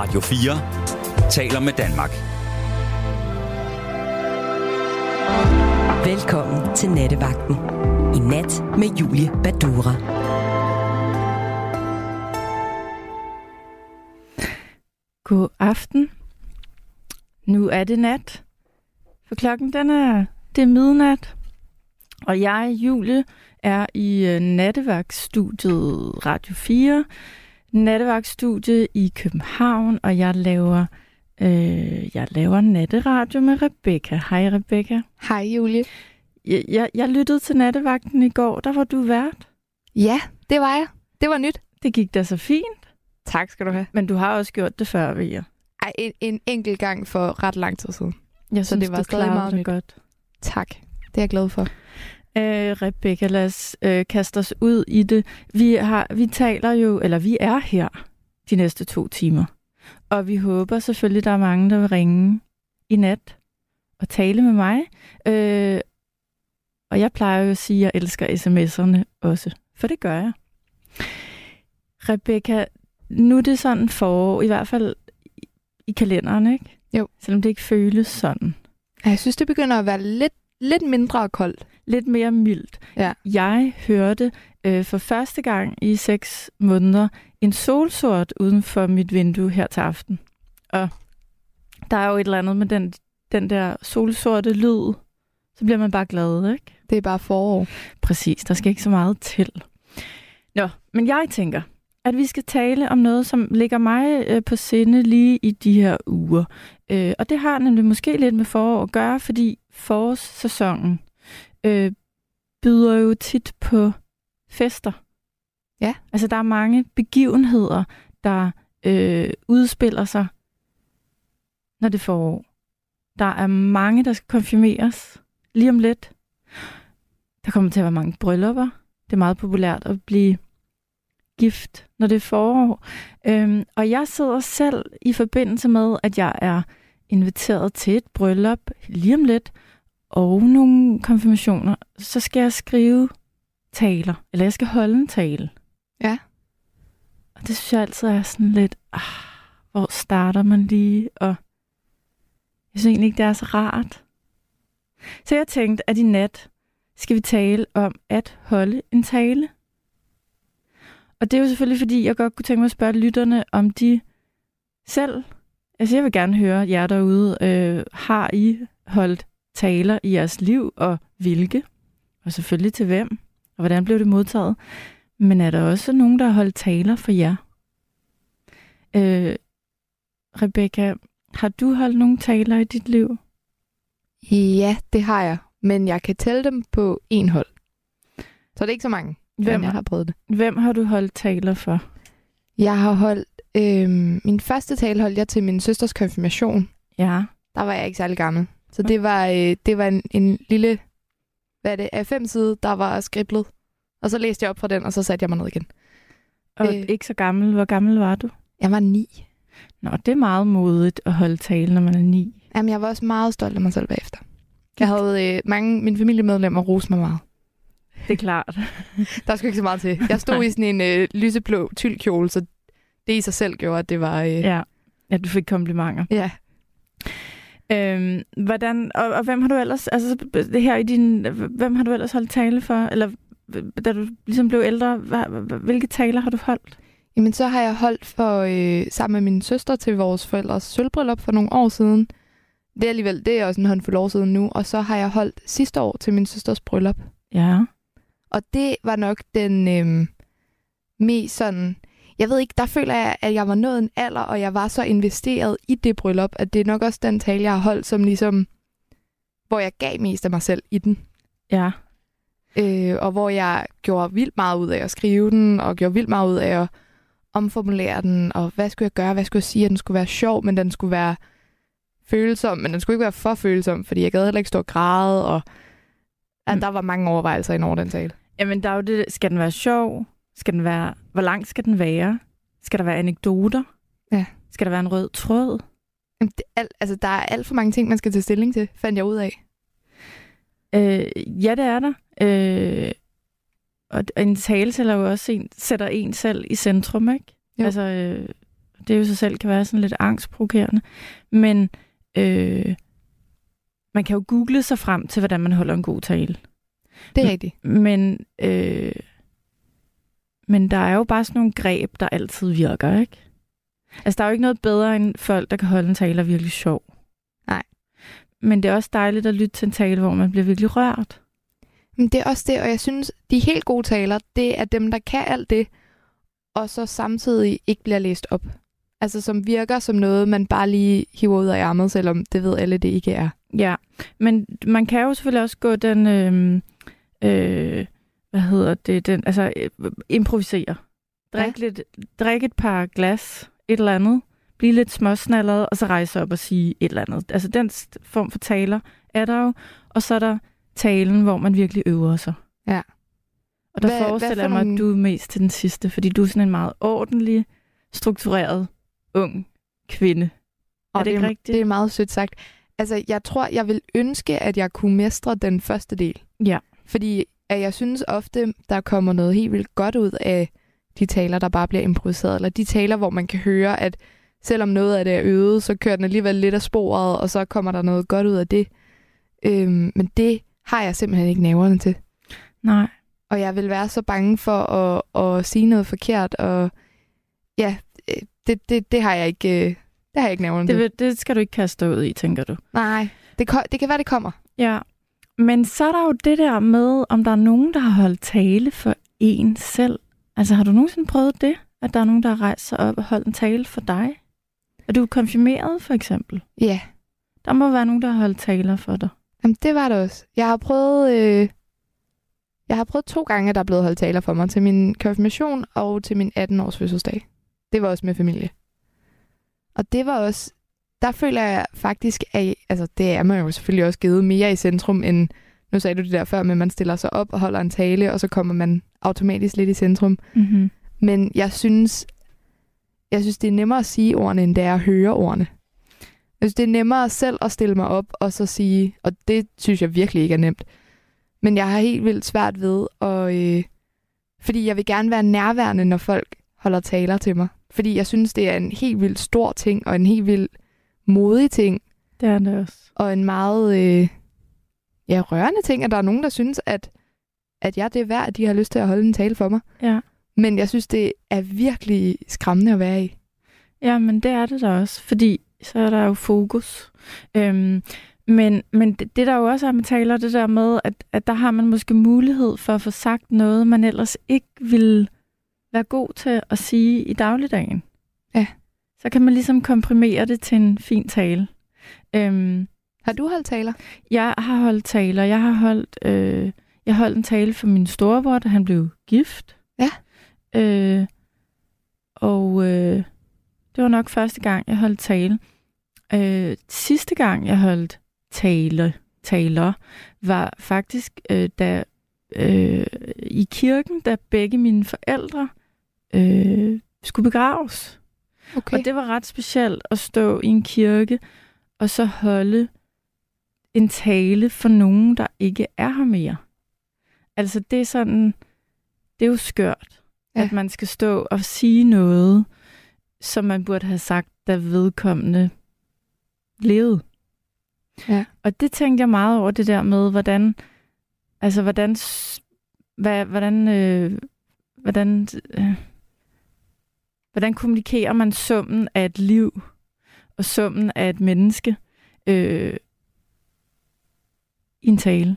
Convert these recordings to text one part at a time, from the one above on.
Radio 4 taler med Danmark. Velkommen til Nattevagten. I nat med Julie Badura. God aften. Nu er det nat. For klokken den er, det er midnat. Og jeg, Julie, er i uh, nattevagtstudiet Radio 4. Nattevagtstudie i København, og jeg laver, øh, jeg laver natteradio med Rebecca. Hej Rebecca. Hej Julie. Jeg, jeg, jeg lyttede til nattevagten i går, der var du vært. Ja, det var jeg. Det var nyt. Det gik da så fint. Tak skal du have. Men du har også gjort det før, ved jeg. Ej, en, en enkelt gang for ret lang tid siden. Jeg Så det var du klarede meget det nyt. godt. Tak. Det er jeg glad for. Øh, Rebecca, lad os øh, kaste os ud i det. Vi, har, vi taler jo, eller vi er her de næste to timer. Og vi håber selvfølgelig, der er mange, der vil ringe i nat og tale med mig. Øh, og jeg plejer jo at sige, at jeg elsker sms'erne også, for det gør jeg. Rebecca, nu er det sådan forår, i hvert fald i- kalenderen, ikke? Jo. Selvom det ikke føles sådan. Jeg synes, det begynder at være lidt, lidt mindre koldt. lidt mere mildt. Ja. Jeg hørte øh, for første gang i seks måneder en solsort uden for mit vindue her til aften. Og der er jo et eller andet med den, den der solsorte lyd. Så bliver man bare glad, ikke? Det er bare forår. Præcis, der skal ikke så meget til. Nå, men jeg tænker, at vi skal tale om noget, som ligger mig øh, på sinde lige i de her uger. Øh, og det har nemlig måske lidt med forår at gøre, fordi forårssæsonen øh, byder jo tit på fester. Ja. Altså, der er mange begivenheder, der øh, udspiller sig, når det er forår. Der er mange, der skal konfirmeres lige om lidt. Der kommer til at være mange bryllupper. Det er meget populært at blive gift, når det er forår. Øhm, og jeg sidder selv i forbindelse med, at jeg er inviteret til et bryllup lige om lidt, og nogle konfirmationer, så skal jeg skrive taler, eller jeg skal holde en tale. Ja. Og det synes jeg altid er sådan lidt, ah, hvor starter man lige, og jeg synes egentlig ikke, det er så rart. Så jeg tænkte, at i nat skal vi tale om at holde en tale. Og det er jo selvfølgelig, fordi jeg godt kunne tænke mig at spørge lytterne, om de selv, altså jeg vil gerne høre jer derude, øh, har I holdt taler i jeres liv, og hvilke? Og selvfølgelig til hvem? Og hvordan blev det modtaget? Men er der også nogen, der har holdt taler for jer? Øh, Rebecca, har du holdt nogle taler i dit liv? Ja, det har jeg. Men jeg kan tælle dem på en hold. Så det er ikke så mange, Hvem, jeg har prøvet det. hvem har du holdt taler for? Jeg har holdt... Øh, min første tale holdt jeg til min søsters konfirmation. Ja. Der var jeg ikke særlig gammel. Så det var, øh, det var en, en lille... Hvad er det? Af fem side, der var skriblet. Og så læste jeg op fra den, og så satte jeg mig ned igen. Og Øh. ikke så gammel. Hvor gammel var du? Jeg var ni. Nå, det er meget modigt at holde tale, når man er ni. Jamen, jeg var også meget stolt af mig selv bagefter. Jeg havde øh, mange mine familiemedlemmer rose mig meget. Det er klart. Der skulle ikke så meget til. Jeg stod i sådan en øh, lyseblå tyldkjole, så det i sig selv gjorde, at det var... Øh, ja. Ja, du fik komplimenter. ja. Øhm, hvordan, og, og hvem har du ellers, altså det her i din, hvem har du ellers holdt tale for? Eller da du ligesom blev ældre, hvilke taler har du holdt? Jamen, så har jeg holdt for øh, sammen med min søster til vores forældres sølvbryllup for nogle år siden. Det er alligevel, det er også en håndfuld år siden nu. Og så har jeg holdt sidste år til min søsters bryllup. Ja. Og det var nok den øh, mest sådan... Jeg ved ikke, der føler jeg, at jeg var nået en alder, og jeg var så investeret i det bryllup, at det er nok også den tale, jeg har holdt, som ligesom... Hvor jeg gav mest af mig selv i den. Ja. Øh, og hvor jeg gjorde vildt meget ud af at skrive den, og gjorde vildt meget ud af at omformulere den, og hvad skulle jeg gøre, hvad skulle jeg sige, at den skulle være sjov, men den skulle være følsom, men den skulle ikke være for følsom, fordi jeg gad heller ikke stå og græde, og at Mm. der var mange overvejelser ind over den tale. Jamen, der er jo det, skal den være sjov? Skal den være, hvor lang skal den være? Skal der være anekdoter? Ja. Skal der være en rød tråd? Jamen, det, al, altså, der er alt for mange ting, man skal tage stilling til, fandt jeg ud af. Øh, ja, det er der. Øh, og en tale sætter jo også en, sætter en selv i centrum, ikke? Jo. Altså, øh, det jo sig selv kan være sådan lidt angstprovokerende. Men øh, man kan jo google sig frem til, hvordan man holder en god tale. Det er rigtigt. Men, øh, men der er jo bare sådan nogle greb, der altid virker, ikke? Altså, der er jo ikke noget bedre end folk, der kan holde en tale, er virkelig sjov. Nej. Men det er også dejligt at lytte til en tale, hvor man bliver virkelig rørt. Men det er også det, og jeg synes, de helt gode taler, det er dem, der kan alt det, og så samtidig ikke bliver læst op. Altså som virker som noget, man bare lige hiver ud af ærmet, selvom det ved alle, det ikke er. Ja, men man kan jo selvfølgelig også gå den, øh, øh, hvad hedder det, den, altså øh, improvisere. Drik, ja. lidt, drik et par glas, et eller andet, blive lidt småsnallet, og så rejse op og sige et eller andet. Altså den form for taler er der jo, og så er der talen, hvor man virkelig øver sig. Ja. Og der Hvad- forestiller hvad jeg for mig, nogle- at du er mest til den sidste, fordi du er sådan en meget ordentlig, struktureret, ung kvinde. Og er det ikke er, rigtigt? Det er meget sødt sagt. Altså, jeg tror, jeg vil ønske, at jeg kunne mestre den første del. Ja. Fordi at jeg synes ofte, der kommer noget helt vildt godt ud af de taler, der bare bliver improviseret. Eller de taler, hvor man kan høre, at selvom noget af det er øvet, så kører den alligevel lidt af sporet, og så kommer der noget godt ud af det. Øhm, men det har jeg simpelthen ikke næverne til. Nej. Og jeg vil være så bange for at, at sige noget forkert, og ja, øh, det, det, det har jeg ikke, øh, det har jeg ikke nævnt Det, vil- det skal du ikke kaste dig ud i, tænker du. Nej, det, det kan være, det kommer. Ja. Men så er der jo det der med, om der er nogen, der har holdt tale for en selv. Altså har du nogensinde prøvet det? At der er nogen, der har rejst sig op og holdt en tale for dig? Er du konfirmeret, for eksempel? Ja, Der må være nogen, der har holdt taler for dig. Jamen, det var det også. Jeg har prøvet, øh, jeg har prøvet to gange, at der er blevet holdt taler for mig. Til min konfirmation og til min 18-års fødselsdag. Det var også med familie. Og det var også, der føler jeg faktisk, at altså, det er man jo selvfølgelig også givet mere i centrum, end nu sagde du det der før, men man stiller sig op og holder en tale, og så kommer man automatisk lidt i centrum. Mm-hmm. Men jeg synes, jeg synes, det er nemmere at sige ordene, end det er at høre ordene. Jeg synes, det er nemmere selv at stille mig op og så sige, og det synes jeg virkelig ikke er nemt. Men jeg har helt vildt svært ved, at, øh, fordi jeg vil gerne være nærværende, når folk holder taler til mig. Fordi jeg synes, det er en helt vildt stor ting, og en helt vildt modig ting, Det er det også. og en meget øh, ja, rørende ting, at der er nogen, der synes, at, at jeg det er værd, at de har lyst til at holde en tale for mig. Ja. Men jeg synes, det er virkelig skræmmende at være i. Ja, men det er det da også, fordi så er der jo fokus. Øhm, men, men det, det der jo også er med taler, det der med, at, at der har man måske mulighed for at få sagt noget, man ellers ikke vil være god til at sige i dagligdagen. Så kan man ligesom komprimere det til en fin tale. Øhm, Har du holdt taler? jeg har holdt taler. Jeg har holdt, øh, jeg holdt en tale for min storebror, da han blev gift. Ja. Øh, og øh, det var nok første gang, jeg holdt tale. Øh, sidste gang, jeg holdt tale, taler, var faktisk øh, da øh, i kirken, da begge mine forældre øh, skulle begraves. Okay. Og det var ret specielt at stå i en kirke og så holde en tale for nogen, der ikke er her mere. Altså det er sådan, det er jo skørt, Ja. at man skal stå og sige noget, som man burde have sagt, da vedkommende levede. Ja. Og det tænkte jeg meget over, det der med, hvordan, altså hvordan, hvad, hvordan, øh, hvordan, øh, hvordan kommunikerer man summen af et liv og summen af et menneske øh, i en tale.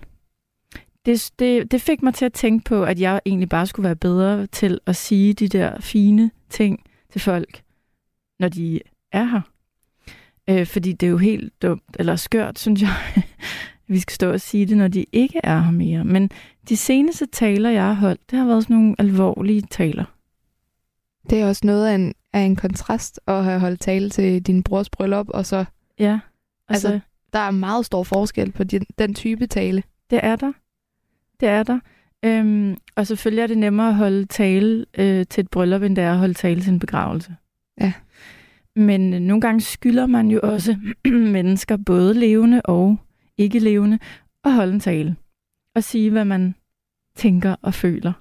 Det, det, det fik mig til at tænke på, at jeg egentlig bare skulle være bedre til at sige de der fine ting til folk, når de er her. Øh, fordi det er jo helt dumt, eller skørt, synes jeg, vi skal stå og sige det, når de ikke er her mere. Men de seneste taler, jeg har holdt, det har været sådan nogle alvorlige taler. Det er også noget af en, af en kontrast at have holdt tale til din brors bryllup, og så Ja, altså, Altså- der er meget stor forskel på den, den type tale. Det er der. Det er der. Øhm, og selvfølgelig er det nemmere at holde tale øh, til et bryllup, end det er at holde tale til en begravelse. Ja. Men øh, nogle gange skylder man jo også mennesker, både levende og ikke levende, at holde en tale. Og sige, hvad man tænker og føler.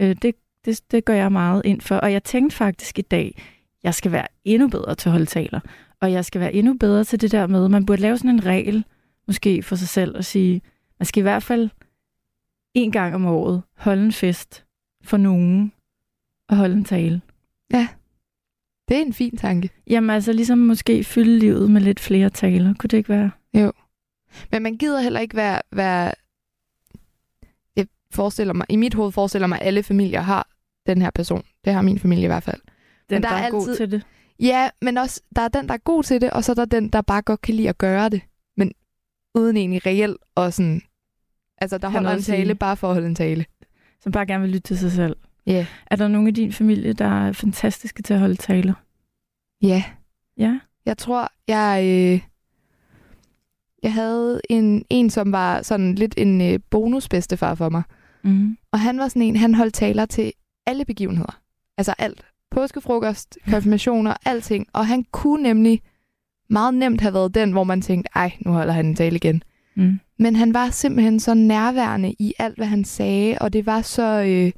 Øh, det, det, det gør jeg meget ind for. Og jeg tænkte faktisk i dag, jeg skal være endnu bedre til at holde taler. Og jeg skal være endnu bedre til det der med, man burde lave sådan en regel, måske for sig selv, og sige, man skal i hvert fald en gang om året holde en fest for nogen og holde en tale. Det er en fin tanke. Jamen altså ligesom måske fylde livet med lidt flere taler. Kunne det ikke være? Men man gider heller ikke være, være... Jeg forestiller mig, i mit hoved forestiller mig, at alle familier har den her person. Det har min familie i hvert fald. Den, der der, er er god altid- til det. Ja, men også, der er den, der er god til det, og så er der den, der bare godt kan lide at gøre det. Men uden egentlig reelt og sådan... Altså, der Have holder en tale bare for at holde en tale. Som bare gerne vil lytte til sig selv. Ja. Er der nogen i din familie, der er fantastiske til at holde taler? Ja. Ja. Jeg tror, jeg... Øh, jeg havde en, en, som var sådan lidt en øh, bonusbedstefar for mig. Mm. Og han var sådan en, han holdt taler til alle begivenheder. Altså alt. Påskefrokost, konfirmationer, alting. Og han kunne nemlig meget nemt have været den, hvor man tænkte, ej, nu holder han en tale igen. Mm. Men han var simpelthen så nærværende i alt, hvad han sagde, og det var så... Øh,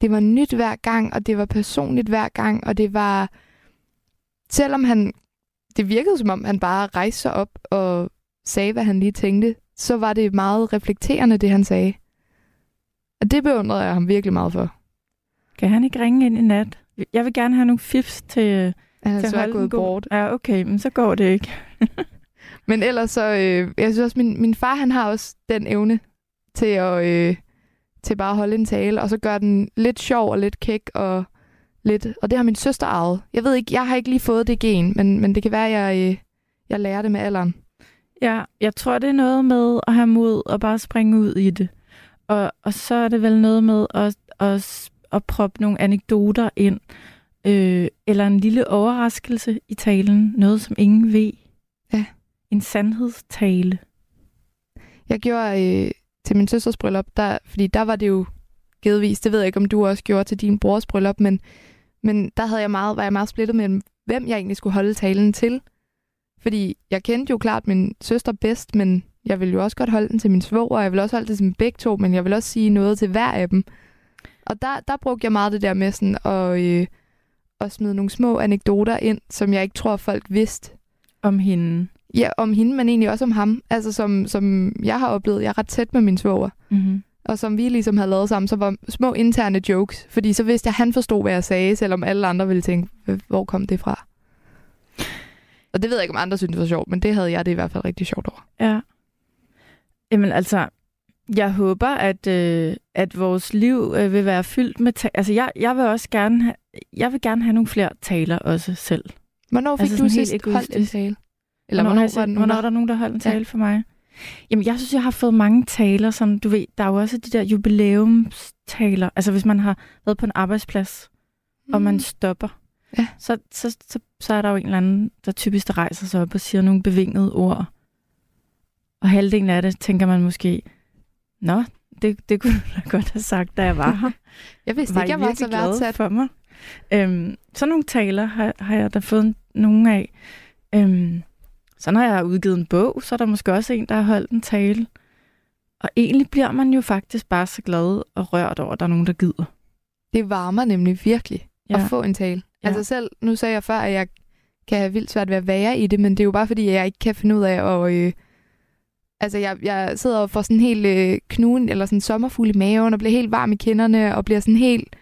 det var nyt hver gang, og det var personligt hver gang, og det var... Selvom han... Det virkede som om, han bare rejste sig op og sagde, hvad han lige tænkte, så var det meget reflekterende, det han sagde. Og det beundrede jeg ham virkelig meget for. Kan han ikke ringe ind i nat? Jeg vil gerne have nogle fifs til, Han er til så at holde gået god. bort. Ja, okay, men så går det ikke. Men ellers så, øh, jeg synes også, min, min far, han har også den evne til at, øh, til bare at holde en tale, og så gøre den lidt sjov og lidt kæk, og lidt, og det har min søster arvet. Jeg ved ikke, jeg har ikke lige fået det gen, men, men det kan være, jeg, øh, jeg lærer det med alderen. Ja, jeg tror, det er noget med at have mod og bare springe ud i det. Og, og så er det vel noget med at, at, at proppe nogle anekdoter ind, øh, eller en lille overraskelse i talen. Noget, som ingen ved. Ja. En sandhedstale. Jeg gjorde øh, til min søsters bryllup, der, fordi der var det jo givetvis, det ved jeg ikke, om du også gjorde til din brors bryllup, men, men der havde jeg meget, var jeg meget splittet mellem, hvem jeg egentlig skulle holde talen til. Fordi jeg kendte jo klart min søster bedst, men jeg ville jo også godt holde den til min svoger, og jeg ville også holde det til begge to, men jeg vil også sige noget til hver af dem. Og der, der brugte jeg meget det der med sådan at, øh, at smide nogle små anekdoter ind, som jeg ikke tror, folk vidste, Om hende. Ja, om hende, men egentlig også om ham. Altså som, som jeg har oplevet, jeg er ret tæt med min svoger. Mm-hmm. Og som vi ligesom havde lavet sammen, så var små interne jokes. Fordi så vidste jeg, at han forstod, hvad jeg sagde, selvom alle andre ville tænke, "H- hvor kom det fra? Og det ved jeg ikke, om andre synes var sjovt, men det havde jeg det i hvert fald rigtig sjovt over. Ja. Jamen altså, jeg håber, at, øh, at vores liv øh, vil være fyldt med... Ta- altså, jeg, jeg vil også gerne have, jeg vil gerne have nogle flere taler også selv. Hvornår fik Altså du sidst holdt en tale? Eller hvornår, hvornår, var den, hvornår er der nogen, der holdt en Ja. tale for mig? Jamen, jeg synes, jeg har fået mange taler, som du ved, der er jo også de der jubilæumstaler. Altså, hvis man har været på en arbejdsplads, mm. og man stopper, Ja. så, så, så, så er der jo en eller anden, der typisk der rejser sig op og siger nogle bevingede ord. Og halvdelen af det tænker man måske, nå, det, det kunne du da godt have sagt, da jeg var her. Jeg vidste var ikke, jeg var så værdsat. for mig. Øhm, sådan nogle taler har, har jeg da fået nogle af. Øhm, så når jeg har udgivet en bog, så er der måske også en, der har holdt en tale. Og egentlig bliver man jo faktisk bare så glad og rørt over, at der er nogen, der gider. Det varmer nemlig virkelig Ja. at få en tale. Ja. Altså selv, nu sagde jeg før, at jeg kan have vildt svært ved at være i det, men det er jo bare fordi, jeg ikke kan finde ud af at... Øh, altså jeg, jeg sidder og får sådan helt øh, knuden, eller sådan sommerfugl i maven, og bliver helt varm i kinderne, og bliver sådan helt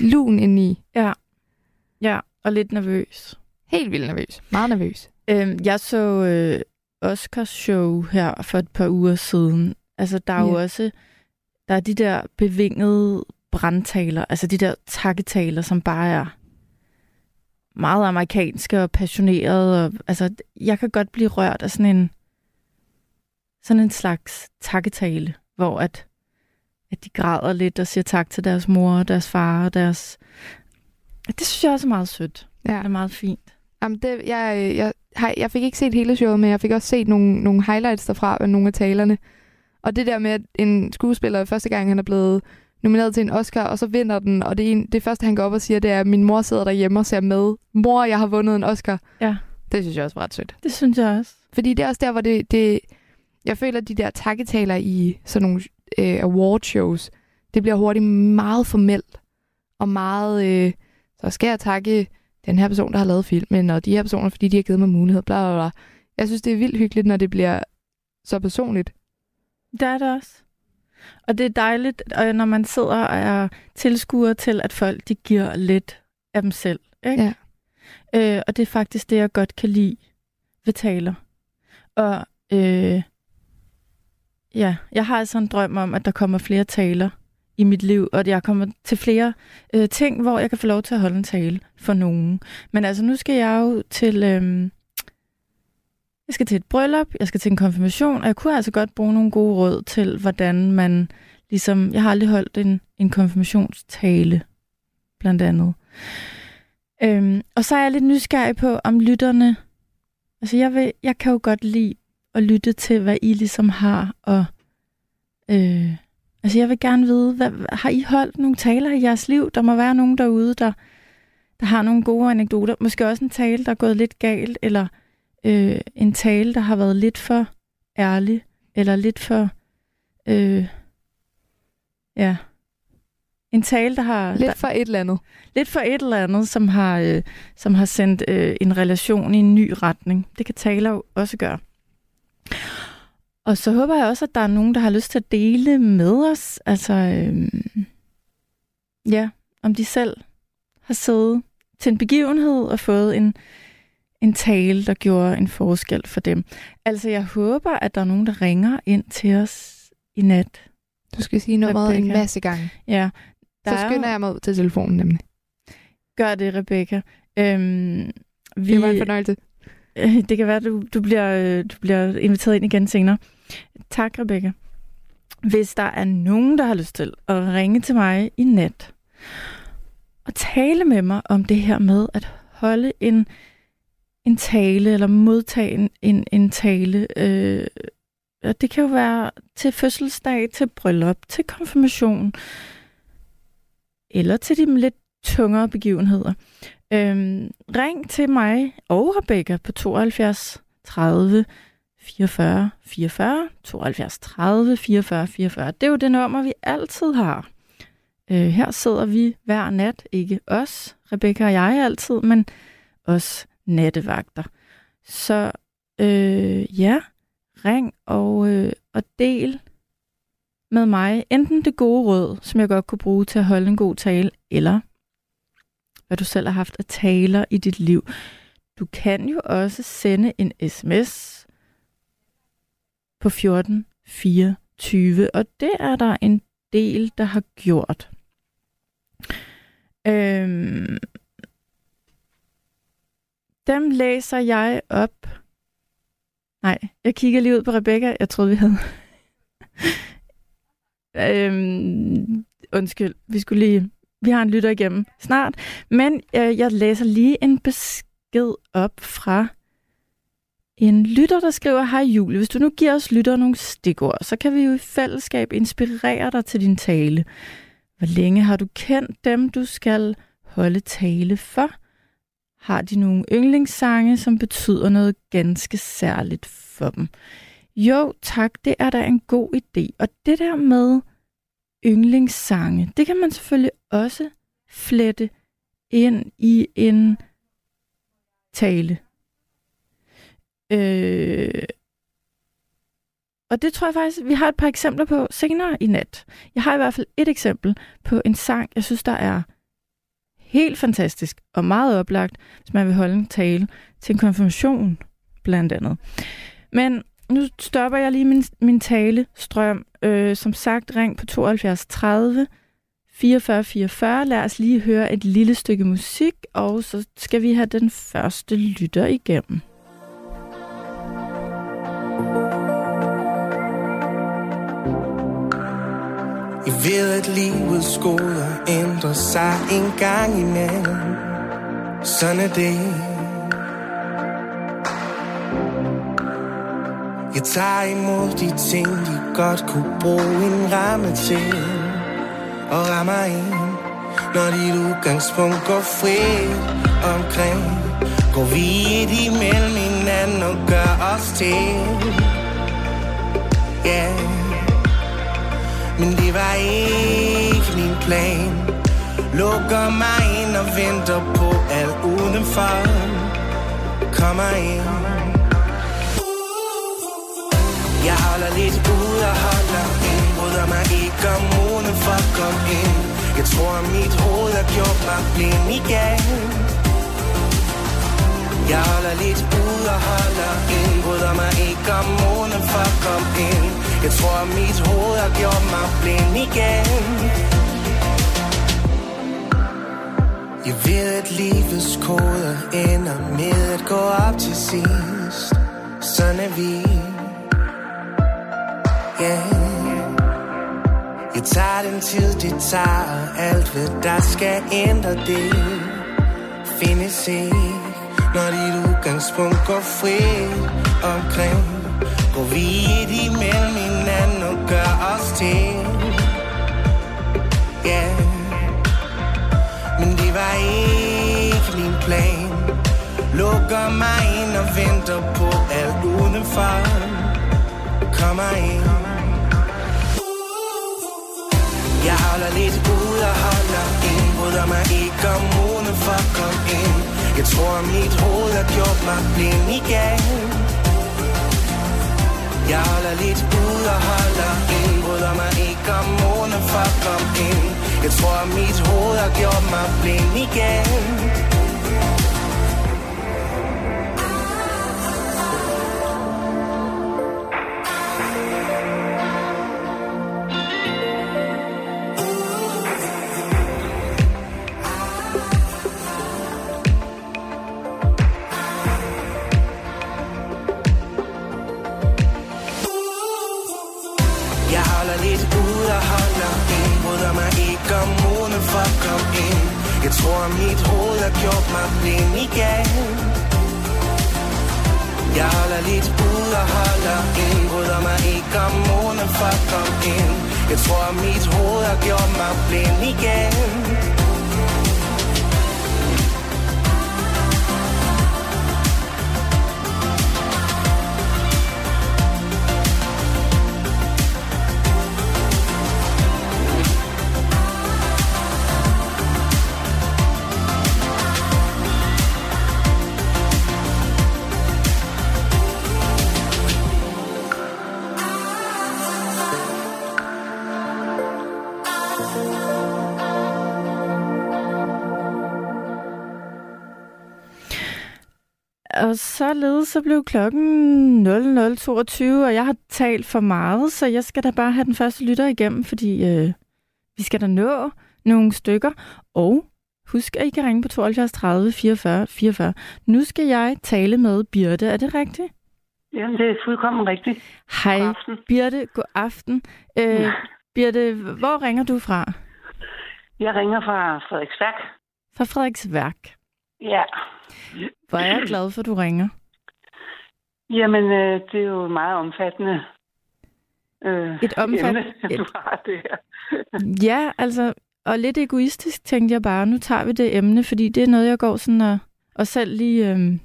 lun indeni. Ja, og lidt nervøs. Helt vildt nervøs. Meget nervøs. Øhm, jeg så øh, Oscars show her for et par uger siden. Altså, der er jo Ja. også der er de der bevingede brandtaler, altså de der takketaler, som bare er meget amerikanske og passionerede. Og, altså, jeg kan godt blive rørt af sådan en sådan en slags takketale, hvor at, at de græder lidt og siger tak til deres mor og deres far og deres... Det synes jeg også er meget sødt. Ja. Det er meget fint. Jamen det, jeg, jeg, har, jeg fik ikke set hele showet, men jeg fik også set nogle, nogle highlights derfra af nogle af talerne. Og det der med, at en skuespiller første gang, han er blevet nomineret til en Oscar, og så vinder den, og det, en, det første, han går op og siger, det er, at min mor sidder derhjemme og ser med. Mor, jeg har vundet en Oscar. Ja. Det synes jeg også var ret sødt. Det synes jeg også. Fordi det er også der, hvor det... det jeg føler, at de der takketaler i sådan nogle øh, award shows, det bliver hurtigt meget formelt. Og meget... Øh, så skal jeg takke den her person, der har lavet filmen, og de her personer, fordi de har givet mig mulighed, bla bla bla. Jeg synes, det er vildt hyggeligt, når det bliver så personligt. Det er det også. Og det er dejligt, når man sidder og er tilskuer til, at folk de giver lidt af dem selv. Ikke? Ja. Øh, og det er faktisk det, jeg godt kan lide ved taler. Og øh, ja, jeg har altså en drøm om, at der kommer flere taler i mit liv, og at jeg kommer til flere øh, ting, hvor jeg kan få lov til at holde en tale for nogen. Men altså, nu skal jeg jo til... Øh, jeg skal til et bryllup, jeg skal til en konfirmation, og jeg kunne altså godt bruge nogle gode råd til, hvordan man ligesom... Jeg har aldrig holdt en, en konfirmationstale, blandt andet. Øhm, og så er jeg lidt nysgerrig på, om lytterne... Altså, jeg, vil, jeg kan jo godt lide at lytte til, hvad I ligesom har, og... Øh, altså, jeg vil gerne vide, hvad, har I holdt nogle taler i jeres liv? Der må være nogen derude, der, der har nogle gode anekdoter. Måske også en tale, der er gået lidt galt, eller øh, en tale, der har været lidt for ærlig, eller lidt for... Øh, ja. En tale, der har... Lidt der, for et eller andet. lidt for et eller andet, som har, øh, som har sendt øh, en relation i en ny retning. Det kan taler jo også gøre. Og så håber jeg også, at der er nogen, der har lyst til at dele med os. Altså, øh, ja, om de selv har siddet til en begivenhed og fået en, en tale, der gjorde en forskel for dem. Altså, jeg håber, at der er nogen, der ringer ind til os i nat. Du skal sige nummeret en Rebecca. masse gange. Ja, Så skynder jeg mig ud til telefonen nemlig. Gør det, Rebecca. Øhm, vi, Det var en fornøjelse. Øh, det kan være, du, du, bliver, øh, du bliver inviteret ind igen senere. Tak, Rebecca. Hvis der er nogen, der har lyst til at ringe til mig i nat og tale med mig om det her med at holde en, en tale eller modtage en, en, en tale. Øh, og det kan jo være til fødselsdag, til bryllup, til konfirmation eller til de lidt tungere begivenheder. Øhm, ring til mig og Rebecca på 72 30 44 44 72 30 44 44. Det er jo det nummer, vi altid har. Øh, her sidder vi hver nat, ikke os, Rebecca og jeg altid, men os nattevagter. Så øh, ja, ring og, øh, og del med mig enten det gode råd, som jeg godt kunne bruge til at holde en god tale, eller hvad du selv har haft af taler i dit liv. Du kan jo også sende en sms på 1424, og det er der en del, der har gjort. Øhm, dem læser jeg op. Nej, jeg kigger lige ud på Rebecca. Jeg troede, vi havde... øhm, undskyld, vi skulle lige... Vi har en lytter igennem snart. Men øh, jeg læser lige en besked op fra en lytter, der skriver, Hej Julie, hvis du nu giver os lytter nogle stikord, så kan vi jo i fællesskab inspirere dig til din tale. Hvor længe har du kendt dem, du skal holde tale for? Har de nogle yndlingssange, som betyder noget ganske særligt for dem? Jo, tak, det er da en god idé. Og det der med yndlingssange, det kan man selvfølgelig også flette ind i en tale. Øh, og det tror jeg faktisk, vi har et par eksempler på senere i nat. Jeg har i hvert fald et eksempel på en sang, jeg synes, der er helt fantastisk og meget oplagt, hvis man vil holde en tale til en konfirmation, blandt andet. Men nu stopper jeg lige min, min talestrøm. Øh, som sagt, ring på 72 30 44 44. Lad os lige høre et lille stykke musik, og så skal vi have den første lytter igennem. Jeg ved, at livets skoler ændrer sig en gang imellem. Sådan er det. Jeg tager imod de ting, de godt kunne bruge en ramme til. Og rammer ind, når dit udgangspunkt går fri omkring. Går vi et imellem hinanden og gør os til. Ja, yeah. men det var ikke min plan. Lukker mig ind og venter på alt udenfor kommer ind jeg holder lidt ud og holder ind. Bryder mig ikke om ugen for at komme ind. Jeg tror mit hoved har gjort mig blind igen. Jeg holder lidt ud og holder ind. Bryder mig ikke om månen for at komme ind. Jeg tror mit hoved har gjort mig blind igen. Jeg ved at livets koder ender med at gå op til sidst. Sådan er vi. Yeah Jeg tager den tid det tager Alt hvad der skal ændre det. Findes ikke når dit udgangspunkt går fri omkring. Går vi et imellem hinanden og gør os til. Ja. Yeah. Men det var ikke min plan. Lukker mig ind og venter på alt udenfor. Kommer ind. Jeg holder lidt ud og holder ind. Bryder mig ikke om munden for at komme ind. Jeg tror mit hoved har gjort mig blind igen. Jeg holder lidt ud og holder ind. Bryder mig ikke om månen for at komme ind. Jeg tror mit hoved har gjort mig blind igen. Tror mit hoved har gjort mig blind igen. Jeg holder lidt ud og holder ind. Bryder mig ikke om månen for at komme ind Jeg tror mit hoved har gjort mig blind igen. Og således så blev klokken 00.22, og jeg har talt for meget, så jeg skal da bare have den første lytter igennem, fordi øh, vi skal da nå nogle stykker. Og husk, at I kan ringe på 72 30 44 44. Nu skal jeg tale med Birte. Er det rigtigt? Jamen, det er fuldkommen rigtigt. Hej, God aften. Birte. God aften. Øh, Ja. Birte, hvor ringer du fra? Jeg ringer fra Frederiksværk. Fra Frederiksværk. Ja. Hvor er jeg glad for, at du ringer. Jamen, øh, det er jo meget omfattende øh, Et omfattende- emne, du har det her. Ja, altså, og lidt egoistisk tænkte jeg bare, nu tager vi det emne, fordi det er noget, jeg går sådan og, og selv lige øhm,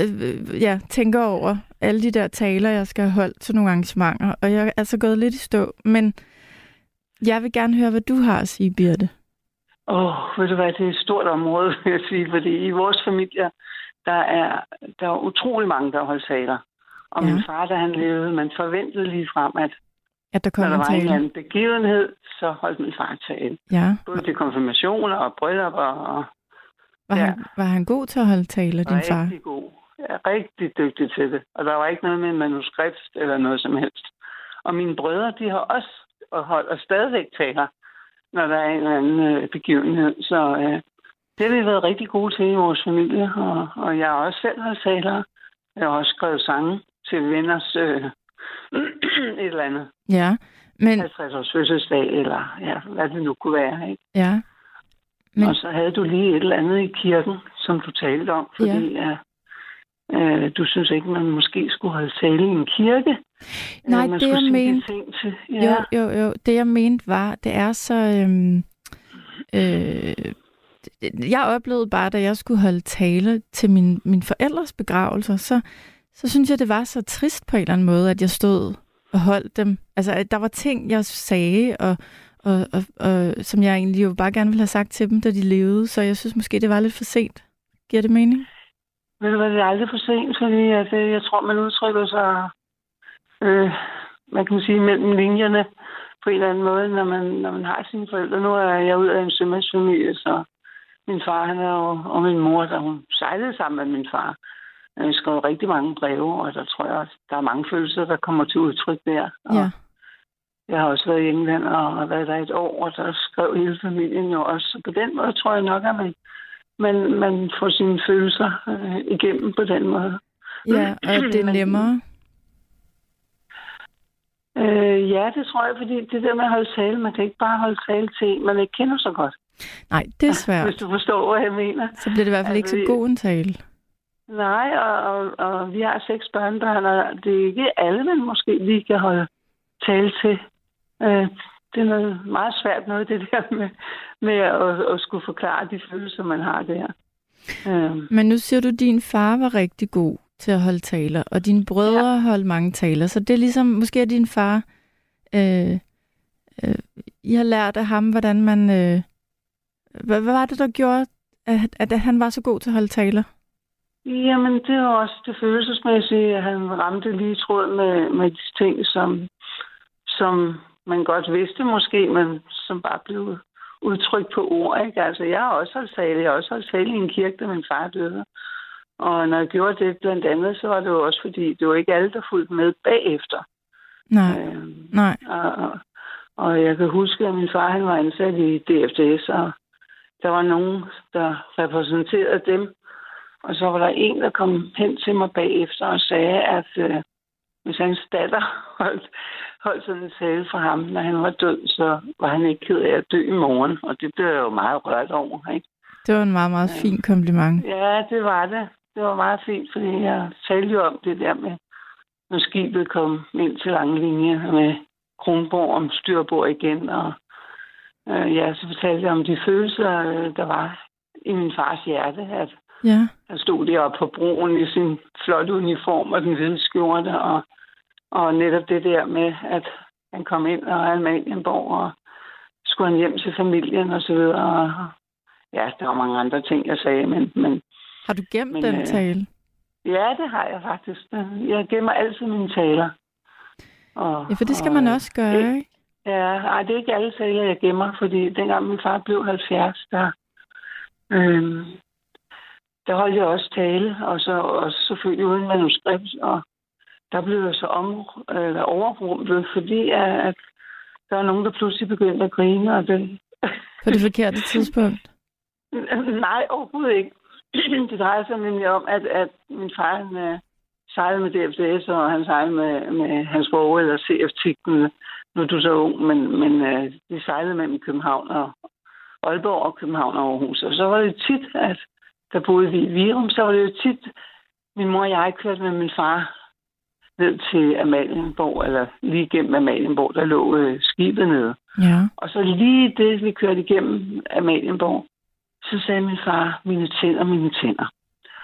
øh, ja, tænker over alle de der taler, jeg skal have holdt til nogle arrangementer, og jeg er altså gået lidt i stå, men jeg vil gerne høre, hvad du har at sige, Birte. Åh, oh, ved du hvad, det er et stort område, vil jeg sige, fordi i vores familie, der er, der er utrolig mange, der holdt taler. Og Ja. min far, da han levede, man forventede lige frem, at At der når kommer der en var en eller tale. anden begivenhed, så holdt min far tale. Ja, Både til konfirmationer og bryllupper og var, Ja. han, var han god til at holde taler, din far? rigtig god. Ja, rigtig dygtig til det. Og der var ikke noget med manuskript eller noget som helst. Og mine brødre, de har også og holdt og stadigvæk taler, når der er en eller anden øh, begivenhed. Så øh, det har vi været rigtig gode til i vores familie. Og, og jeg har også selv holdt taler. Jeg har også skrevet sange til venners øh, et eller andet. Ja, men, 50 års fødselsdag, eller ja, hvad det nu kunne være. Ikke? ja, Men-. Og så havde du lige et eller andet i kirken, som du talte om, fordi ja. Øh, du synes ikke, man måske skulle holde tale i en kirke. Nej, Eller man det, jeg mente- til. Ja. Jo, jo, jo. Det jeg mente var, det er så... Øhm, øh, jeg oplevede bare, da jeg skulle holde tale til min, min forældres begravelser, så, så synes jeg, det var så trist på en eller anden måde, at jeg stod og holdt dem. Altså, at der var ting, jeg sagde, og, og, og, og som jeg egentlig jo bare gerne ville have sagt til dem, da de levede. Så jeg synes måske, det var lidt for sent. Giver det mening? Ved du hvad, det er aldrig for sent, fordi at, øh, jeg tror, man udtrykker sig, øh, man kan sige, mellem linjerne på en eller anden måde, når man, når man har sine forældre. Nu er jeg ud af en sømandsfamilie, så min far han er jo, og min mor, der hun sejlede sammen med min far. Jeg skrev rigtig mange breve, og der tror jeg, at der er mange følelser, der kommer til udtryk der. Og Ja. Jeg har også været i England og været der et år, og der skrev hele familien jo også. Så på den måde tror jeg nok, at man, man, man får sine følelser øh, igennem på den måde. Ja, og det er nemmere. Øh, ja, det tror jeg, fordi det der med at holde tale, man kan ikke bare holde tale til en, man ikke kender så godt. Nej, det er svært. Hvis du forstår, hvad jeg mener. Så bliver det i hvert fald ikke så Altså, god en tale. Nej, og, og, og vi har seks børnebørn, og det er ikke alle, man måske lige kan holde tale til. Øh, det er noget meget svært noget, det der med, med at, at skulle forklare de følelser, man har der. Øh, Men nu siger du, at din far var rigtig god til at holde taler, og dine brødre ja. holdt mange taler. Så det er ligesom, måske er din far, øh, øh, I har lært af ham, hvordan man... Øh, hvad, hvad var det, der gjorde, at, at han var så god til at holde taler? Jamen, det er også det følelsesmæssige, at han ramte lige tråd med, med de ting, som, som man godt vidste måske, men som bare blev udtrykt på ord. Ikke? Altså, jeg har også holdt tale. Jeg har også holdt tale i en kirke, da min far døde. Og når jeg gjorde det blandt andet, så var det jo også fordi, det var ikke alle, der fulgte med bagefter. Nej, Øh, nej. og, og, og jeg kan huske, at min far han var ansat i DFDS, og der var nogen, der repræsenterede dem. Og så var der en, der kom hen til mig bagefter og sagde, at øh, hvis hans datter holdt, holdt sådan en tale for ham, når han var død, så var han ikke ked af at dø i morgen. Og det blev jeg jo meget rørt over. Ikke? Det var en meget, meget fin kompliment. Ja, det var det. Det var meget fint, fordi jeg talte jo om det der med, når skibet kom ind til lange linje med Kronborg om styrbord igen. Og øh, ja, så fortalte jeg om de følelser, øh, der var i min fars hjerte, at Ja, han stod deroppe på broen i sin flotte uniform og den hvide skjorte, og, og netop det der med, at han kom ind og Amalienborg, og skulle han hjem til familien og så videre. Ja, der var mange andre ting, jeg sagde, men, men har du gemt Men, den øh, tale? Ja, det har jeg faktisk. Jeg gemmer altid mine taler. Og, Ja, for det skal og, man også gøre, ikke? Ja, ej, det er ikke alle taler, jeg gemmer, fordi dengang min far blev 70, der, øhm, der holdt jeg også tale, og så og selvfølgelig uden manuskript, og der blev jeg så om, eller overrumplet, fordi at, der var nogen, der pludselig begyndte at grine, og det, På det forkerte tidspunkt. Nej, overhovedet ikke. Det drejer sig nemlig om, at, at min far han, uh, sejlede med DFDS, og han sejlede med, med hans bror, eller CF-tikten. Nu er du så ung, men, men uh, de sejlede mellem København og Aalborg og København og Aarhus. Og så var det tit, at der boede vi i Virum, så var det jo tit, min mor og jeg kørte med min far ned til Amalienborg, eller lige igennem Amalienborg, der lå uh, skibet nede. Ja. Og så lige det, vi kørte igennem Amalienborg, så sagde min far, mine tænder, mine tænder.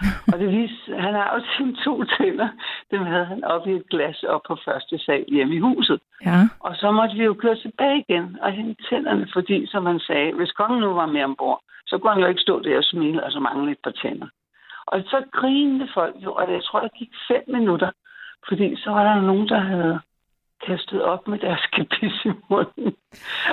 og det viste, han har jo sine to tænder. Dem havde han op i et glas op på første sal hjemme i huset. Ja. Og så måtte vi jo køre tilbage igen og hente tænderne, fordi, som han sagde, hvis kongen nu var med ombord, så kunne han jo ikke stå der og smile og så mangle et par tænder. Og så grinede folk jo, og jeg tror, der gik fem minutter, fordi så var der nogen, der havde kastet op med deres kapis i munden.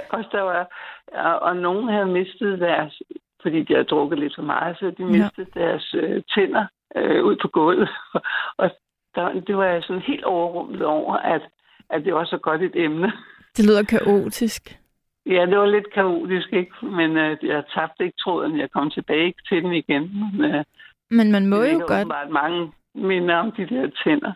Og, der var, og, og nogen havde mistet deres, fordi de havde drukket lidt for meget, så de mistede ja. deres øh, tænder øh, ud på gulvet. og der, det var jeg sådan helt overrumlet over, at, at det var så godt et emne. Det lyder kaotisk. Ja, det var lidt kaotisk, ikke? men øh, jeg tabte ikke tråden. Jeg kom tilbage til den igen. Men, øh, Men man må jo godt... åbenbart mange minder om de der tænder.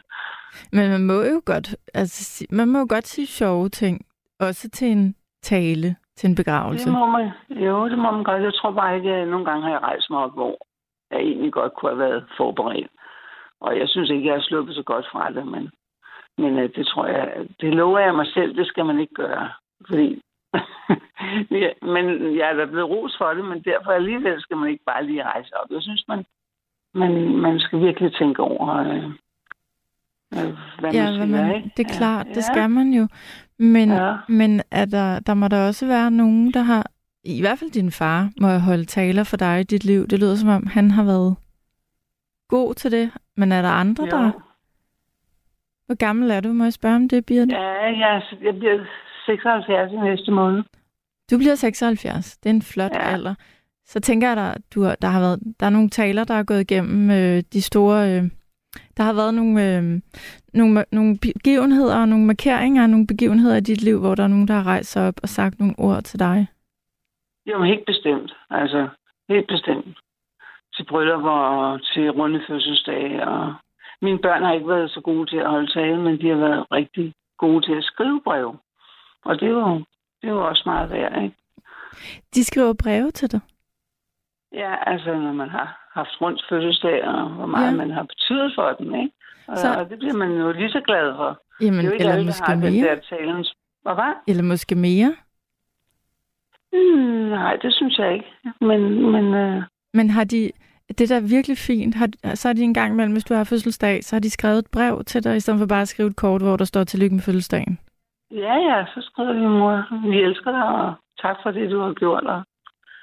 Men man må jo godt, altså, man må jo godt sige sjove ting, også til en tale, til en begravelse. Det må man, jo, det må man godt. Jeg tror bare ikke, at nogle gange har jeg rejst mig op, hvor jeg egentlig godt kunne have været forberedt. Og jeg synes ikke, jeg har sluppet så godt fra det, men, men øh, det tror jeg, det lover jeg mig selv, det skal man ikke gøre. Fordi, ja, men jeg er da blevet ros for det, men derfor alligevel skal man ikke bare lige rejse op. Jeg synes, man, man, man skal virkelig tænke over, øh, øh, hvad Ja, man siger, man, ikke? det er Ja, klart, ja. det skal man jo. Men, Ja. men er der, der må der også være nogen, der har, i hvert fald din far, må have holdt taler for dig i dit liv. Det lyder som om, han har været god til det. Men er der andre, Jo. der... Hvor gammel er du? Må jeg spørge om det, Birte? Ja, jeg, jeg bliver 76 i næste måned. Du bliver 76. Det er en flot ja. Alder. Så tænker jeg, der, du, der har været der er nogle taler, der er gået igennem øh, de store... Øh, der har været nogle, øh, nogle, nogle begivenheder og nogle markeringer, nogle begivenheder i dit liv, hvor der er nogen, der har rejst sig op og sagt nogle ord til dig. Jo, helt bestemt. Altså, helt bestemt. Til bryllupper og til runde fødselsdage. Og mine børn har ikke været så gode til at holde tale, men de har været rigtig gode til at skrive brev. Og det er jo, det er jo også meget værd, ikke? De skriver breve til dig. Ja, altså når man har haft rundt fødselsdag, og hvor meget Ja. man har betydet for dem, ikke? Og, Så- og det bliver man jo lige så glad for. Jamen, det er jo ikke eller alle, måske har den mere. der talens... Hvad var? Eller måske mere. Hmm, nej, det synes jeg ikke. Men, men øh, Men har de... Det der er virkelig fint. Har, så har de en gang imellem, hvis du har fødselsdag, så har de skrevet et brev til dig, i stedet for bare at skrive et kort, hvor der står tillykke med fødselsdagen. Ja, ja, så skriver vi, mor, vi elsker dig, og tak for det, du har gjort, og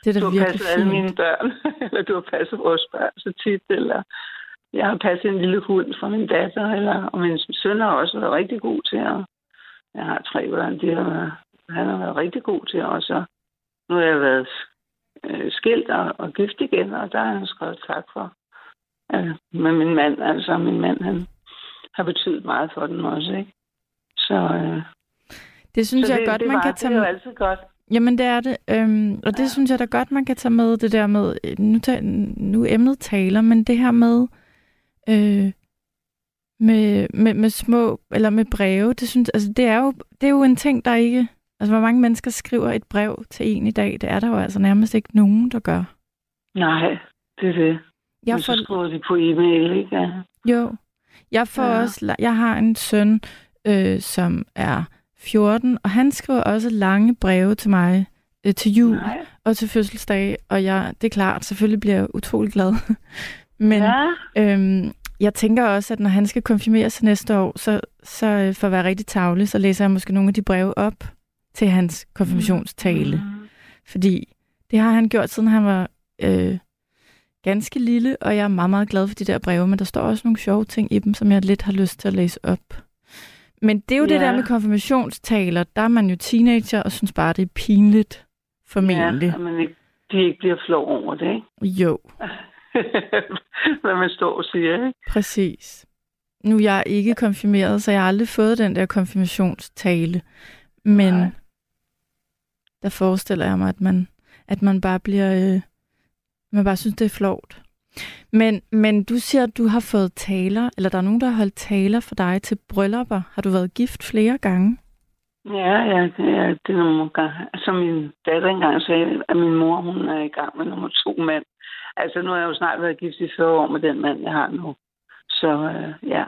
Det er du da har virkelig passet alle mine fint. børn, eller du har passet vores børn så tit, eller jeg har passet en lille hund for min datter, eller, og min søn har også været rigtig god til at... Jeg har tre børn, de har, været- han har været rigtig god til også. Nu har jeg været øh, skilt og, og gift igen, og der har han skrevet tak for. Øh, med min mand, altså min mand, han har betydet meget for den også, ikke? Så, øh, Det synes så jeg det, godt, det man kan det tage er jo med. altid godt. Jamen, det er det. Øhm, og det Ja. synes jeg da godt, man kan tage med, det der med, øh, nu, ta- nu emnet taler, men det her med, øh, med, med, med små, eller med breve, det, synes, altså, det, er jo, det er jo en ting, der ikke, altså hvor mange mennesker skriver et brev til en i dag, det er der jo altså nærmest ikke nogen, der gør. Nej, det er det. Jeg får, så skriver de på e-mail, ikke? Ja. jo, jeg får Ja. også, jeg har en søn, øh, som er 14, og han skriver også lange breve til mig øh, til jul. Nej. og til fødselsdag, og jeg, det er klart, selvfølgelig bliver jeg utrolig glad. Men ja. øhm, jeg tænker også, at når han skal konfirmeres til næste år, så, så øh, for at være rigtig tavlig, så læser jeg måske nogle af de breve op til hans konfirmationstale. Mm. Fordi det har han gjort, siden han var øh, ganske lille, og jeg er meget, meget glad for de der breve, men der står også nogle sjove ting i dem, som jeg lidt har lyst til at læse op. Men det er jo ja. det der med konfirmationstaler, der er man jo teenager og synes bare, det er pinligt, formentlig. Ja, man ikke, de ikke bliver flov over det, ikke? Jo, Hvad man står og siger, ikke? præcis. Nu er jeg ikke konfirmeret, så jeg har aldrig fået den der konfirmationstale. Men Nej. der forestiller jeg mig, at man, at man bare bliver... Øh, man bare synes, det er flovt. Men, men du siger, at du har fået taler, eller der er nogen, der har holdt taler for dig til bryllupper. Har du været gift flere gange? Ja, ja, det er, det er nogle gange. Som min datter engang sagde, at min mor, hun er i gang med nummer to mand. Altså, nu har jeg jo snart været gift i 40 år med den mand, jeg har nu. Så øh, ja.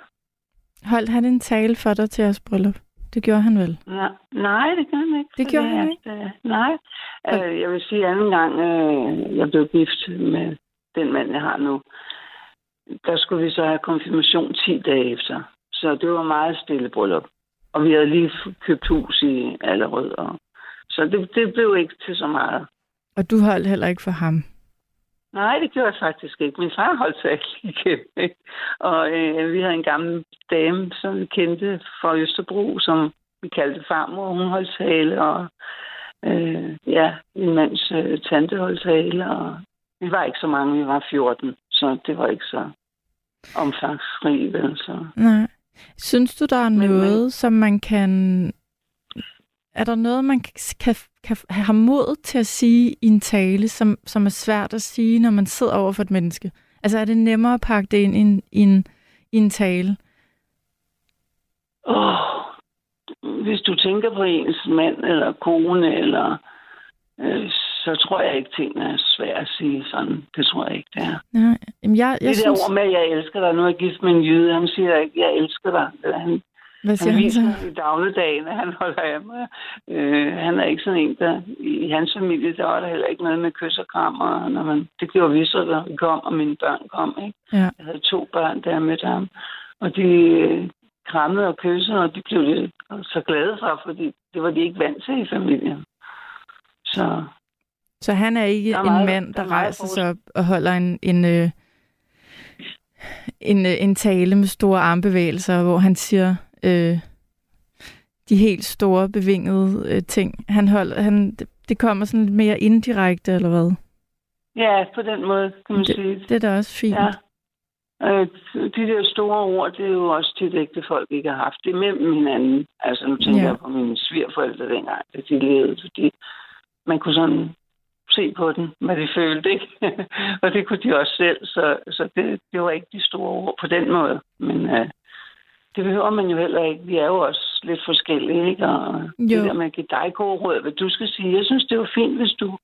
Holdt han en tale for dig til jeres bryllup? Det gjorde han vel? Nej, nej, det gør han ikke. Det gjorde han ikke? At, øh, nej. Øh, jeg vil sige, anden gang, øh, jeg blev gift med den mand, jeg har nu, der skulle vi så have konfirmation 10 dage efter. Så det var meget stille bryllup. Og vi havde lige købt hus i Allerød. Og... Så det, det blev ikke til så meget. Og du holdt heller ikke for ham? Nej, det gjorde jeg faktisk ikke. Min far holdt sig igen. Ikke? Og øh, vi havde en gammel dame, som vi kendte fra Østerbro, som vi kaldte farmor. Hun holdt tale, og øh, ja, min mands øh, tante holdt tale. Og vi var ikke så mange, vi var 14, så det var ikke så omfangsrig, vel? Så. Nej. Synes du, der er Men- noget, men- som man kan... Er der noget, man kan, kan have mod til at sige i en tale, som, som er svært at sige, når man sidder over for et menneske? Altså er det nemmere at pakke det ind i en, i en, i en tale? Åh, hvis du tænker på ens mand eller kone, eller, øh, så tror jeg ikke, tingene er svære at sige sådan. Det tror jeg ikke, det er. Nej, jamen jeg, jeg det der synes... ord med, at jeg elsker dig, nu er jeg gift med en jyde, han siger ikke, jeg elsker dig. Han, Hvad siger han han så? i dagligdagen, han holder af mig. Øh, han er ikke sådan en, der... I hans familie, der var der heller ikke noget med kys og kram. Og når man, det gjorde vi så, da vi kom, og mine børn kom. Ikke? Ja. Jeg havde to børn, der med ham. Og de, krammet og kysset, og de blev så glade for, fordi det var de ikke vant til i familien. Så Så han er ikke Der er en meget- mand, der er rejser sig op og holder en, en, øh, en, øh, en tale med store armbevægelser, hvor han siger øh, de helt store, bevingede øh, ting. Han holder, han, det, det kommer sådan lidt mere indirekte, eller hvad? ja, på den måde kan man sige. Det er da også fint. Ja. Øh, de der store ord, det er jo også tit ægte folk ikke har haft. Det er mellem hinanden. Altså nu tænker ja. jeg på mine svigerforældre dengang, da de levede, fordi man kunne sådan se på den, hvad de følte, ikke? og det kunne de også selv, så, så det, det var ikke de store ord på den måde. Men øh, det behøver man jo heller ikke. Vi er jo også lidt forskellige, ikke? Og jo. Det der med at give dig gode råd, hvad du skal sige. Jeg synes, det er jo fint, hvis du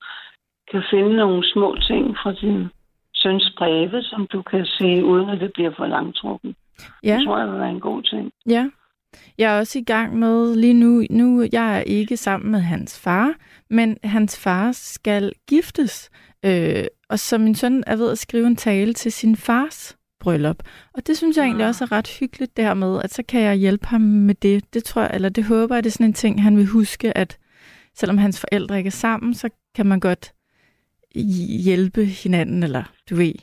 kan finde nogle små ting fra din søns breve, som du kan se, uden at det bliver for langtrukken. Ja. Det tror jeg vil være en god ting. Ja. Jeg er også i gang med lige nu, nu jeg er ikke sammen med hans far, men hans far skal giftes. Øh, og så min søn er ved at skrive en tale til sin fars bryllup. Og det synes jeg egentlig også er ret hyggeligt der med, at så kan jeg hjælpe ham med det. Det tror jeg, eller det håber jeg, det er sådan en ting, han vil huske, at selvom hans forældre ikke er sammen, så kan man godt hjælpe hinanden, eller du ved.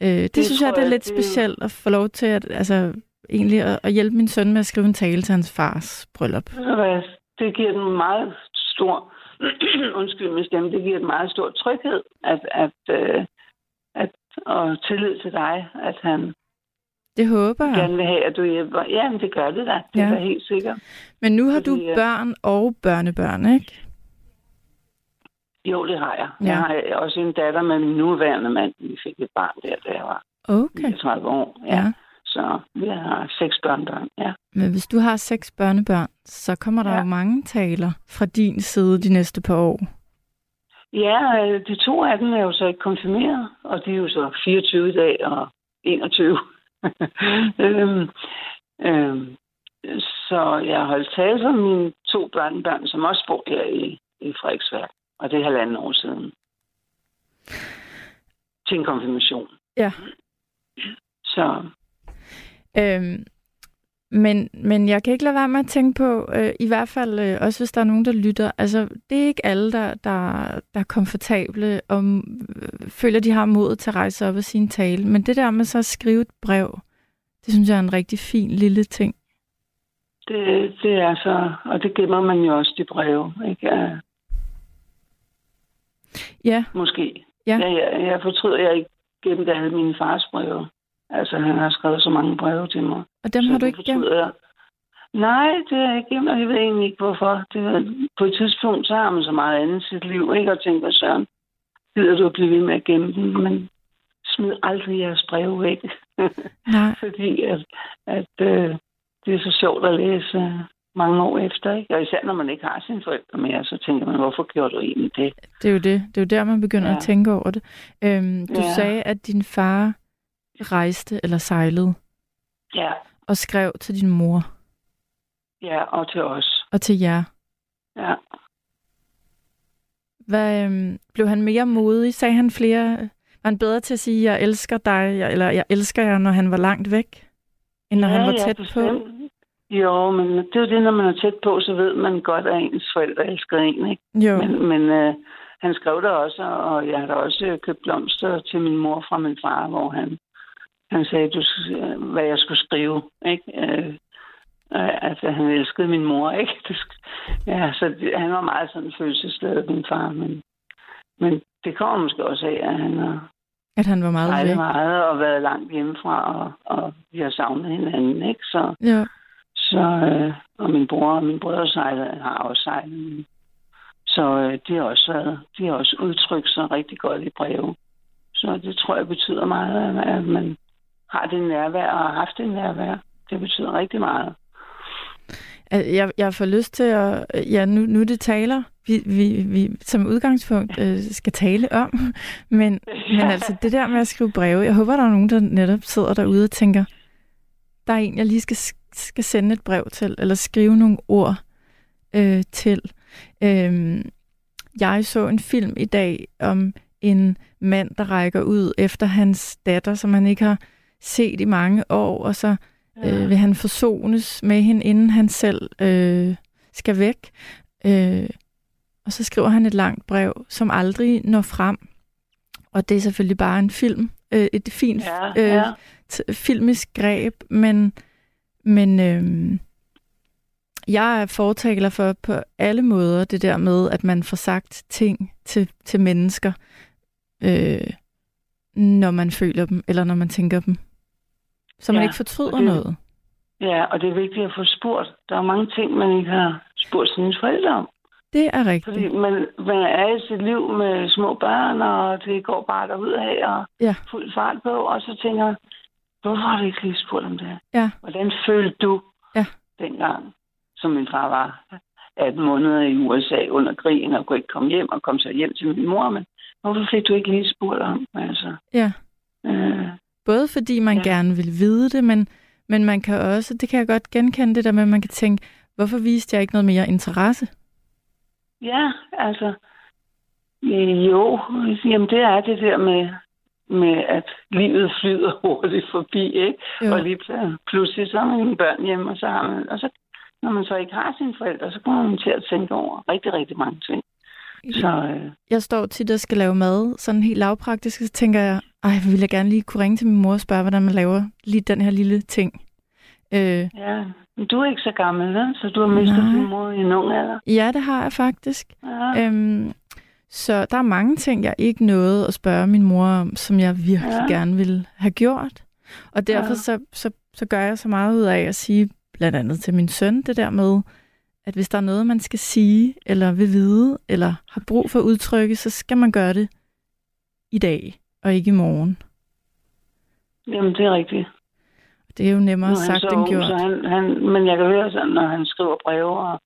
Øh, det, det Det synes jeg, det er jeg, lidt det- specielt at få lov til at, altså, egentlig at, at hjælpe min søn med at skrive en tale til hans fars bryllup. Du Det giver den meget stor, undskyld min stemme, det giver den meget stor tryghed, at, at, øh, at, og tillid til dig, at han Det håber jeg. gerne vil have, at du hjælper. Ja, men det gør det da. Det Ja. er da helt sikkert. Men nu har du Fordi, øh, børn og børnebørn, ikke? Jo, det har jeg. Ja. Jeg har også en datter med min nuværende mand. Vi fik et barn der, da jeg var Okay. 39 år. Ja. Ja. Så vi har seks børnebørn. Ja. Men hvis du har seks børnebørn, så kommer der Ja. jo mange taler fra din side de næste par år. Ja, øh, de to af dem er jo så ikke konfirmeret, og de er jo så 24 i dag og 21. øhm, øhm, så jeg har holdt tale for mine to børnebørn, som også bor her i, i Frederiksværk, og det er halvanden år siden. Til en konfirmation. Ja. Så Øhm, men, men jeg kan ikke lade være med at tænke på, øh, i hvert fald øh, også hvis der er nogen, der lytter, altså det er ikke alle, der, der, der er komfortable og øh, føler, de har mod til at rejse op og sige en tale. Men det der med så at skrive et brev, det synes jeg er en rigtig fin lille ting. det, det er så, og det gemmer man jo også de breve, ikke? Ja, Ja, måske. Ja. Jeg, jeg, jeg fortryder, at jeg ikke gemte alle mine fars breve. Altså, han har skrevet så mange breve til mig. og dem har du ikke gemt. jeg. Nej, det er ikke gemt, og jeg ved egentlig ikke, hvorfor. Det er, på et tidspunkt, så har man så meget andet i sit liv, ikke? Og tænker, Søren, gider du at blive ved med at gemme den, men smid aldrig jeres breve væk. Nej, Fordi at, at øh, det er så sjovt at læse mange år efter, ikke? Og især når man ikke har sine forældre mere, så tænker man, hvorfor gjorde du egentlig det? det er jo det. Det er jo der, man begynder. Ja. at tænke over det. Øhm, du Ja. sagde, at din far rejste eller sejlede Ja, og skrev til din mor ja, og til os. og til jer. Ja. Hvad, øhm, blev han mere modig? Sagde han flere? Var han bedre til at sige, jeg elsker dig, eller jeg elsker jer, når han var langt væk, end når ja, han var ja, tæt på? bestemt. Jo, men det er jo det, når man er tæt på, så ved man godt, at ens forældre elsker en, ikke? Jo, Men, men øh, han skrev der også, og jeg har da også købt blomster til min mor fra min far, hvor han, han sagde, du, hvad jeg skulle skrive, ikke? Øh, øh, altså, han elskede min mor, ikke? Ja, så det, han var meget sådan følelsesladet, min far, men, men det kommer måske også af, at han har at han var meget væk. meget og været langt hjemmefra, og, og vi har savnet hinanden, ikke? Så, Ja. så, øh, og min bror og min brødre sejler, har også sejlet. Så øh, de, har også været, de har også udtrykt sig rigtig godt i breve. Så det tror jeg betyder meget, at man har det nærvær og har haft det nærvær. Det betyder rigtig meget. Jeg, jeg får lyst til at... Ja, nu, nu det taler, vi, vi, vi som udgangspunkt øh, skal tale om. Men, men altså, det der med at skrive breve, jeg håber, der er nogen, der netop sidder derude og tænker, der er en, jeg lige skal, skal sende et brev til, eller skrive nogle ord øh, til. Øh, jeg så en film i dag om en mand, der rækker ud efter hans datter, som han ikke har set i mange år, og så øh, vil han forsones med hende, inden han selv øh, skal væk. Øh, og så skriver han et langt brev, som aldrig når frem. Og det er selvfølgelig bare en film. Øh, et fint Ja, øh, ja. t- filmisk greb, men, men øh, jeg er fortaler for på alle måder det der med, at man får sagt ting til, til mennesker, øh, når man føler dem, eller når man tænker dem. Så man Ja, ikke fortryder det- noget. Ja, og det er vigtigt at få spurgt. Der er mange ting, man ikke har spurgt sine forældre om. Det er rigtigt. Fordi man, man er i sit liv med små børn, og det går bare derudad og Ja. fuld fart på. Og så tænker man, hvorfor har du ikke lige spurgt om det her? Ja. Hvordan følte du Ja. dengang, som min far var 18 måneder i USA under krigen og kunne ikke komme hjem og kom så hjem til min mor? Men hvorfor fik du ikke lige spurgt om? Altså, Ja. øh, Både fordi man Ja. gerne vil vide det, men, men man kan også, det kan jeg godt genkende det der med, at man kan tænke, hvorfor viste jeg ikke noget mere interesse? Ja, altså, øh, jo, jamen det er det der med, med at livet flyder hurtigt forbi, ikke? Jo. Og lige pl- pludselig så har man børn hjemme, og så har man, og så, når man så ikke har sine forældre, så kommer man til at tænke over rigtig, rigtig mange ting. Så øh, Jeg står tit og skal lave mad, sådan helt lavpraktisk, så tænker jeg, ej, hvor ville jeg gerne lige kunne ringe til min mor og spørge, hvordan man laver lige den her lille ting. Øh, ja, men du er ikke så gammel, vel? så du har mistet Nej. din mor i en ung alder. ja, det har jeg faktisk. Ja. Øhm, så der er mange ting, jeg ikke nåede at spørge min mor om, som jeg virkelig Ja. ja. gerne ville have gjort. Og derfor Ja. så, så, så gør jeg så meget ud af at sige, blandt andet til min søn, det der med, at hvis der er noget, man skal sige, eller vil vide, eller har brug for at udtrykke, så skal man gøre det i dag, og ikke i morgen. Jamen, det er rigtigt. Det er jo nemmere Nu han sagt så end gjort. Så han, han, men jeg kan høre sådan, når han skriver breve og,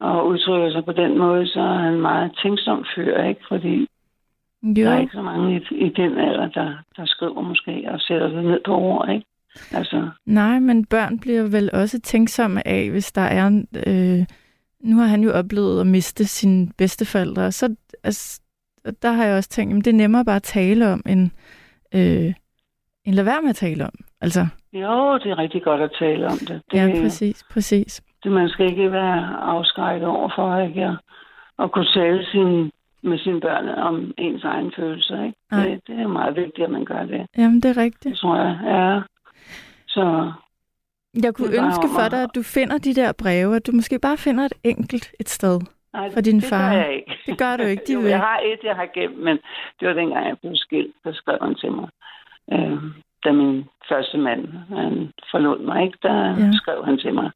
og udtrykker sig på den måde, så er han en meget tænksom fyr, ikke? Fordi der er Jo, ikke så mange i, i den alder, der, der skriver måske og sætter det ned på ord, ikke? Altså, nej, men børn bliver vel også tænksomme af, hvis der er... Øh, nu har han jo oplevet at miste sine bedsteforældre, så altså, der har jeg også tænkt, at det er nemmere bare at tale om, end, øh, end lade være med at tale om. Altså, jo, det er rigtig godt at tale om det. det ja, præcis, præcis. Det, man skal ikke være afskrækket over for, ikke? At, at kunne tale sin, med sine børn om ens egen følelser, ikke? Nej. Det, det er meget vigtigt, at man gør det. Jamen, det er rigtigt. Det tror jeg, ja. Så Jeg kunne ønske for dig, at du finder de der breve, at du måske bare finder et enkelt et sted. Nej, For din det far. gør jeg ikke. Det gør du ikke, de jo, jeg har et, jeg har gemt, men det var dengang, jeg blev skilt, der skrev han til mig. Øh, da min første mand, han forlod mig, ikke? der Ja. skrev han til mig.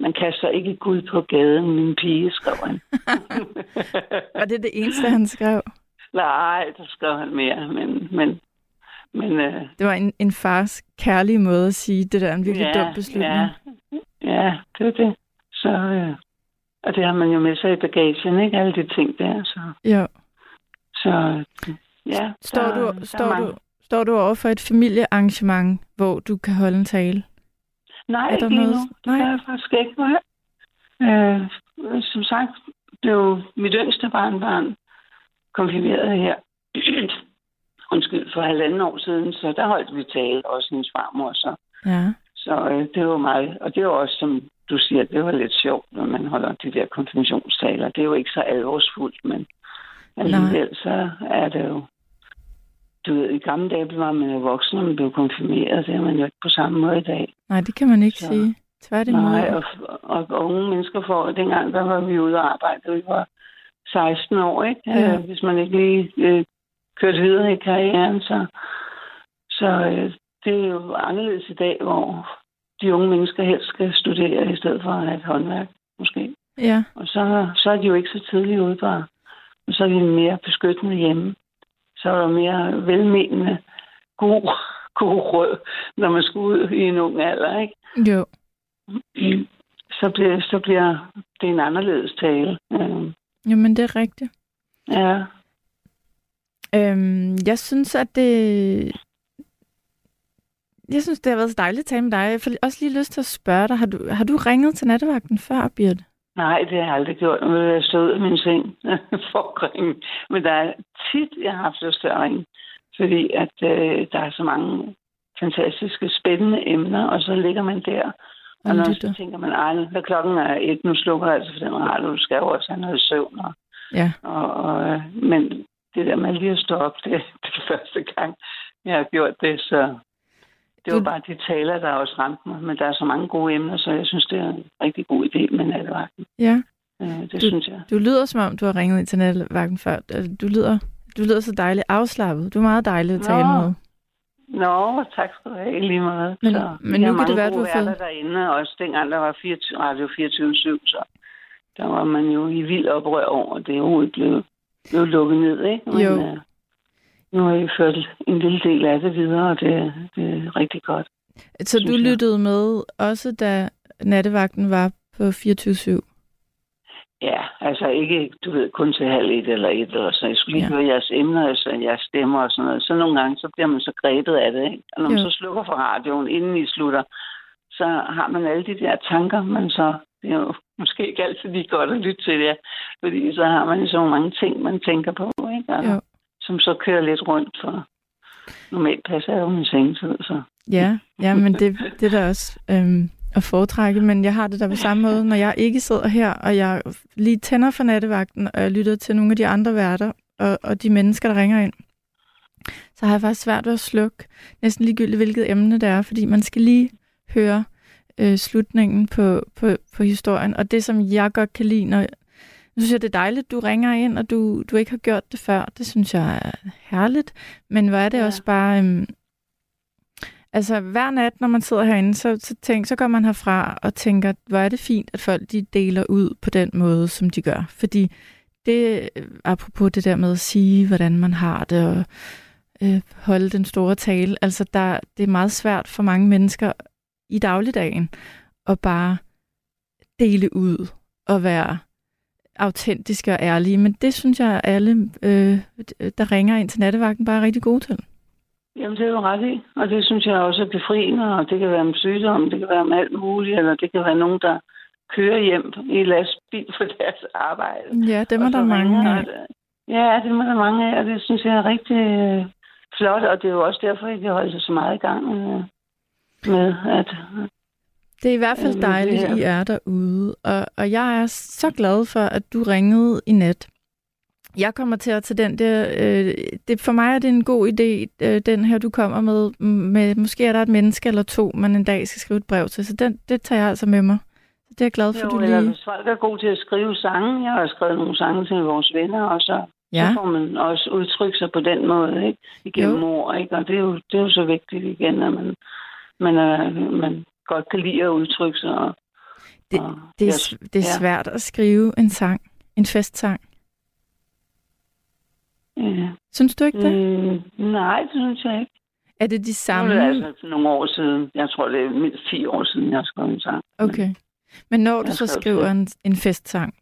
Man kaster ikke guld på gaden, min pige, skrev han. Og det er det eneste, han skrev. Nej, der skrev han mere, men, men, men øh, Det var en, en fars kærlige måde at sige, det der er en virkelig ja, dum beslutning. Ja, ja, det er det. Så, øh, og det har man jo med sig i bagagen, ikke? Alle de ting der. Så, Jo. så ja. Står, der, du, der er står, du, står du over for et familiearrangement, hvor du kan holde en tale? Nej, Er der ikke noget- nu. Det Nej. gør jeg faktisk ikke. Nej. Øh, som sagt blev mit yngste barnbarn konfirmeret her. Undskyld, for halvanden år siden, så der holdt vi tale, også hendes farmor. Så, Ja. så øh, det var meget, og det var også, som du siger, det var lidt sjovt, når man holder de der konfirmationstaler. Det er jo ikke så alvorsfuldt, men alligevel så er det jo, du ved, i gamle dage var man jo voksen, og man blev konfirmeret. Det er man jo ikke på samme måde i dag. Nej, det kan man ikke Så- sige. Tværtimod. Nej, og, og, og unge mennesker får, dengang der var vi ude og arbejde, vi var 16 år, ikke? Ja. Øh, hvis man ikke lige øh, kørte videre i karrieren, så, så øh, det er jo anderledes i dag, hvor de unge mennesker helst skal studere i stedet for at have et håndværk, måske. Ja, Og så, så er de jo ikke så tidligt på, og så er de mere beskyttende hjemme. Så er der mere velmenende, god, god råd, når man skal ud i en ung alder, ikke? jo. så bliver, så bliver det en anderledes tale. Øh, Jamen, det er rigtigt. ja. Øhm, jeg synes, at det... Jeg synes, det har været så dejligt at tale med dig. Jeg får også lige lyst til at spørge dig, har du, har du ringet til nattevagten før, Birte? Nej, det har jeg aldrig gjort. Nu vil jeg stå ud af min seng for at ringe. Men der er tit, jeg har haft lyst til at ringe. Fordi at øh, der er så mange fantastiske, spændende emner, og så ligger man der. Og, når så tænker man, ej, når klokken er et, nu slukker jeg altså for den radio, du skal jo også have noget søvn. Og, Ja. og, og, øh, men det der med lige at stå op, det, det er første gang, jeg har gjort det, så det var Du- bare de taler, der også ramte mig. Men der er så mange gode emner, så jeg synes, det er en rigtig god idé med nattevagten. Ja. Øh, det Du- synes jeg. Du lyder, som om du har ringet ind til nattevagten før. Altså, Du lyder, du lyder så dejligt afslappet. Du er meget dejlig at tale Nå. med. Nå, tak skal du have lige måde. Men- så, men nu kan det være, du gode har fået- derinde, også dengang der var 24, Radio 24 så der var man jo i vild oprør over, det er jo blevet, blevet lukket ned, ikke? Men, Jo. Nu har I ført en lille del af det videre, og det, det er rigtig godt. Så du jeg. lyttede med også, da nattevagten var på 24-7? Ja, altså ikke, du ved, kun til halv et eller et, eller så jeg skulle lige Ja. høre jeres emner, altså jeres stemmer og sådan noget. Så nogle gange, så bliver man så grebet af det, ikke? Og når man Jo. så slukker for radioen, inden I slutter, så har man alle de der tanker, man så, det er jo måske ikke altid lige godt at lytte til det, fordi så har man så mange ting, man tænker på, ikke? Og, Jo som så kører lidt rundt, for normalt passer jeg jo min sengetid, så. Ja, ja men det, det er da også øhm, at foretrække, men jeg har det der på samme måde, når jeg ikke sidder her, og jeg lige tænder for nattevagten, og jeg lytter til nogle af de andre værter, og, og de mennesker, der ringer ind, så har jeg faktisk svært ved at slukke, næsten ligegyldigt hvilket emne det er, fordi man skal lige høre øh, slutningen på, på, på historien, og det, som jeg godt kan lide, når, nu synes jeg, det er dejligt, du ringer ind, og du, du ikke har gjort det før, det synes jeg er herligt, men hvor er det Ja. også bare... Øhm, Altså hver nat, når man sidder herinde, så, så, tænk, så går man herfra og tænker, hvor er det fint, at folk de deler ud på den måde, som de gør. Fordi det, øh, apropos det der med at sige, hvordan man har det, og øh, holde den store tale, altså der, det er meget svært for mange mennesker i dagligdagen at bare dele ud og være autentiske og ærlige. Men det synes jeg, at alle, øh, der ringer ind til nattevagten, bare er rigtig gode til. Jamen, det er jo ret i. Og det synes jeg også er befriende, og det kan være om sygdom, det kan være om alt muligt, eller det kan være nogen, der kører hjem i lastbil for deres arbejde. Ja, dem er der mange af. det- Ja, det er der mange af, og det synes jeg er rigtig øh, flot, og det er jo også derfor, jeg kan holde sig så meget i gang øh, med, at Det er i hvert fald dejligt. I er derude, og, og jeg er så glad for, at du ringede i nat. Jeg kommer til at tage den der, øh, det, for mig er det en god idé, øh, den her du kommer med, med, måske er der et menneske eller to, man en dag skal skrive et brev til, så den, det tager jeg altså med mig. Så det er jeg glad for, jo, du eller lige... hvis folk er gode til at skrive sange, jeg har skrevet nogle sange til vores venner, og så, Ja, så får man også udtrykke sig på den måde, ikke? Igennem Jo. ord, ikke? Og det er, jo, det er jo så vigtigt igen, at man, man, er, man godt kan lide at udtrykke sig. Og, Det- og, det er, s- det er ja. svært at skrive en sang, en festsang. Ja. Synes du ikke det? Mm, nej, det synes jeg ikke. Er det de samme? er det altså nogle år siden. Jeg tror, det er mindst 10 år siden, jeg har skrevet en sang. Okay. Men når du så skriver en, en festsang,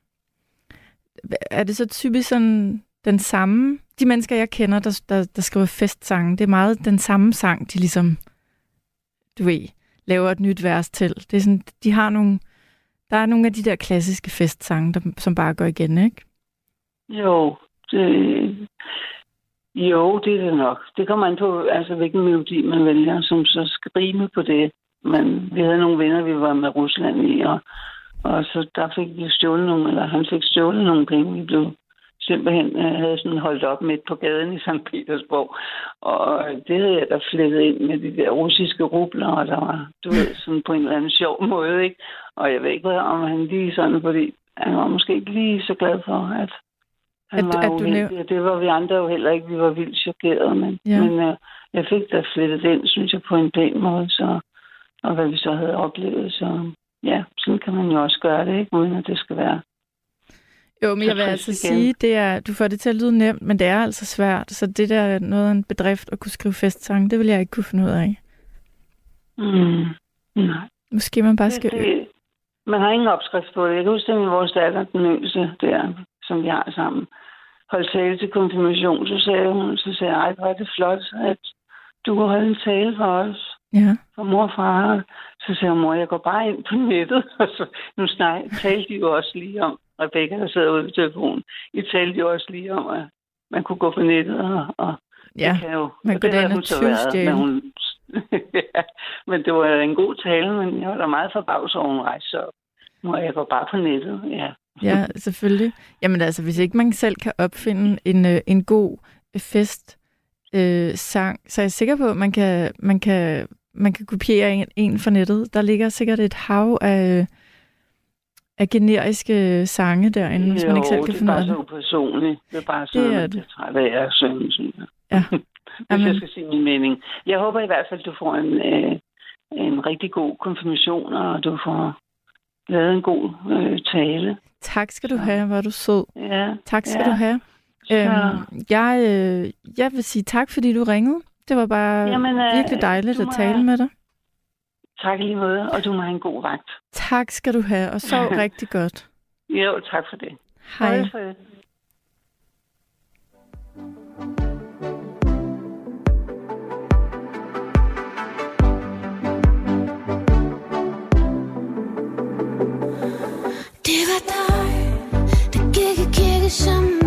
er det så typisk sådan den samme? De mennesker, jeg kender, der, der, der skriver festsange, det er meget den samme sang, de ligesom, du ved, laver et nyt vers til. Det er sådan, de har nogle, der er nogle af de der klassiske festsange, der, som bare går igen, ikke? Jo, det, jo, det er det nok. Det kommer an på, altså, hvilken melodi man vælger, som så skal rime på det. Men vi havde nogle venner, vi var med Rusland i, og, og så der fik vi stjålet nogle, eller han fik stjålet nogle penge. Vi blev simpelthen øh, havde sådan holdt op midt på gaden i St. Petersborg. Og det havde jeg da flettet ind med de der russiske rubler, og der var, du ved, sådan på en eller anden sjov måde, ikke? Og jeg ved ikke, om han lige sådan, fordi han var måske ikke lige så glad for, at han At du- var at du uheldig, næv- og det var vi andre jo heller ikke. Vi var vildt chokerede, men, ja. men øh, jeg fik da flettet ind, synes jeg, på en pæn måde, så, og hvad vi så havde oplevet. Så ja, sådan kan man jo også gøre det, ikke? uden at det skal være. Jo, men jeg vil altså igen. sige, det er, du får det til at lyde nemt, men det er altså svært. Så det der er noget af en bedrift at kunne skrive festsange, det vil jeg ikke kunne finde ud af. Mm. Nej. Måske man bare Det, skal... det, man har ingen opskrift på det. Jeg kan huske, at min vores datter, den yngste der, som vi har sammen, holdt tale til konfirmation, så sagde hun, så sagde jeg, ej, hvor er det flot, at du kan holde en tale for os. Ja. for mor og far. Så hun, mor, jeg går bare ind på nettet. Og så, nu snak, talte de jo også lige om, Rebecca, der sidder ude på telefonen, I talte jo også lige om, at man kunne gå på nettet, og, og Ja, det kan jo... man og havde derind hun og så været, men hun ja, men det var en god tale, men jeg var da meget forbavset over en rejse, så nu er jeg går bare på nettet, ja. Ja, selvfølgelig. Jamen altså, hvis ikke man selv kan opfinde en, øh, en god øh, fest øh, sang, så er jeg sikker på, at man kan, man kan, man kan kopiere en, en fra nettet. Der ligger sikkert et hav af, af generiske sange derinde, hvis man ikke selv kan finde ud af det. er bare så upersonligt. Det er bare sådan, Det er at det. jeg træt af at synge sådan her. Ja. Hvis Jamen. jeg skal sige min mening. Jeg håber i hvert fald, du får en, øh, en rigtig god konfirmation, og du får lavet en god øh, tale. Tak skal du have, hvor du sød. Ja. Tak skal Ja. du have. Så, Øhm, jeg, øh, jeg vil sige tak, fordi du ringede. Det var bare Jamen, øh, virkelig dejligt at tale have- med dig. tak lige måde, og du må have en god vagt. Tak skal du have, og sov rigtig godt. Jo, tak for det. Hej. Fred. Det var dig, der gik i kirke som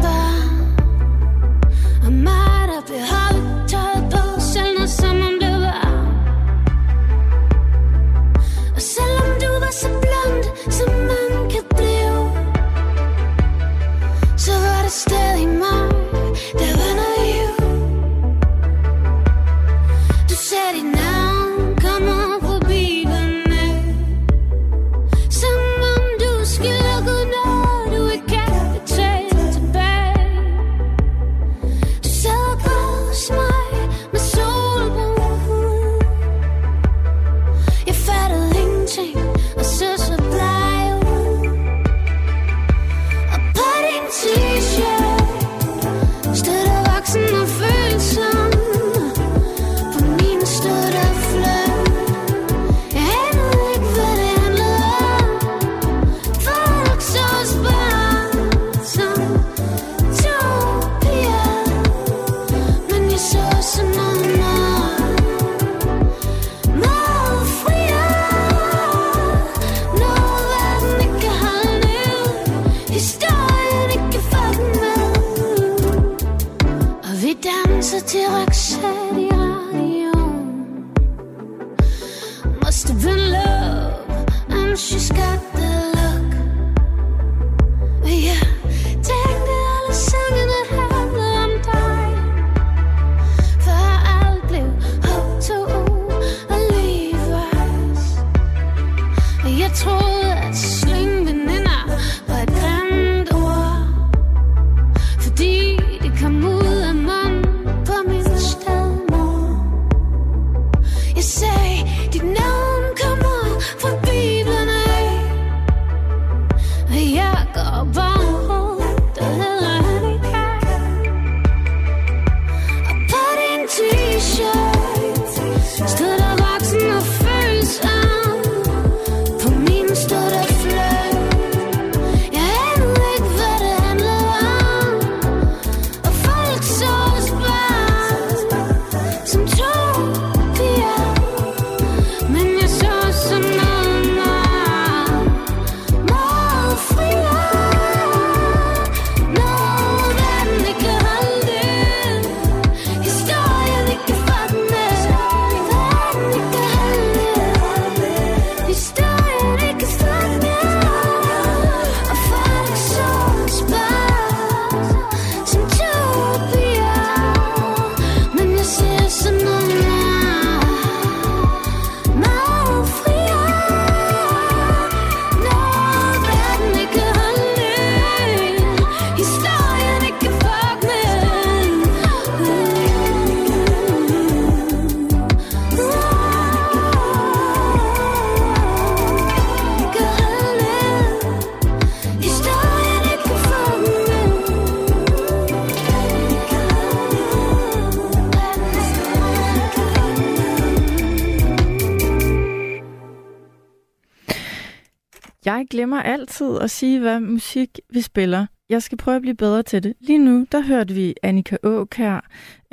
Glemmer altid at sige, hvad musik vi spiller. Jeg skal prøve at blive bedre til det. Lige nu, der hørte vi Annika Åkær,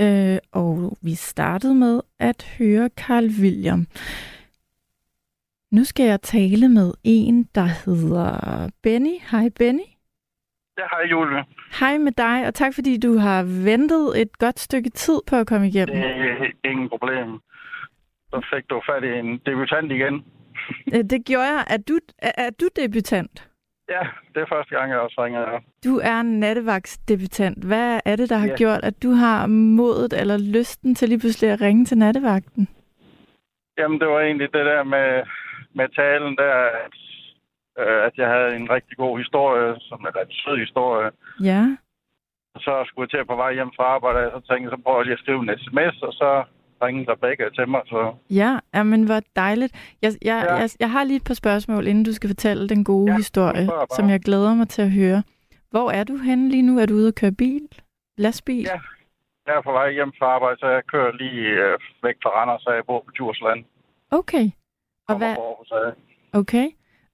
øh, og vi startede med at høre Carl William. Nu skal jeg tale med en, der hedder Benny. Hej Benny. Ja, hej Julie. Hej med dig, og tak fordi du har ventet et godt stykke tid på at komme igennem. Det er ingen problem. så fik du fat i en debutant igen. Øh, Det gjorde jeg. Er du, er, er du debutant? Ja, det er første gang, jeg også ringer her. Du er en nattevagtsdebutant. Hvad er det, der har Ja. gjort, at du har modet eller lysten til lige pludselig at ringe til nattevagten? Jamen, det var egentlig det der med, med talen der, at, øh, at jeg havde en rigtig god historie, som er en sød historie. Ja. Så skulle jeg til på vej hjem fra arbejde, og så tænkte jeg, så prøver jeg lige at skrive en sms, og så ringede Rebecca til mig. Så Ja, men hvor dejligt. Jeg, jeg, Ja. jeg, jeg har lige et par spørgsmål, inden du skal fortælle den gode Ja, historie, som jeg glæder mig til at høre. Hvor er du henne lige nu? Er du ude at køre bil? Lastbil? Ja. jeg er på vej hjem fra arbejde, så jeg kører lige øh, væk fra Randers, så jeg bor på Djursland. Okay. Og hvad, Aarhus okay.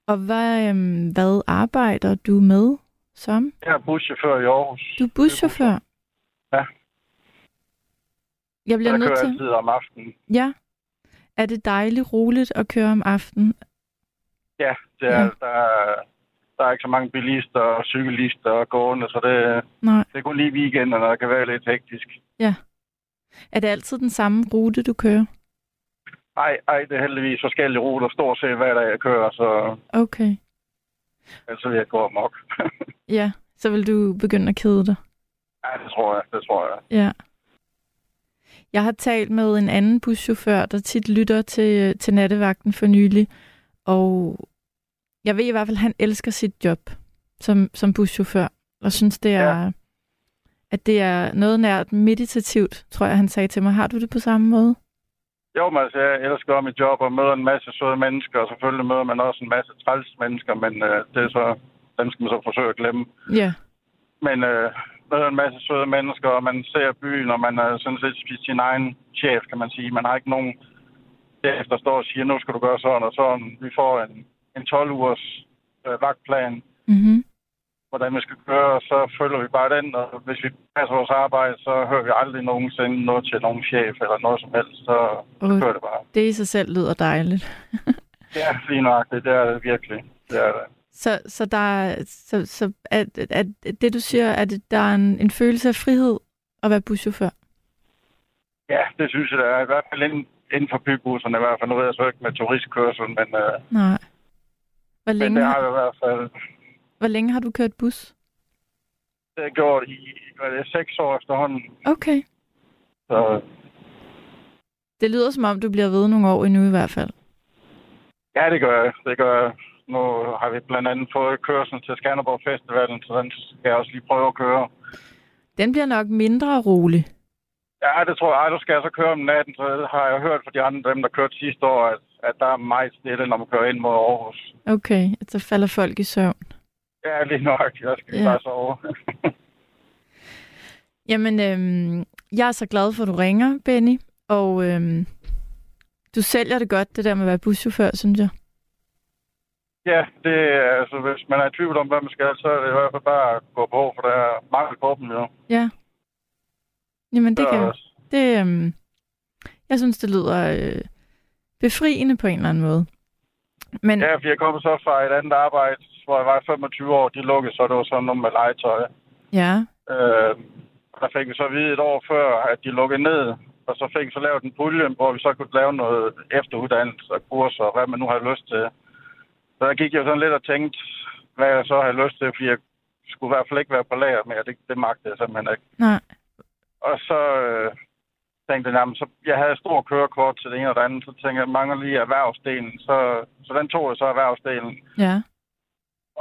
Og hvad, øhm, hvad arbejder du med som? Jeg er buschauffør i Aarhus. Du er buschauffør? Ja. Jeg bliver nødt til... altid om aftenen. Ja. Er det dejligt roligt at køre om aftenen? Ja, det er, Ja. ja. Der, er, der er ikke så mange bilister og cyklister og gående, så det, Nej. det er kun lige weekender, når det kan være lidt hektisk. Er det altid den samme rute, du kører? Ej, ej, det er heldigvis forskellige ruter, stort set hver dag jeg kører, så Okay. vil jeg gå amok. Ja, så vil du begynde at kede dig. ja, det tror jeg, det tror jeg. Ja. Jeg har talt med en anden buschauffør, der tit lytter til, til nattevagten for nylig, og jeg ved i hvert fald, at han elsker sit job som, som buschauffør, og synes, det er, ja. at det er noget nært meditativt, tror jeg, han sagde til mig. Har du det på samme måde? Jo, men altså, jeg elsker mit job og møder en masse søde mennesker, og selvfølgelig møder man også en masse træls mennesker, men øh, det er så, dem skal man så forsøge at glemme. Ja. Men øh, møder en masse søde mennesker, og man ser byen, og man er sådan set sin egen chef, kan man sige. Man har ikke nogen chef, der står og siger, nu skal du gøre sådan og sådan. Vi får en, en 12-ugers øh, vagtplan, Mm-hmm. hvordan vi skal køre, og så følger vi bare den, og hvis vi passer vores arbejde, så hører vi aldrig nogensinde noget til nogen chef eller noget som helst, så Uh, kører det bare. det i sig selv lyder dejligt. Ja, lige nøjagtigt. Det er det virkelig. Det er det. Så, så, der, er- så, så at, at det, du siger, at der er en, en følelse af frihed at være buschauffør? Ja, det synes jeg, det er. I hvert fald inden, inden for bybusserne i hvert fald. Nu ved jeg så ikke med turistkørsel, men, øh, Nej. Hvor men længe, det har jeg i hvert fald hvor længe har du kørt bus? det har gjort i hvad er det, seks år efterhånden. Okay. Så Det lyder som om, du bliver ved nogle år endnu i hvert fald. ja, det gør jeg. Det gør jeg. Nu har vi blandt andet fået kørsel til Skanderborg Festivalen, så den skal jeg også lige prøve at køre. Den bliver nok mindre rolig. Ja, det tror jeg. Ej, du skal jeg så køre om natten, så har jeg hørt fra de andre, dem der kørte sidste år, at, at der er meget stille, når man kører ind mod Aarhus. Okay, så falder folk i søvn. Ja, lige nok. Jeg skal ja. bare sove. Jamen, øhm, jeg er så glad for, at du ringer, Benny. Og øhm, du sælger det godt, det der med at være buschauffør, synes jeg. Ja, det er, altså, hvis man er i tvivl om, hvad man skal, så er det i hvert fald bare at gå på, for der er mangel på dem jo. Ja. Jamen, det kan Så, det, øhm, Jeg synes, det lyder øh, befriende på en eller anden måde. Men ja, for jeg kom så fra et andet arbejde, hvor jeg var 25 år, de lukkede, så det var sådan noget med legetøj. ja, Øh, der fik vi så at vide et år før, at de lukkede ned, og så fik vi så lavet en pulje, hvor vi så kunne lave noget efteruddannelse og kurser, og hvad man nu har lyst til. Så der gik jeg sådan lidt og tænkte, hvad jeg så havde lyst til, fordi jeg skulle i hvert fald ikke være på lager mere. Det, det magtede jeg simpelthen ikke. nej, Og så øh, tænkte jeg, så jeg havde stort kørekort til det ene og det andet, så tænkte jeg, jeg mangler lige erhvervsdelen. Så, så den tog jeg så erhvervsdelen. ja.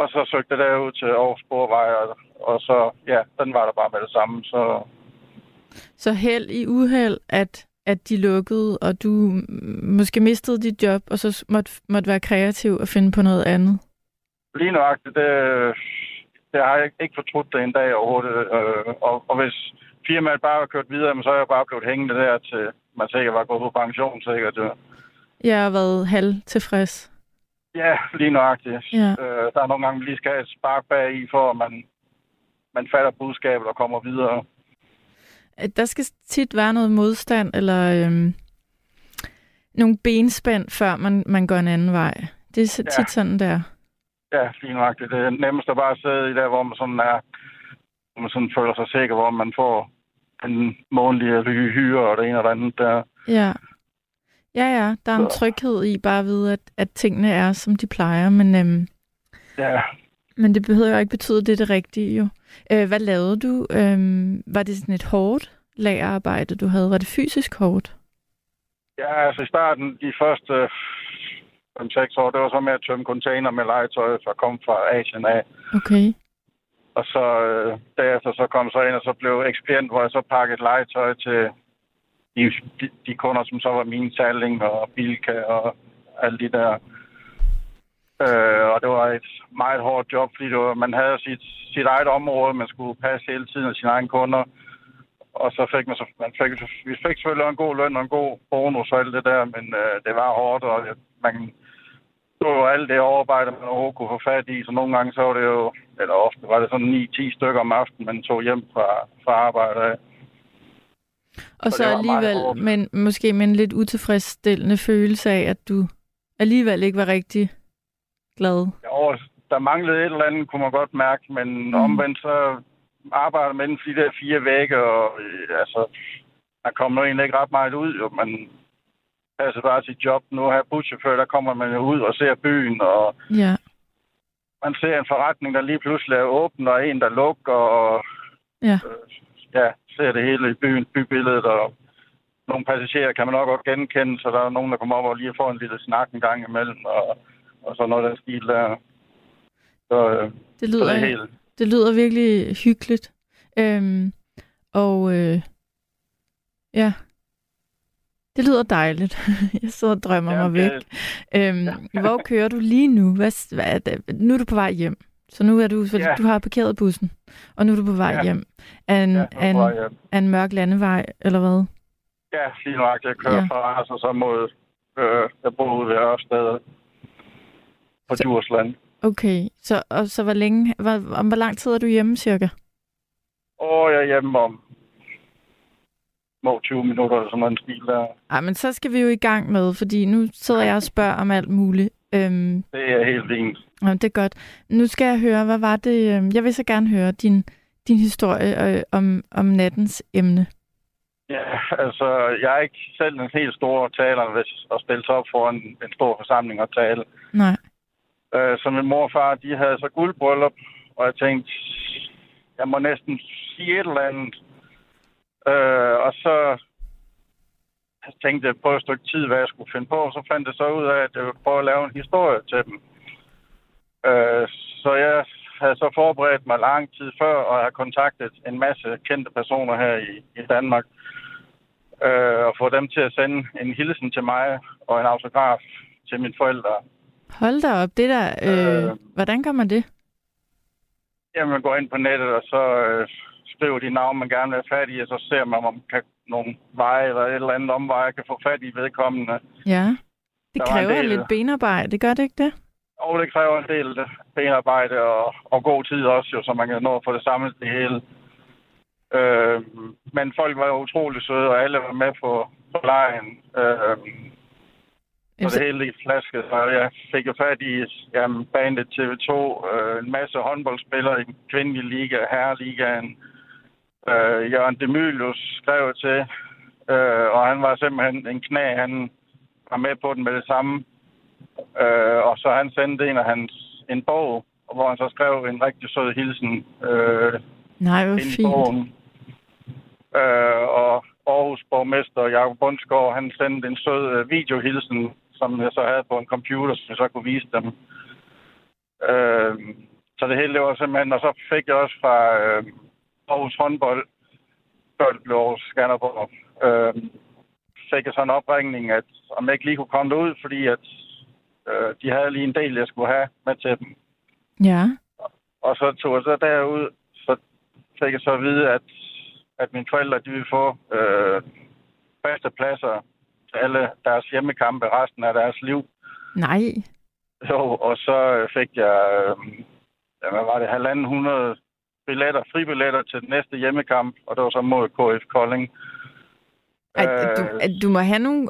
Og så søgte jeg derud til Aarhus Sporvej, og, og så, ja, den var der bare med det samme. Så Så held i uheld, at, at de lukkede, og du måske mistede dit job, og så måtte, måtte være kreativ og finde på noget andet. lige nøjagtigt, det, det har jeg ikke- fortrudt det en dag overhovedet. Øh, og, og hvis firmaet bare har kørt videre, så er jeg bare blevet hængende der til, man sikkert var gået på pension, sikkert. Jeg har været halv tilfreds. Ja, lige nøjagtigt. Ja. Øh, der er nogle gange, vi lige skal have et spark bag i, for at man, man fatter budskabet og kommer videre. Der skal tit være noget modstand, eller øhm, nogle benspænd, før man, man går en anden vej. Det er så Ja. tit sådan der. Ja, lige nøjagtigt. Det er nemmest at bare sidde i der, hvor man sådan er, hvor man sådan føler sig sikker, hvor man får den månedlige hyre og det ene og det andet der. Ja. Ja, ja, der er en tryghed i bare at vide, at, at tingene er, som de plejer, men, øhm, Ja, men det behøver jo ikke betyde, at det er det rigtige jo. Øh, hvad lavede du? Øhm, var det sådan et hårdt lagerarbejde, du havde? Var det fysisk hårdt? ja altså i starten, de første 5-6 år, det var så med at tømme container med legetøj, der kom fra Asien af. Okay. Og så øh, derefter så kom så ind, og så blev ekspedient, hvor jeg så pakkede legetøj til de, de, de kunder, som så var mine Salling og Bilka og alle de der. Øh, og det var et meget hårdt job, fordi det var, man havde sit, sit eget område, man skulle passe hele tiden af sine egne kunder. Og så fik man, så, man fik, vi fik selvfølgelig en god løn og en god bonus og alt det der, men øh, det var hårdt, og man, var jo alt det overarbejde, man overhovedet kunne få fat i. Så nogle gange så var det jo, eller ofte var det sådan 9-10 stykker om aftenen, man tog hjem fra, fra arbejde af. Og Så så alligevel, men måske med en lidt utilfredsstillende følelse af, at du alligevel ikke var rigtig glad. Jo, der manglede et eller andet, kunne man godt mærke, men Mm. omvendt så arbejder for de der fire vægge, og øh, altså, der kommer jo egentlig ikke ret meget ud, jo. Man passer bare sit job. Nu her buschauffør, der kommer man jo ud og ser byen, og Ja. man ser en forretning, der lige pludselig er åben, og en, der lukker, og Ja. øh, ja, ser det hele i byen, bybilledet, og nogle passagerer kan man nok godt genkende, så der er nogen, der kommer op og lige får en lille snak en gang imellem, og, og så noget den stil der. Så, øh, Det så lyder, det er helt... det lyder virkelig hyggeligt. Øhm, og øh, ja, det lyder dejligt. Jeg sidder og drømmer Ja, mig væk. det- Øhm, hvor kører du lige nu? Hvad, hvad er det? Nu er du på vej hjem. Så nu er du, Ja. du har parkeret bussen, og nu er du på vej Ja. hjem. Af en, Ja, af, en, af en mørk landevej, eller hvad? Ja, lige nok. Jeg kører Ja. ja. fra Randers så mod... Øh, jeg bor ude ved Ørsted på Så- Djursland. Okay, så, og så hvor længe, hvor, om hvor lang tid er du hjemme cirka? Og jeg er hjemme om små 20 minutter eller sådan en stil der. Ej, men så skal vi jo i gang med, fordi nu sidder jeg og spørger om alt muligt. Øhm, Det er helt fint. Ja, det er godt. Nu skal jeg høre, hvad var det? øh, Jeg vil så gerne høre din, din historie øh, om, om nattens emne. Ja, altså, jeg er ikke selv en helt stor taler, hvis at stille sig op for en, en stor forsamling og tale. Nej. Øh, så min mor og far, de havde så guldbryllup, og jeg tænkte, jeg må næsten sige et eller andet. Øh, og så jeg tænkte jeg på et stykke tid, hvad jeg skulle finde på, og så fandt jeg så ud af, at jeg ville prøve at lave en historie til dem. Øh, så jeg havde så forberedt mig lang tid før, og har kontaktet en masse kendte personer her i, i Danmark, øh, og få dem til at sende en hilsen til mig og en autograf til mine forældre. Hold da op, det der, øh, Øh. hvordan gør man det? Jamen, man går ind på nettet, og så øh, skriver de navn, man gerne vil have fat i, og så ser man, om kan nogle veje eller et eller andet omveje kan få fat i vedkommende. Ja, det Der kræver del- lidt benarbejde, det gør det ikke det? Og det kræver en del benarbejde og, og god tid også, jo, så man kan nå at få det samlet det hele. Øh, men folk var jo utrolig søde, og alle var med på, på lejen. Øh, Jamen, så så- det hele gik flasket, så jeg fik jo fat i jamen, bandet TV2, øh, en masse håndboldspillere i den kvindelige liga, herreligaen. Øh, Jørgen Demilius skrev til, øh, og han var simpelthen en knæ, han var med på den med det samme. Øh, og så han sendte en af hans en bog, hvor han så skrev en rigtig sød hilsen øh, Nej, hvor i fint. bogen. Øh, og Aarhus borgmester Jacob Bundsgaard, han sendte en sød øh, videohilsen, som jeg så havde på en computer, som jeg så kunne vise dem. Øh, så det hele det var simpelthen, og så fik jeg også fra øh, Aarhus håndbold, før det blev Aarhus Skanderborg, øh, fik jeg så en opringning, at om jeg ikke lige kunne komme derud, fordi at øh, de havde lige en del, jeg skulle have med til dem. Ja, Og så tog jeg så derud, så fik jeg så at vide, at, at mine forældre, de ville få øh, faste pladser til alle deres hjemmekampe resten af deres liv. nej. Jo, og så øh, fik jeg, øh, hvad var det, halvanden hundrede billetter, fribilletter til den næste hjemmekamp, og det var så mod KF Kolding. Ej, du, Øh, at du må have nogle,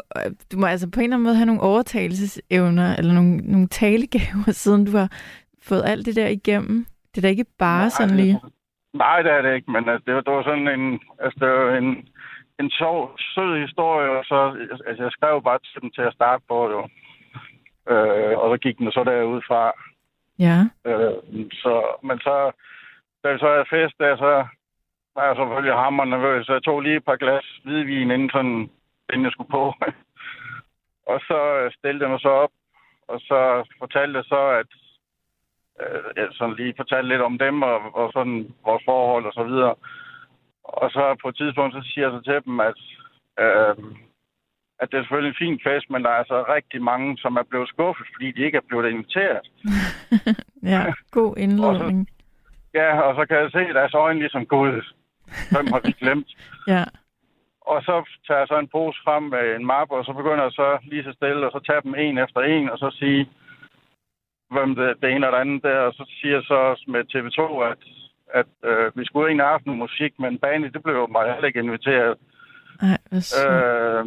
du må altså på en eller anden måde have nogle overtagelsesevner, eller nogle, nogle talegaver, siden du har fået alt det der igennem. Det er da ikke bare Nej, sådan lige. Nej, det er det ikke, men altså, det, var, det var sådan en, altså, det var en, en sjov, sød historie, og så, altså jeg skrev bare til dem til at starte på, jo. Øh, og så gik den så derud fra. Ja. Øh, så, men så, da vi så havde fest der, så var jeg selvfølgelig hammer nervøs, så jeg tog lige et par glas hvidvin, inden, sådan, inden jeg skulle på. og så øh, stillede jeg mig så op, og så fortalte jeg så, at øh, sådan lige fortalte lidt om dem, og, og sådan vores forhold og så videre. Og så på et tidspunkt, så siger jeg så til dem, at, øh, at det er selvfølgelig en fin fest, men der er altså rigtig mange, som er blevet skuffet, fordi de ikke er blevet inviteret. Ja, god indledning. Ja, og så kan jeg se deres øjne ligesom gud. Hvem har vi glemt? Ja. Og så tager jeg så en pose frem med en mappe, og så begynder jeg så lige så stille, og så tager dem en efter en, og så sige, hvem det, det ene og det andet der. Og så siger så også med TV2, at, at øh, vi skulle haft noget musik, men Bani, det blev jo mig heller ikke inviteret. Ej. Øh,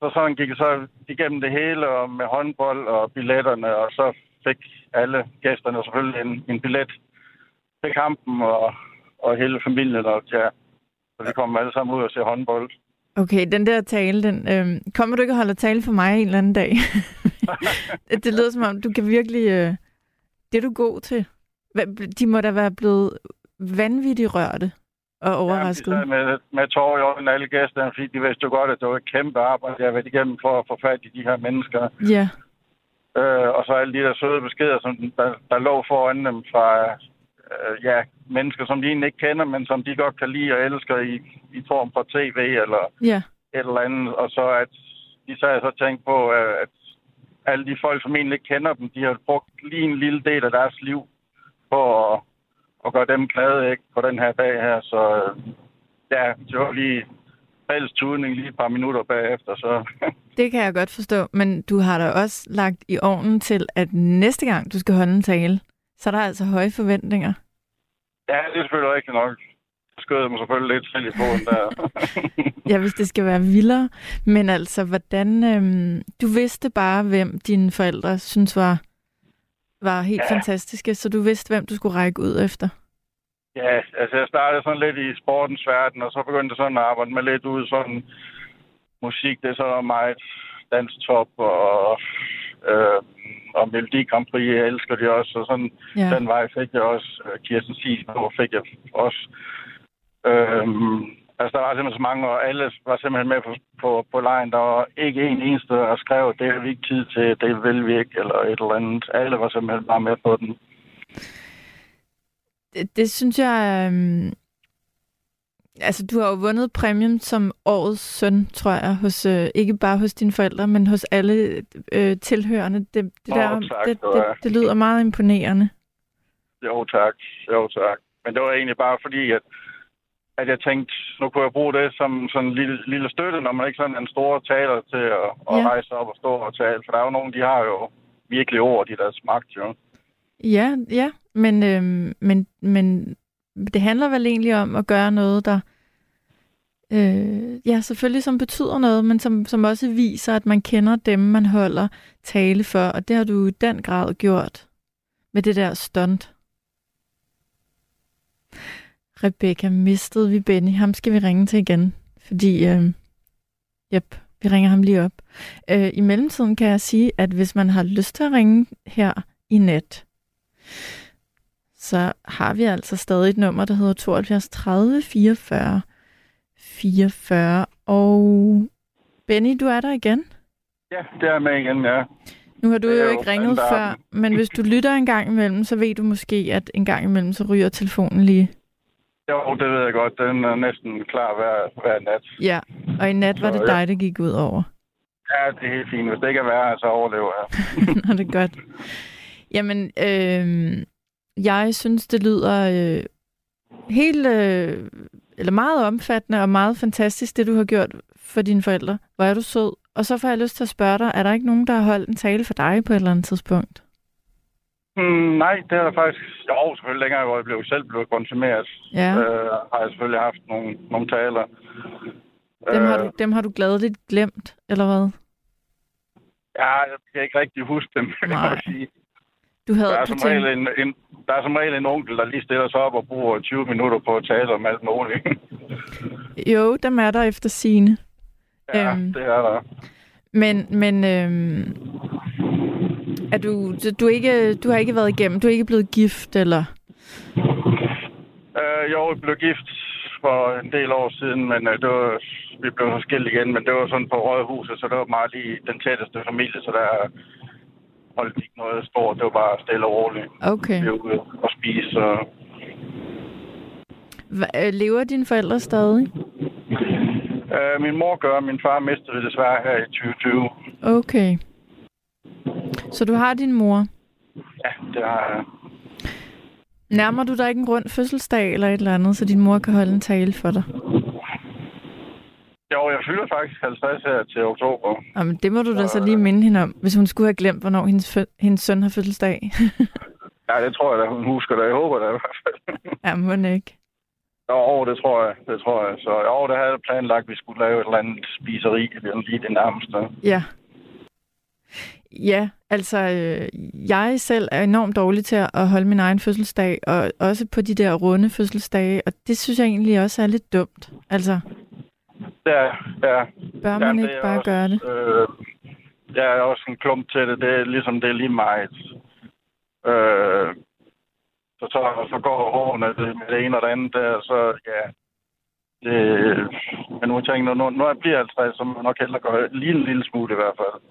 så sådan gik jeg så igennem det hele, og med håndbold og billetterne, og så fik alle gæsterne selvfølgelig en, en billet til kampen, og, og hele familien, og ja, så vi kom alle sammen ud og se håndbold. Okay, den der tale, den, øhm, kommer du ikke og holder tale for mig en eller anden dag? det, lyder som om, du kan virkelig... Øh, det er du god til. De må da være blevet vanvittigt rørte og overrasket. Ja, de sad med, med tårer i øjnene alle gæsterne, fordi de vidste jo godt, at det var et kæmpe arbejde, jeg har været igennem for at få fat i de her mennesker. Ja, Øh, og så alle de der søde beskeder, som der, der lå foran dem fra øh, ja, mennesker, som de egentlig ikke kender, men som de godt kan lide og elsker i, i form for tv eller ja, et eller andet. Og så at de jeg så tænkt på, øh, at alle de folk, som egentlig ikke kender dem, de har brugt lige en lille del af deres liv på at, at gøre dem glade ikke, på den her dag her. Så øh, ja, det var lige fælles tudning lige et par minutter bagefter, så det kan jeg godt forstå. Men du har da også lagt i ovnen til, at næste gang, du skal holde en tale, så er der altså høje forventninger. ja, det er selvfølgelig rigtigt nok. Jeg skød mig selvfølgelig lidt selv i foden der. Ja, hvis det skal være vildere. Men altså, hvordan... Øhm, du vidste bare, hvem dine forældre synes var, var helt ja. Fantastiske, så du vidste, hvem du skulle række ud efter. Ja, altså jeg startede sådan lidt i sportens verden, og så begyndte jeg sådan at arbejde med lidt ud sådan musik, det er så meget danstop og, øh, og Melodi Grand Prix, jeg elsker det også, og sådan Ja. den vej fik jeg også, øh, Kirsten Sies, hvor fik jeg også. Øhm, altså der var simpelthen så mange, og alle var simpelthen med på, på, på lejen. Der var ikke en eneste, der skrev, det har vi ikke tid til, det vil vi ikke, eller et eller andet. Alle var simpelthen bare med på den. Det, det synes jeg... Øhm, altså, du har jo vundet præmien som årets søn, tror jeg, hos, øh, ikke bare hos dine forældre, men hos alle øh, tilhørende. Det, det, Åh, der, tak, det, det det, det lyder meget imponerende. Jo tak, jo tak. Men det var egentlig bare fordi, at, at jeg tænkte, nu kunne jeg bruge det som sådan en lille, lille støtte, når man ikke sådan er en stor taler til at, at Ja. rejse op og stå og tale. For der er jo nogen, de har jo virkelig ord i deres magt, jo. Ja, ja, men, øhm, men, men det handler vel egentlig om at gøre noget, der øh, ja, selvfølgelig som betyder noget, men som, som også viser, at man kender dem, man holder tale for, og det har du i den grad gjort med det der stunt. Rebecca, mistede vi Benny? Ham skal vi ringe til igen, fordi, øh, yep, vi ringer ham lige op. Øh, I mellemtiden kan jeg sige, at hvis man har lyst til at ringe her i nat, så har vi altså stadig et nummer, der hedder 72 30 44 44. Og Benny, du er der igen. Ja, det er med igen, ja. Nu har du jo ikke ringet før, men hvis du lytter en gang imellem, så ved du måske, at en gang imellem, så ryger telefonen lige. Jo, det ved jeg godt. Den er næsten klar hver, hver nat. Ja, og i nat var Så, det ja. dig, der gik ud over. Ja, det er helt fint. Hvis det ikke er værre, så overlever jeg. Nå, det er godt. Jamen, øh, jeg synes, det lyder øh, helt, øh, eller meget omfattende og meget fantastisk, det du har gjort for dine forældre. Hvor er du sød. Og så får jeg lyst til at spørge dig, er der ikke nogen, der har holdt en tale for dig på et eller andet tidspunkt? Hmm, nej, det er der faktisk... Jo, selvfølgelig længere, hvor jeg blev selv blev konsumeret. Ja. Øh, har jeg selvfølgelig haft nogle, nogle taler. Dem har, Øh, du, dem har du gladeligt glemt, eller hvad? Ja, jeg kan ikke rigtig huske dem, kan jeg sige. Du havde, Der er, som regel en, en, der er som regel en onkel, der lige stiller sig op og bruger 20 minutter på at tale om alt muligt. jo, dem er der efter sine. ja, Øhm. det er der. Men, men øhm, er du, du, ikke, du har ikke været igennem, du er ikke blevet gift, eller? Øh, jo, jeg blev gift for en del år siden, men øh, det var, vi blev skilt igen, men det var sådan på Rådhuset, så det var meget lige den tætteste familie, så der holdt ikke noget stort. Det var bare stille og roligt. Okay. Vi ude og spise, og Hva, øh, lever dine forældre stadig? Øh, min mor gør, min far mistede det desværre her i 2020. Okay. Så du har din mor. Ja, det har jeg. Nærmer du dig ikke en rund fødselsdag eller et eller andet, så din mor kan holde en tale for dig? Jo, jeg fylder faktisk 50 her til oktober. Jamen, det må du da så lige minde hende om, hvis hun skulle have glemt, hvornår hendes, fø- hendes søn har fødselsdag. Ja, det tror jeg da, hun husker det. Jeg håber det i hvert fald. ja, må ikke. Jo, det tror jeg. Det tror jeg. Så jo, det havde jeg planlagt, at vi skulle lave et eller andet spiseri. Er lige det nærmeste. Ja. Ja, altså, øh, jeg selv er enormt dårlig til at holde min egen fødselsdag, og også på de der runde fødselsdage, og det synes jeg egentlig også er lidt dumt. Altså, Ja, ja. bør man Jamen, ikke bare også, gøre det? Øh, jeg er også en klump til det. Det er ligesom, det er lige meget. Øh, så, så, så går hårene med det ene og det andet der, så ja. Det, men nu tænker jeg, nu, nu jeg bliver 50, så må jeg nok hellere gøre lige en lille smule i hvert fald.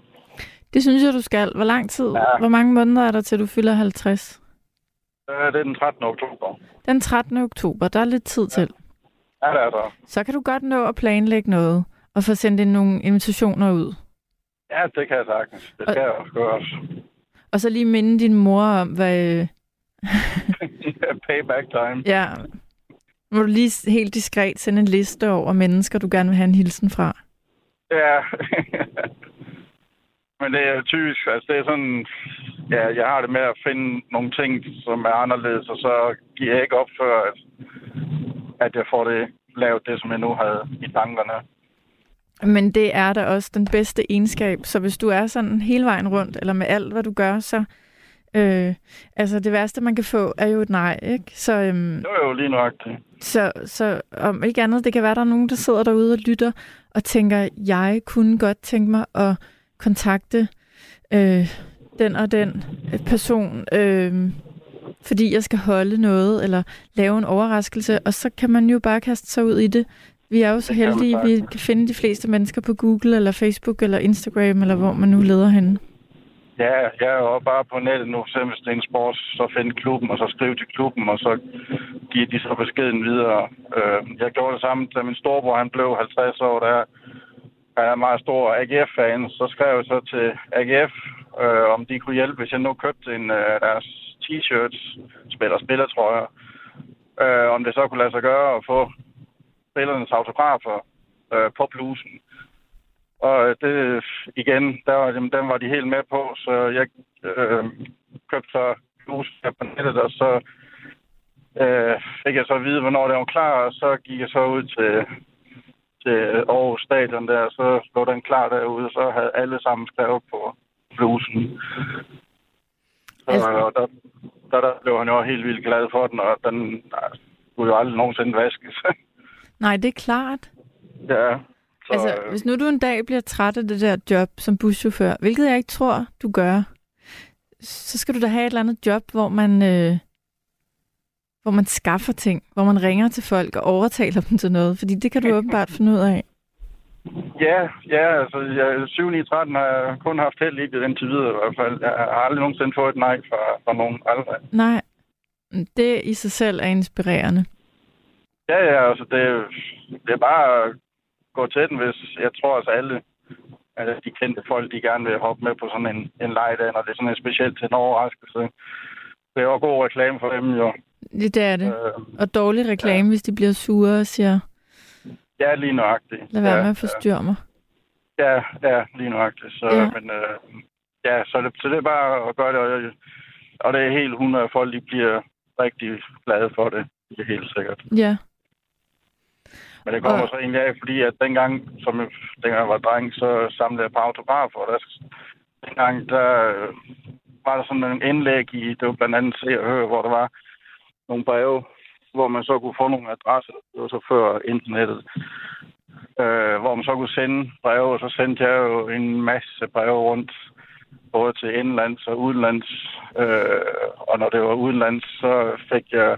Det synes jeg, du skal. Hvor lang tid? Ja. Hvor mange måneder er der til, du fylder 50? Øh, det er den 13. oktober. Den 13. oktober, der er lidt tid til. Ja, det er der. Så kan du godt nå at planlægge noget, og få sendt nogle invitationer ud. Ja, det kan jeg sagtens. Det skal jeg også gøre også. Og så lige minde din mor om, hvad... øh, Payback time. Ja, må du lige helt diskret sende en liste over mennesker, du gerne vil have en hilsen fra. Ja. Men det er typisk, altså det er sådan, ja, jeg har det med at finde nogle ting, som er anderledes, og så giver jeg ikke op før, at, at jeg får det lavet, det som jeg nu havde i tankerne. Men det er da også den bedste egenskab, så hvis du er sådan hele vejen rundt, eller med alt, hvad du gør, så... Øh, altså det værste, man kan få, er jo et nej, ikke? Så, øhm, Det var jo lige nok det. så, så om ikke andet, det kan være, der er nogen, der sidder derude og lytter, og tænker, jeg kunne godt tænke mig at kontakte øh, den og den person, øh, fordi jeg skal holde noget, eller lave en overraskelse, og så kan man jo bare kaste sig ud i det. Vi er jo så heldige, at vi kan finde de fleste mennesker på Google, eller Facebook, eller Instagram, eller hvor man nu leder henne. Ja, jeg er jo bare på nettet nu, selv hvis det er en sport, så finde klubben, og så skrive til klubben, og så give de så beskeden videre. Øh, jeg gjorde det samme, da min storebror han blev 50 år, der han er meget stor AGF-fan, så skrev jeg så til AGF, øh, om de kunne hjælpe, hvis jeg nu købte en af deres t-shirts, spiller spillertrøjer, øh, om det så kunne lade sig gøre at få spillernes autografer øh, på blusen. Og øh, det, igen, der var, dem, var de helt med på, så jeg øh, købte så blusen på nettet, og så øh, fik jeg så at vide, hvornår det var klar, og så gik jeg så ud til, til Aarhus Stadion der, og så lå den klar derude, og så havde alle sammen skrevet på blusen. Så Altså- altså... der, der, der blev han jo helt vildt glad for den, og den nej, skulle jo aldrig nogensinde vaskes. Nej, det er klart. ja, så, Altså, øh, hvis nu du en dag bliver træt af det der job som buschauffør, hvilket jeg ikke tror, du gør, så skal du da have et eller andet job, hvor man, øh, hvor man skaffer ting, hvor man ringer til folk og overtaler dem til noget, fordi det kan du åbenbart finde ud af. Ja, ja, altså jeg, 7 9 13 har jeg kun haft held i det indtil videre i hvert fald. Jeg har aldrig nogensinde fået et nej fra, fra nogen. Aldrig. Nej, det i sig selv er inspirerende. Ja, ja, altså det, det er bare at gå til den, hvis jeg tror altså alle altså, de kendte folk, de gerne vil hoppe med på sådan en, en lejdag, når det er sådan en specielt til en overraskelse. Det er jo god reklame for dem jo. Det er det. Øh, Og dårlig reklame, hvis de bliver sure og siger, ja, lige nøjagtigt. lad være ja, med at forstyrre mig. Ja, ja, lige nøjagtigt. Så, Ja. ja. Men, øh, ja, så, det, så det er bare at gøre det, og, og det er helt 100, folk de bliver rigtig glade for det. Det er helt sikkert. Ja, Men det kommer Og- så egentlig af, fordi at dengang, som jeg, dengang jeg var dreng, så samlede jeg på autografer, og der, dengang, der, var der sådan en indlæg i, det var blandt andet Se og Hør, hvor der var nogle breve, hvor man så kunne få nogle adresser. Det var så før internettet. Øh, hvor man så kunne sende breve, og så sendte jeg jo en masse breve rundt, både til indlands og udenlands. Øh, og når det var udenlands, så fik jeg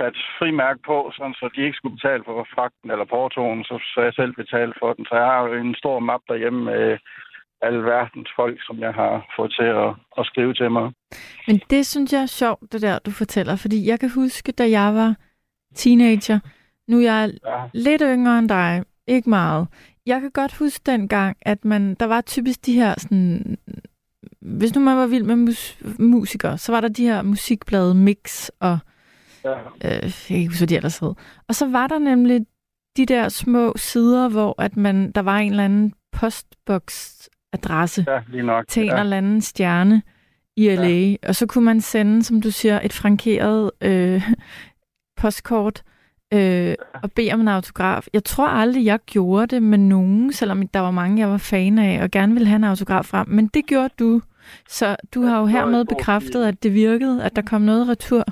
sat frimærke på, sådan så de ikke skulle betale for fragten eller portoen, så, så jeg selv betalte for den. Så jeg har jo en stor map derhjemme med øh, verdens folk, som jeg har fået til at, at skrive til mig. Men det synes jeg er sjovt, det der, du fortæller. Fordi jeg kan huske, da jeg var teenager, nu er jeg Ja. lidt yngre end dig, ikke meget. Jeg kan godt huske dengang, at man, der var typisk de her sådan, hvis nu man var vild med mus- musikere, så var der de her musikblade Mix og Ja. øh, jeg kan ikke huske, hvad de ellers hed. Og så var der nemlig de der små sider, hvor at man, der var en eller anden postbox-adresse ja, lige nok. til en ja. eller anden stjerne i LA, ja. og så kunne man sende, som du siger, et frankeret øh, postkort øh, og bede om en autograf. Jeg tror aldrig, jeg gjorde det med nogen, selvom der var mange, jeg var fan af og gerne ville have en autograf frem, men det gjorde du. Så du har jo hermed bekræftet, at det virkede, at der kom noget retur.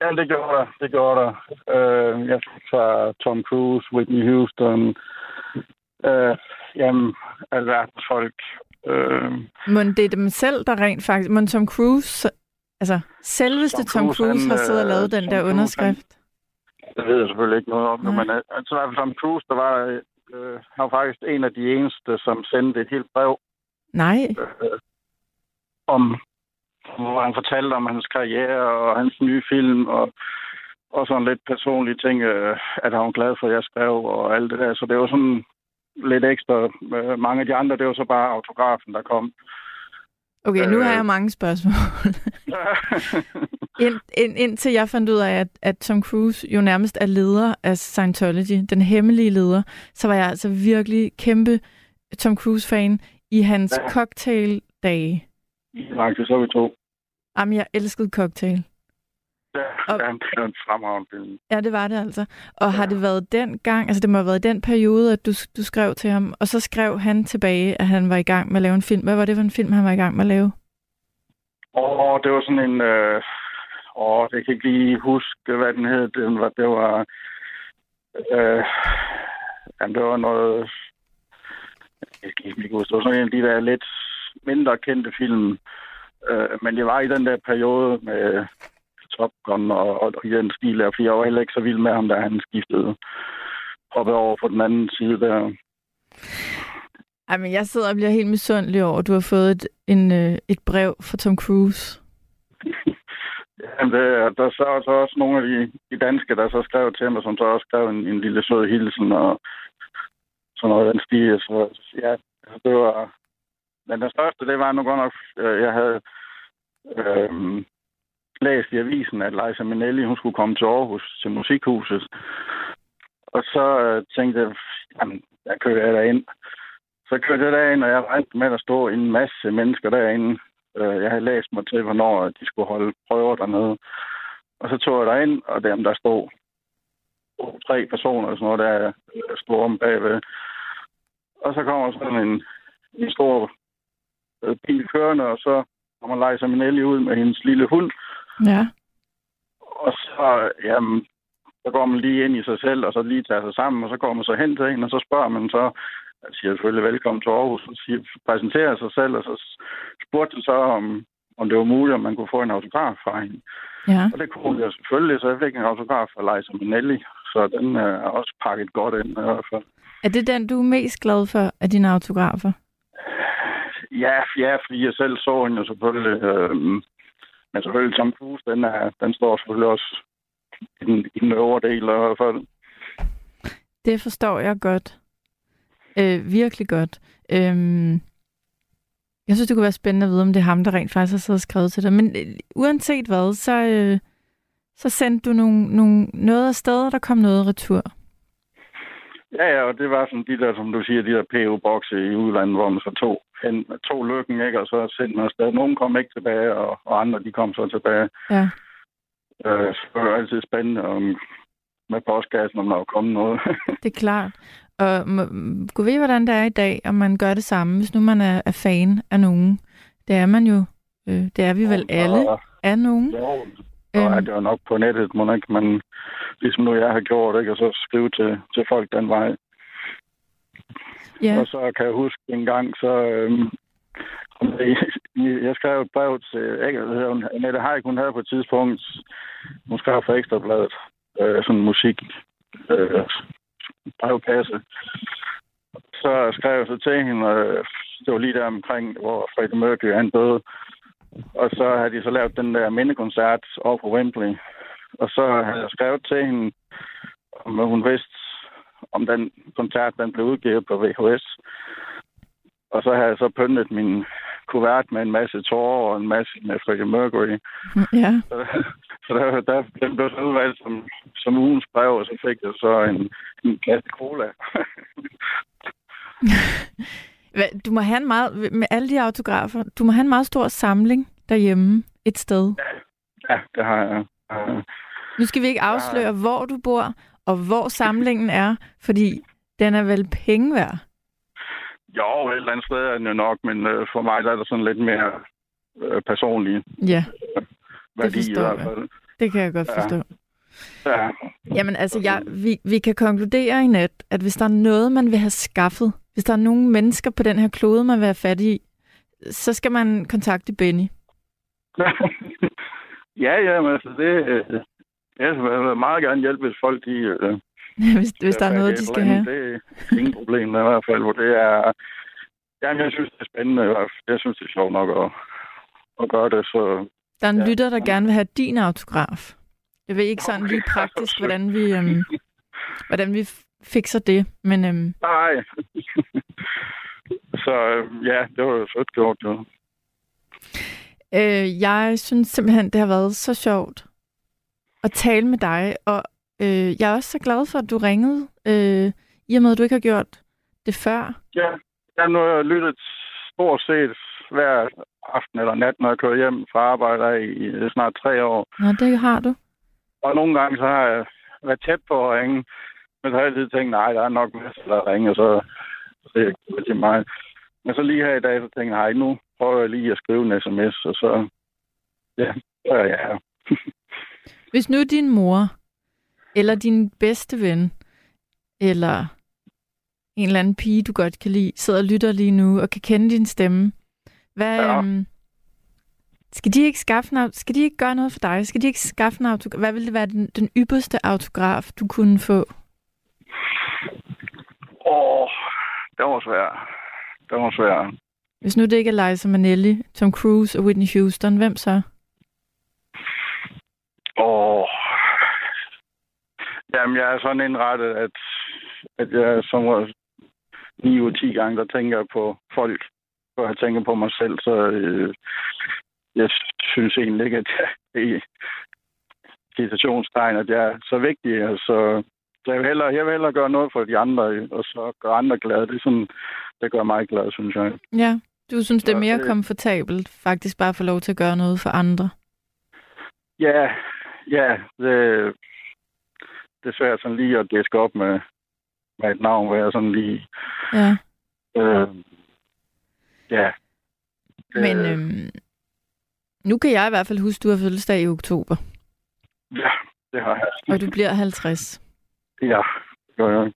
Ja, det gjorde der. Det gjorde der. Øh, jeg fik fra Tom Cruise, Whitney Houston, øh, jamen, alverdens folk. Øh, Men det er dem selv, der rent faktisk... Men Tom Cruise, altså selveste Tom Tom Cruise, Cruise, har han, siddet og øh, lavet den Tom der Cruise, underskrift. det ved jeg selvfølgelig ikke noget om, nu, Nej. men øh, altså, i hvert fald Tom Cruise, der var, øh, han var faktisk en af de eneste, som sendte et helt brev Nej, øh, om, hvor han fortalte om hans karriere og hans nye film, og, og sådan lidt personlige ting, øh, at han var glad for, at jeg skrev, og alt det der. Så det var sådan lidt ekstra. Øh, mange af de andre, det var så bare autografen, der kom. okay, nu har Øh. jeg mange spørgsmål. Ind, ind, indtil jeg fandt ud af, at, at Tom Cruise jo nærmest er leder af Scientology, den hemmelige leder, så var jeg altså virkelig kæmpe Tom Cruise-fan i hans Ja. cocktail-dage. Faktisk, så er vi to. Jamen, jeg elskede cocktail. Ja, ja, det er en fremragende film. Ja, det var det altså. Og har det været den gang, altså det må have været den periode, at du, du skrev til ham, og så skrev han tilbage, at han var i gang med at lave en film. Hvad var det for en film, han var i gang med at lave? Og det var sådan en... Øh, åh, det kan jeg ikke lige huske, hvad den hed. Den var, det var... Øh, jamen, det var noget... Jeg kan ikke huske. Det var sådan en af de der lidt mindre kendte film. Øh, men det var i den der periode med Top Gun og, og, og i den stil der, fordi jeg var heller ikke så vild med ham, da han skiftede hoppede over på den anden side der. Ej, men jeg sidder og bliver helt misundelig over, at du har fået et, en, øh, et brev fra Tom Cruise. Jamen, det, der så er så også nogle af de, de danske, der så skrev til mig, som så også skrev en, en lille sød hilsen og sådan noget den stil. Så ja, det var... Men den største, det var nu godt nok, øh, jeg havde øh, læst i avisen, at Leisa Minnelli, hun skulle komme til Aarhus til Musikhuset. Og så øh, tænkte jeg, jamen, jeg kører derind. Så kørte jeg derind, og jeg regnede med, at der stod en masse mennesker derinde. Øh, Jeg havde læst mig til, hvornår de skulle holde prøver dernede. Og så tog jeg derind, og dem, der stod tre personer, og sådan noget, der øh, stod om bagved. Og så kommer sådan en, en stor øh, bil kørende, og så kommer Leisa Minnelli ud med hendes lille hund. Ja. Og så, jamen, så går man lige ind i sig selv, og så lige tager sig sammen, og så går man så hen til hende, og så spørger man så, siger selvfølgelig velkommen til Aarhus, og siger, præsenterer sig selv, og så spurgte så, om, om det var muligt, om man kunne få en autograf fra hende. Ja. Og det kunne jeg selvfølgelig, så jeg fik en autograf fra Liza Minnelli, så den øh, er også pakket godt ind i hvert fald. Er det den, du er mest glad for af dine autografer? Ja, ja, fordi jeg selv så hende jo selvfølgelig. Øh, men selvfølgelig Tom Cruise, den, er, den står selvfølgelig også i den, i den øvre del i hvert fald. Det forstår jeg godt. Øh, virkelig godt. Øhm, jeg synes, det kunne være spændende at vide, om det er ham, der rent faktisk har siddet og skrevet til dig. Men øh, uanset hvad, så, øh, så sendte du nogle, nogle, noget af sted, og der kom noget retur. Ja, ja, og det var sådan de der, som du siger, de der PO-bokse i udlandet, hvor man så tog, hen, tog lykken, ikke? og så sendte man afsted. Nogle kom ikke tilbage, og, og andre de kom så tilbage. Ja. Øh, så det var jo altid spændende om, med postkassen, om der var kommet noget. Det er klart. Og må, gå ved, hvordan det er i dag, om man gør det samme, hvis nu man er, er fan af nogen. Det er man jo Øh, det er vi vel alle Og, af nogen. jo, og Øhm. er det jo nok på nettet, må ikke man, ligesom nu jeg har gjort, ikke, og så skrive til, til folk den vej. Ja, Og så kan jeg huske en gang, så... Øhm, jeg skrev et brev til ikke, Annette Haik, hun havde på et tidspunkt, hun skrev for Ekstrabladet, øh, sådan musik, øh, brevkasse. Så skrev jeg så til hende, øh, det var lige der omkring, hvor Freddie Mercury han døde. Og så havde de så lavet den der mindekoncert over på Wembley. Og så havde jeg skrevet til hende, om hun vidste, om den koncert den blev udgivet på VHS. Og så havde jeg så pyntet min kuvert med en masse tårer og en masse med Freddie Mercury. ja. Så, så der, der, den blev så udvalgt som, som ugens brev, og så fik jeg så en, en kasse cola. Du må have en meget, med alle de autografer, du må have en meget stor samling derhjemme et sted. ja, det har jeg. Nu skal vi ikke afsløre, hvor du bor, og hvor samlingen er, fordi den er vel penge værd. Jo, et eller andet sted er den jo nok, men øh, for mig der er der sådan lidt mere øh, personlig Ja, værdi i forstår jeg. det kan jeg godt Ja. forstå. Ja. Jamen altså, jeg, vi, vi kan konkludere i nat, at hvis der er noget, man vil have skaffet, hvis der er nogle mennesker på den her klode, man vil have fat i, så skal man kontakte Benny. ja, ja, men altså det... Øh, jeg vil meget gerne hjælpe, hvis folk de... Øh, hvis, hvis der er noget, et de skal have. Det er ingen problem i hvert fald, hvor det er... Jamen, jeg synes, det er spændende. Jeg synes, det er sjovt nok at, at gøre det, så... Der er en Ja. lytter, der gerne vil have din autograf. Jeg ved ikke sådan Okay, lige ja, praktisk, hvordan vi, øhm, hvordan vi fikser det, men øhm, Nej. så øh, ja, det var jo sødt gjort, jo. øh, jeg synes simpelthen, det har været så sjovt at tale med dig, og øh, jeg er også så glad for, at du ringede, øh, i og med, at du ikke har gjort det før. Ja, jeg har nu lyttet stort set hver aften eller nat, når jeg kører hjem fra arbejde i, snart tre år. Nå, det har du. Og nogle gange så har jeg været tæt på at ringe, men så har jeg altid tænkt, nej, der er nok masser, der ringer, så, så det er ikke til mig. Men så lige her i dag, så tænkte jeg, nej, nu prøver jeg lige at skrive en sms, og så, ja, så er jeg her. Hvis nu din mor, eller din bedste ven, eller en eller anden pige, du godt kan lide, sidder og lytter lige nu og kan kende din stemme, hvad, Ja. øhm, skal de ikke skaffe en, skal de ikke gøre noget for dig? Skal de ikke skaffe en autograf? Hvad ville det være den, den ypperste autograf, du kunne få? Åh, det var svært. Det var svært. Hvis nu det ikke er Liza Minnelli, Tom Cruise og Whitney Houston, hvem så? Åh. Jamen, jeg er sådan indrettet, at, at jeg som 9 ud af 10 gange, der tænker jeg på folk, og jeg tænker på mig selv, så øh, jeg synes egentlig ikke, at jeg i citationstegn, at jeg er så vigtig. Altså, så jeg vil, hellere, jeg vil hellere gøre noget for de andre, og så gøre andre glade. Det er sådan, det gør mig glad, synes jeg. Ja, du synes, det er mere det- komfortabelt faktisk bare at få lov til at gøre noget for andre. Ja, ja, det, det er svært sådan lige at diske op med, med et navn, hvor jeg sådan lige... Ja. Øh, ja. Men øhm, nu kan jeg i hvert fald huske, at du har fødselsdag i oktober, Ja, det har jeg. og du bliver 50. Ja, det gør jeg.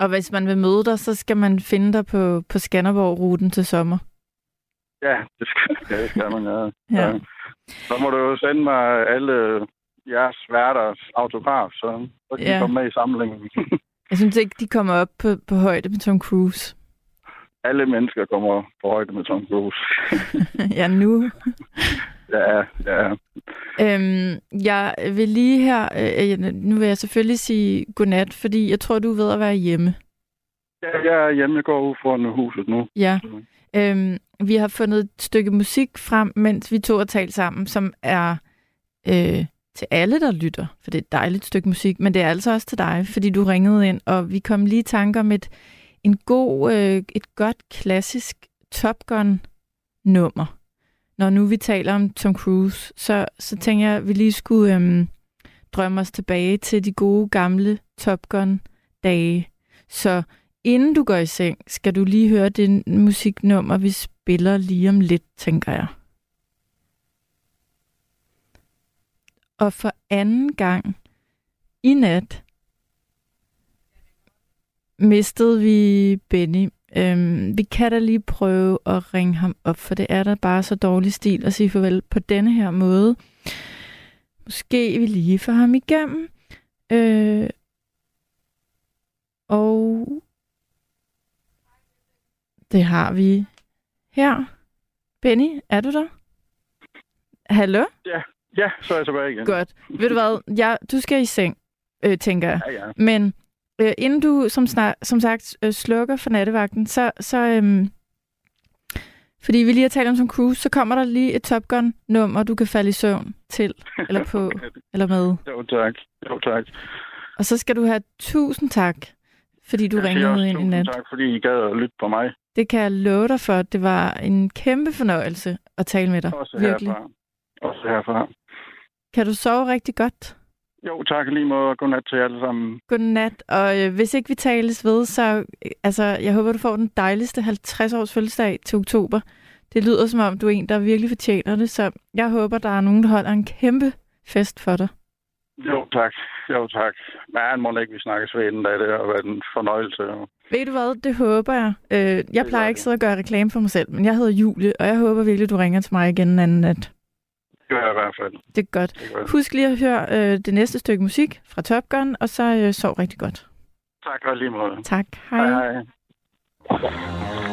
Og hvis man vil møde dig, så skal man finde dig på, på Skanderborg-ruten til sommer. Ja, det skal, ja, det skal man, ja. Ja. Så må du jo sende mig alle jeres værters autograf, så, så kan Ja. ja. komme med i samlingen. Jeg synes ikke, de kommer op på, på højde med Tom Cruise. alle mennesker kommer på højde med Tom Cruise. ja, nu. ja, ja. Øhm, jeg vil lige her, øh, nu vil jeg selvfølgelig sige godnat, fordi jeg tror, du er ved at være hjemme. ja. Jeg er hjemme, jeg går ud foran huset nu. Ja. Øhm, vi har fundet et stykke musik frem, mens vi to har talt sammen, som er øh, til alle, der lytter, for det er et dejligt stykke musik, men det er altså også til dig, fordi du ringede ind, og vi kom lige i tanke om et, en god, øh, et godt klassisk Top Gun-nummer. Når nu vi taler om Tom Cruise, så, så tænker jeg, at vi lige skulle øhm, drømme os tilbage til de gode gamle Top Gun-dage. Så inden du går i seng, skal du lige høre det musiknummer, vi spiller lige om lidt, tænker jeg. Og for anden gang i nat mistede vi Benny. Øhm, vi kan da lige prøve at ringe ham op, for det er da bare så dårlig stil at sige farvel på denne her måde. Måske vi lige får ham igennem. Øh, og det har vi her. Benny, er du der? Hallo? Ja, så er jeg tilbage igen. Godt. Ved du hvad? Ja, du skal i seng, øh, tænker jeg. Ja, ja. Men øh, inden du som, snak, som sagt øh, slukker for nattevagten, så, så øhm, fordi vi lige har talt om som cruise, så kommer der lige et Top Gun-nummer, du kan falde i søvn til, eller på, eller med. Jo, tak. Jo, tak. Og så skal du have tusind tak, fordi du Jeg ringede ind i tusind nat. tak, fordi I gad at lytte på mig. Det kan jeg love dig for. Det var en kæmpe fornøjelse at tale med dig. Også Virkelig. herfra. Også herfra. Kan du sove rigtig godt? Jo, tak lige måde, og godnat til jer alle sammen. Godnat. Og øh, hvis ikke vi tales ved, så øh, altså, jeg håber, du får den dejligste 50-års fødselsdag til oktober. Det lyder som om, du er en, der virkelig fortjener det, så jeg håber, der er nogen, der holder en kæmpe fest for dig. Jo, tak. Jo, tak. Men må ikke, vi snakkes ved inden da. Det har været en fornøjelse. Ved du hvad, det håber jeg. Øh, jeg gør plejer ikke at sidde og gøre reklame for mig selv, men jeg hedder Julie, og jeg håber virkelig, du ringer til mig igen en anden nat. Det gør jeg i hvert fald. Det er godt. Det. Husk lige at høre øh, det næste stykke musik fra Top Gun, og så øh, sov rigtig godt. Tak og lige måde. Tak. Hej. hej. hej.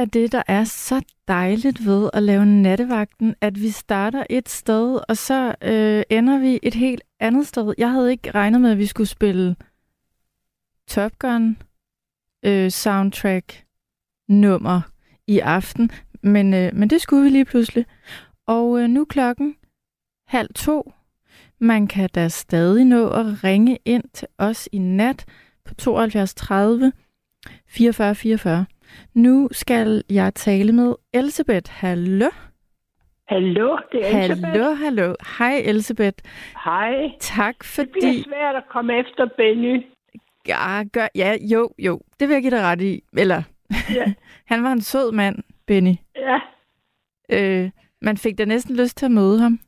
Er det, der er så dejligt ved at lave nattevagten, at vi starter et sted, og så øh, ender vi et helt andet sted. Jeg havde ikke regnet med, at vi skulle spille Top Gun øh, soundtrack nummer i aften, men, øh, men det skulle vi lige pludselig. Og øh, nu er klokken halv to. Man kan da stadig nå at ringe ind til os i nat på 72 30 44 44. Nu skal jeg tale med Elisabeth. Hallo? Hallo, det er Elisabeth. Hallo, hallo. Hej Elisabeth. Hej. Tak Det bliver fordi... svært at komme efter Benny. Ja, gør... ja, jo, jo. Det vil jeg give dig ret i. Eller, Ja. han var en sød mand, Benny. Ja. Øh, man fik da næsten lyst til at møde ham.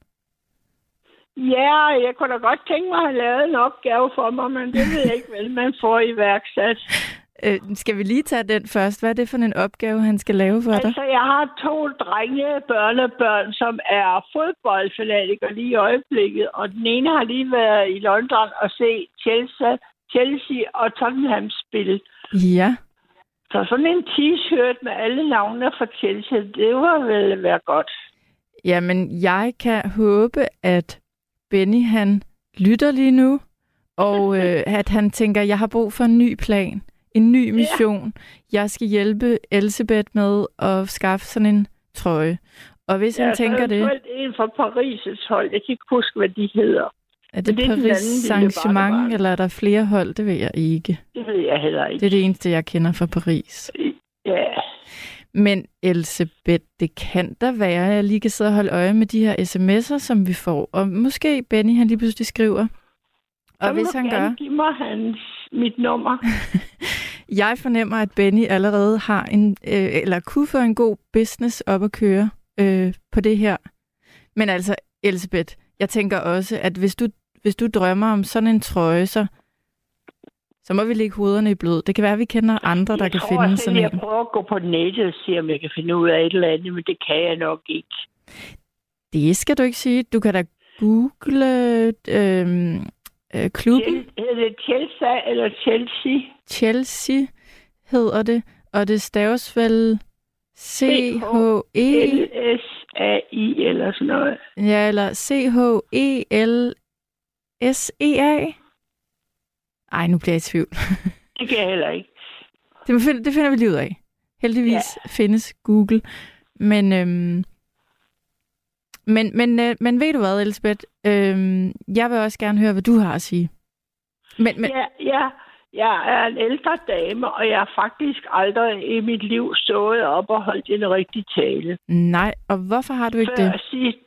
ja, jeg kunne da godt tænke mig at have lavet en opgave for mig, men det ved jeg ikke, vel, man får iværksat. Øh, skal vi lige tage den først? Hvad er det for en opgave, han skal lave for dig? Altså, jeg har to drenge børnebørn, som er fodboldfanatikere lige i øjeblikket, og den ene har lige været i London og se Chelsea, Chelsea og Tottenham spille. Ja. Så sådan en t-shirt med alle navnene fra Chelsea, det var vel være godt. Jamen, jeg kan håbe, at Benny, han lytter lige nu, og øh, at han tænker, jeg har brug for en ny plan, en ny mission. Jeg skal hjælpe Elisabeth med at skaffe sådan en trøje. Og hvis han så tænker det, eventuelt en fra Paris' hold. Jeg kan ikke huske, hvad de hedder. er det det Paris arrangement, eller er der flere hold? Det ved jeg ikke. Det ved jeg heller ikke. Det er det eneste, jeg kender fra Paris. Ja, Men Elisabeth, det kan da være, at jeg lige kan sidde og holde øje med de her sms'er, som vi får. Og måske Benny, han lige pludselig skriver. Og så hvis han gør, give mig hans, mit nummer. jeg fornemmer, at Benny allerede har en, øh, eller kunne få en god business op at køre øh, på det her. Men altså, Elisabeth, jeg tænker også, at hvis du, hvis du drømmer om sådan en trøje, så, så må vi lægge hovederne i blød. Det kan være, at vi kender andre, der jeg kan tror finde sådan at jeg en. prøver at gå på nettet og se, om jeg kan finde ud af et eller andet, men det kan jeg nok ikke. Det skal du ikke sige. Du kan da google øh, øh, klubben. Hedder det Chelsea eller Chelsea? Chelsea hedder det, og det staves vel C-H-E, L-S-A-I eller sådan noget. ja, eller E C-H-E-L-S-E-A. Ej, nu bliver jeg i tvivl. Det kan jeg heller ikke. Det, finder, det finder vi lige ud af. Heldigvis ja. findes Google. Men, øhm, men, men, øh, men ved du hvad, Elisabeth? Øhm, jeg vil også gerne høre, hvad du har at sige. Men, men, Ja, ja, jeg er en ældre dame, og jeg har faktisk aldrig i mit liv stået op og holdt en rigtig tale. nej, og hvorfor har du ikke det? Før sidst,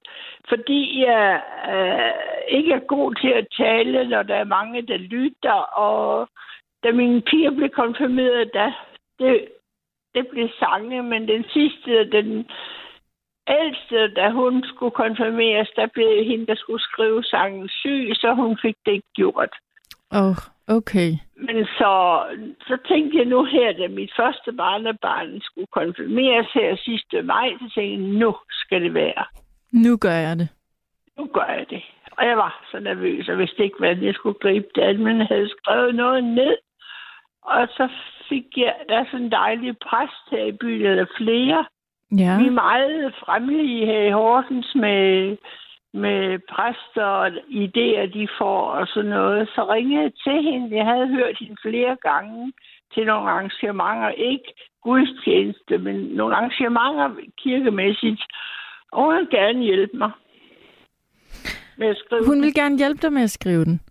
fordi jeg øh, ikke er god til at tale, når der er mange, der lytter, og da mine piger blev konfirmeret, da det, det blev sange, men den sidste, den ældste, da hun skulle konfirmeres, der blev hende, der skulle skrive sangen syg, så hun fik det ikke gjort. Åh, oh, okay. Men så, så tænkte jeg nu her, da mit første barnebarn skulle konfirmeres her sidste maj, så tænkte jeg, nu skal det være. Nu gør jeg det. Nu gør jeg det. Og jeg var så nervøs, og vidste ikke, hvordan jeg skulle gribe det an, men jeg havde skrevet noget ned. Og så fik jeg, der er sådan en dejlig præst her i byen, eller flere. Ja. Vi er meget fremlige her i Horsens med, med præster og idéer, de får og sådan noget. Så ringede jeg til hende. Jeg havde hørt hende flere gange til nogle arrangementer. Ikke gudstjeneste, men nogle arrangementer kirkemæssigt. Og hun vil gerne hjælpe mig med at skrive Hun den. vil gerne hjælpe dig med at skrive den.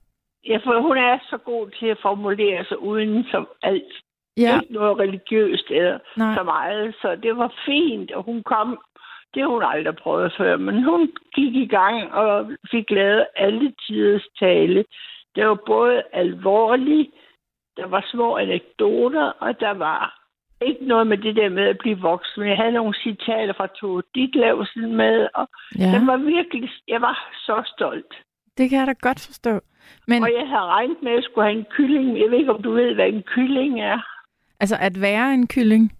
Ja, for hun er så god til at formulere sig uden som alt. Ja, Ikke noget religiøst eller nej. så meget. Så det var fint, og hun kom. Det har hun aldrig prøvet før, men hun gik i gang og fik lavet alle tiders tale. Det var både alvorligt, der var små anekdoter, og der var ikke noget med det der med at blive voksen. Men jeg havde nogle citater fra Tove Ditlevsen med, og Ja, den var virkelig, jeg var så stolt. det kan jeg da godt forstå. Men Og jeg havde regnet med, at jeg skulle have en kylling. Jeg ved ikke, om du ved, hvad en kylling er. Altså at være en kylling.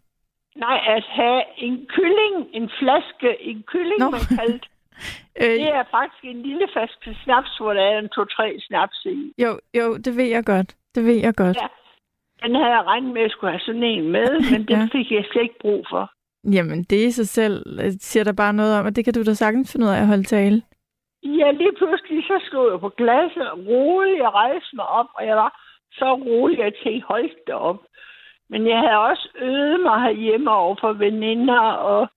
Nej, at have en kylling, en flaske, en kylling, Nå. Man kaldte. Øh, Det er faktisk en lille flaske snaps, hvor der er en to-tre snaps i. jo, jo, det ved jeg godt. Det ved jeg godt. Ja. Den havde jeg regnet med, at jeg skulle have sådan en med, men den Ja. fik jeg slet ikke brug for. Jamen, det i sig selv øh, siger der bare noget om, at det kan du da sagtens finde ud af at holde tale. Ja, lige pludselig så stod jeg på glasset og rolig. Jeg rejste mig op, og jeg var så rolig, at jeg tænkte, hold da op. Men jeg havde også øvet mig herhjemme over for veninder, og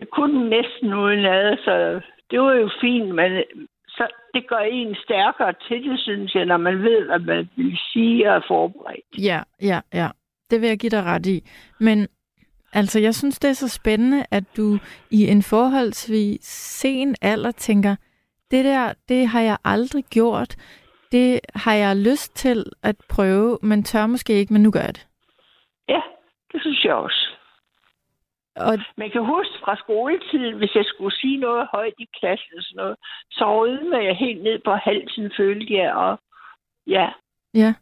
jeg kunne næsten udenad, så det var jo fint, men så det gør en stærkere til det, synes jeg, når man ved, hvad man vil sige og er forberedt. Ja, ja, ja. Det vil jeg give dig ret i. Men altså, jeg synes, det er så spændende, at du i en forholdsvis sen alder tænker, det der, det har jeg aldrig gjort. Det har jeg lyst til at prøve, men tør måske ikke, men nu gør jeg det. Ja, det synes jeg også. Og Man kan huske fra skoletiden, hvis jeg skulle sige noget højt i klassen og sådan noget, så rødmede jeg helt ned på halsen, følte jeg, og ja. ja,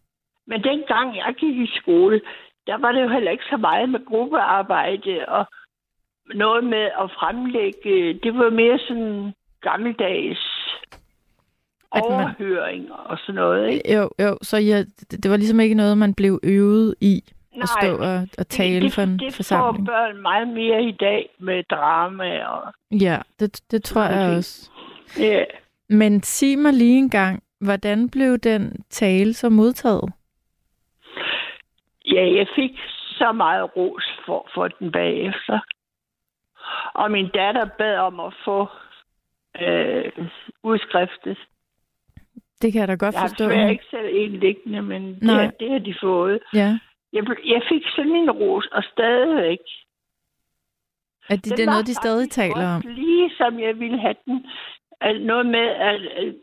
Men dengang jeg gik i skole, der var det jo heller ikke så meget med gruppearbejde og noget med at fremlægge. Det var mere sådan gammeldags At man- overhøring og sådan noget, ikke? jo, jo, så ja, det var ligesom ikke noget, man blev øvet i at stå og, og tale det, for en det, det forsamling. får børn meget mere i dag med drama og... Ja, det, det tror jeg Okay. også. Ja. Men sig mig lige en gang, hvordan blev den tale så modtaget? Ja, jeg fik så meget ros for, for den bagefter. Og min datter bad om at få øh, udskriftet. Det kan jeg da godt Jeg har forstå. desværre ikke selv en liggende, men det, Nej. det har de fået. Ja, Jeg, jeg fik sådan en ros, og stadigvæk. at det, Den det er noget, de stadig taler om. Lige som jeg ville have den. Noget med, at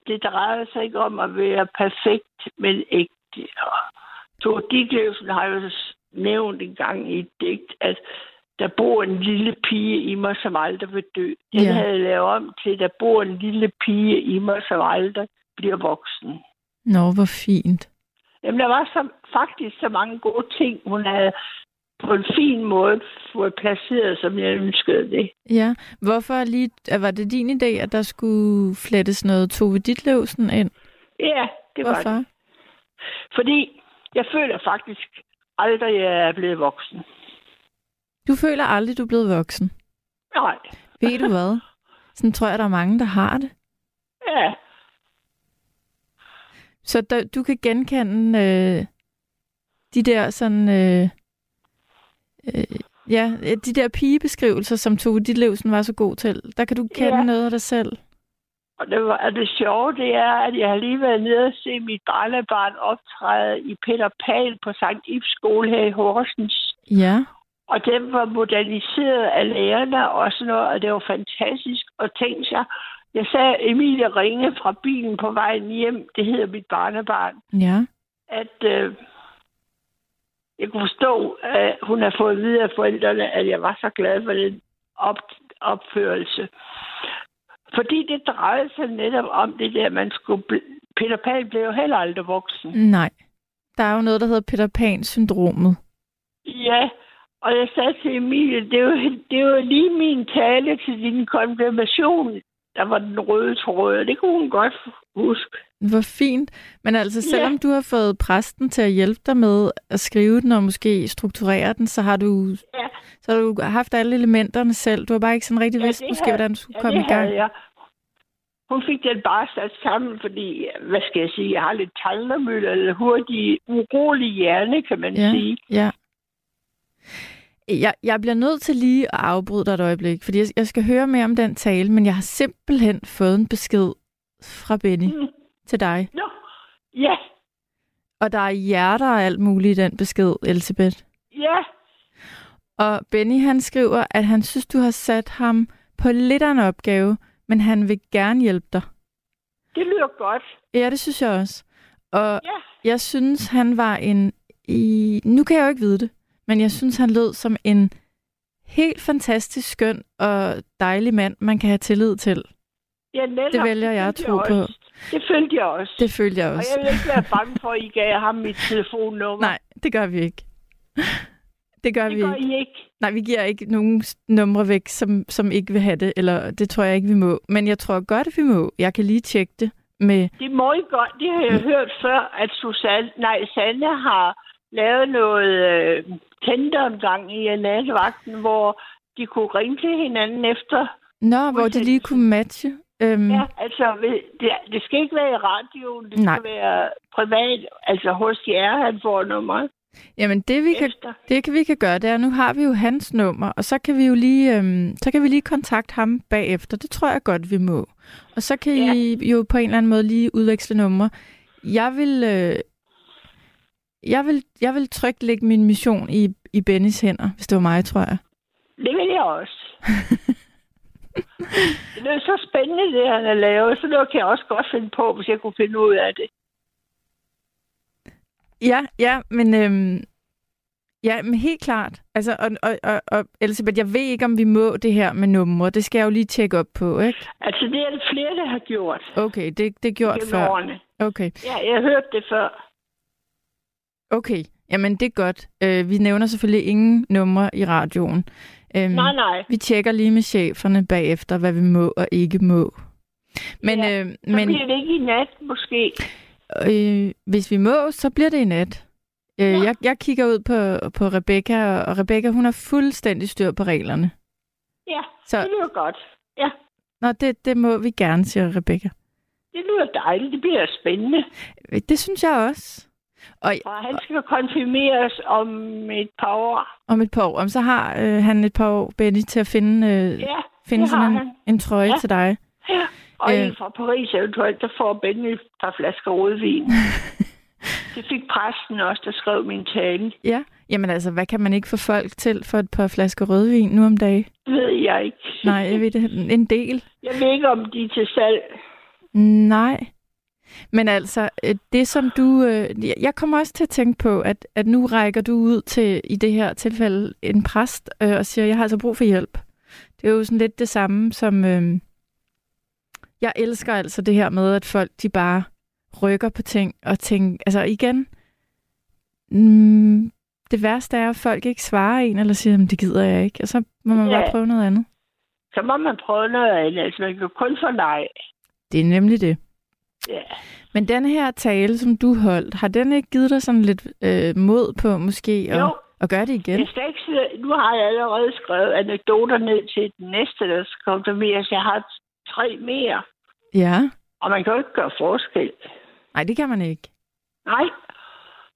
det drejer sig ikke om at være perfekt, men ægte. Og Tore Ditlevsen har jo nævnt en gang i et digt, at der bor en lille pige i mig, som aldrig vil dø. Den Ja. havde jeg lavet om til, der bor en lille pige i mig, som aldrig bliver voksen. Nå, hvor fint. Jamen, der var så, faktisk så mange gode ting, hun havde på en fin måde fået placeret, som jeg ønskede det. Ja, hvorfor lige, var det din idé, at der skulle flettes noget Tove Ditlevsen ind? Ja, det var Hvorfor? det. Fordi jeg føler faktisk aldrig, at jeg er blevet voksen. Du føler aldrig, du er blevet voksen. Nej. Ved du hvad? Sådan tror jeg, der er mange, der har det. Ja, Så der, du kan genkende øh, de der sådan... Øh, øh, ja, de der pigebeskrivelser, som Tove Ditlevsen var så god til. Der kan du kende Ja. noget af dig selv. og det, var, og det sjove, det er, at jeg har lige været nede og se mit barnebarn optræde i Peter Pan på Sankt Ibs skole her i Horsens. Ja, Og den var moderniseret af lærerne og sådan noget, og det var fantastisk. Og tænkte jeg, jeg sagde Emilie ringe fra bilen på vejen hjem, det hedder mit barnebarn, ja. at øh, jeg kunne forstå, at hun har fået videre af forældrene, at jeg var så glad for den op, opførelse. Fordi det drejede sig netop om det der, man skulle... Bl- Peter Pan blev jo heller aldrig voksen. Nej. Der er jo noget, der hedder Peter Pan-syndromet. Ja, og jeg sagde til Emilie, det jo, det jo lige min tale til din konfirmation, der var den røde tråd, det kunne hun godt huske. Hvor fint. Men altså, Ja. selvom du har fået præsten til at hjælpe dig med at skrive den og måske strukturere den, så har du, Ja, så har du haft alle elementerne selv. Du har bare ikke sådan rigtig Ja, vidst, måske, havde- hvordan du skulle ja komme i gang. jeg. Hun fik den bare sat sammen, fordi, hvad skal jeg sige, jeg har lidt talnermølle, eller hurtig, urolig hjerne, kan man Ja, sige. ja. Jeg, jeg bliver nødt til lige at afbryde dig et øjeblik, fordi jeg, jeg skal høre mere om den tale, men jeg har simpelthen fået en besked fra Benny Mm. til dig. Nå, ja, Og der er hjerter og alt muligt i den besked, Elisabeth. ja, Og Benny han skriver, at han synes, du har sat ham på lidt af en opgave, men han vil gerne hjælpe dig. det lyder godt. Ja, det synes jeg også. Og Ja, jeg synes, han var en... I... Nu kan jeg jo ikke vide det, men jeg synes, han lød som en helt fantastisk skøn og dejlig mand, man kan have tillid til. ja netop. Det vælger jeg at tro på. Det følte jeg også. Det følte jeg Og også. jeg vil ikke være bange for, at I gav ham mit telefonnummer. Nej, det gør vi ikke. Det gør det vi gør ikke. I ikke. Nej, vi giver ikke nogen numre væk, som, som ikke vil have det, eller det tror jeg ikke, vi må. Men jeg tror godt, at vi må. Jeg kan lige tjekke det med... Det må I godt. Det har jeg hørt før, at Susanne, nej, Sanne har lavet noget øh, Tinder en gang i nattevagten, hvor de kunne ringe til hinanden efter. Nå, hvor de lige kunne matche. Øhm, Ja, altså, det, det skal ikke være i radioen, det Nej. skal være privat, altså hos jer, han får nummeret Jamen, det vi, kan, det kan vi kan gøre, det er, nu har vi jo hans nummer, og så kan vi jo lige, øhm, så kan vi lige kontakte ham bagefter. Det tror jeg godt, vi må. Og så kan Ja. I jo på en eller anden måde lige udveksle numre. Jeg vil, øh, jeg vil, jeg vil trygt lægge min mission i, i Bennys hænder, hvis det var mig, tror jeg. Det vil jeg også. det er så spændende, det han har lavet, så noget kan jeg også godt finde på, hvis jeg kunne finde ud af det. Ja, ja, men, øhm, ja, men helt klart. Altså, og, og, og, og Elisabeth, jeg ved ikke, om vi må det her med numre. Det skal jeg jo lige tjekke op på, ikke? Altså, det er der flere, der har gjort Okay, det, det er gjort før. årene. Okay, Ja, jeg har hørt det før. Okay. Jamen, det er godt. Øh, vi nævner selvfølgelig ingen numre i radioen. Øhm, Nej, nej. Vi tjekker lige med cheferne bagefter, hvad vi må og ikke må. Men, Ja, øh, Så men bliver det ikke i nat, måske. øh, hvis vi må, så bliver det i nat. Øh, Nå. jeg, jeg kigger ud på, på Rebecca, og, og Rebecca, hun har fuldstændig styr på reglerne. Ja, Så det lyder godt. Ja, nå, det, det må vi gerne, siger Rebecca. det lyder dejligt. Det bliver spændende. Øh, Det synes jeg også. Og Og han skal konfirmeres om et par år. om et par år, om så har øh, han et par år, Benny, til at finde, øh, Ja, finde sådan en, han. en trøje Ja. til dig. Ja. Og øh. en fra Paris eventuelt, der får Benny et par flasker rødvin. det fik præsten også, der skrev min tale. Ja, jamen altså, hvad kan man ikke få folk til for et par flasker rødvin nu om dagen? Det ved jeg ikke. Nej, jeg ved det. En del. Jeg ved ikke, om de er til salg. Nej. Men altså, øh, det som du... øh, jeg- kommer også til at tænke på, at, at nu rækker du ud til, i det her tilfælde, en præst øh, og siger, jeg har altså brug for hjælp. Det er jo sådan lidt det samme som... Øh, jeg elsker altså det her med, at folk de bare rykker på ting og tænker... Altså igen, mm, det værste er, at folk ikke svarer en, eller siger, "Jamen, det gider jeg ikke. Og så må man Ja. bare prøve noget andet. Så må man prøve noget andet. Altså, man kan kun få nej. Det er nemlig det. Ja. Men den her tale, som du holdt, har den ikke givet dig sådan lidt øh, mod på måske at, Jo. at gøre det igen? Jeg skal ikke sige, nu har jeg allerede skrevet anekdoter ned til den næste, der skal konfirmeres. Jeg har tre mere, Ja. og man kan jo ikke gøre forskel. Nej, det kan man ikke. Nej.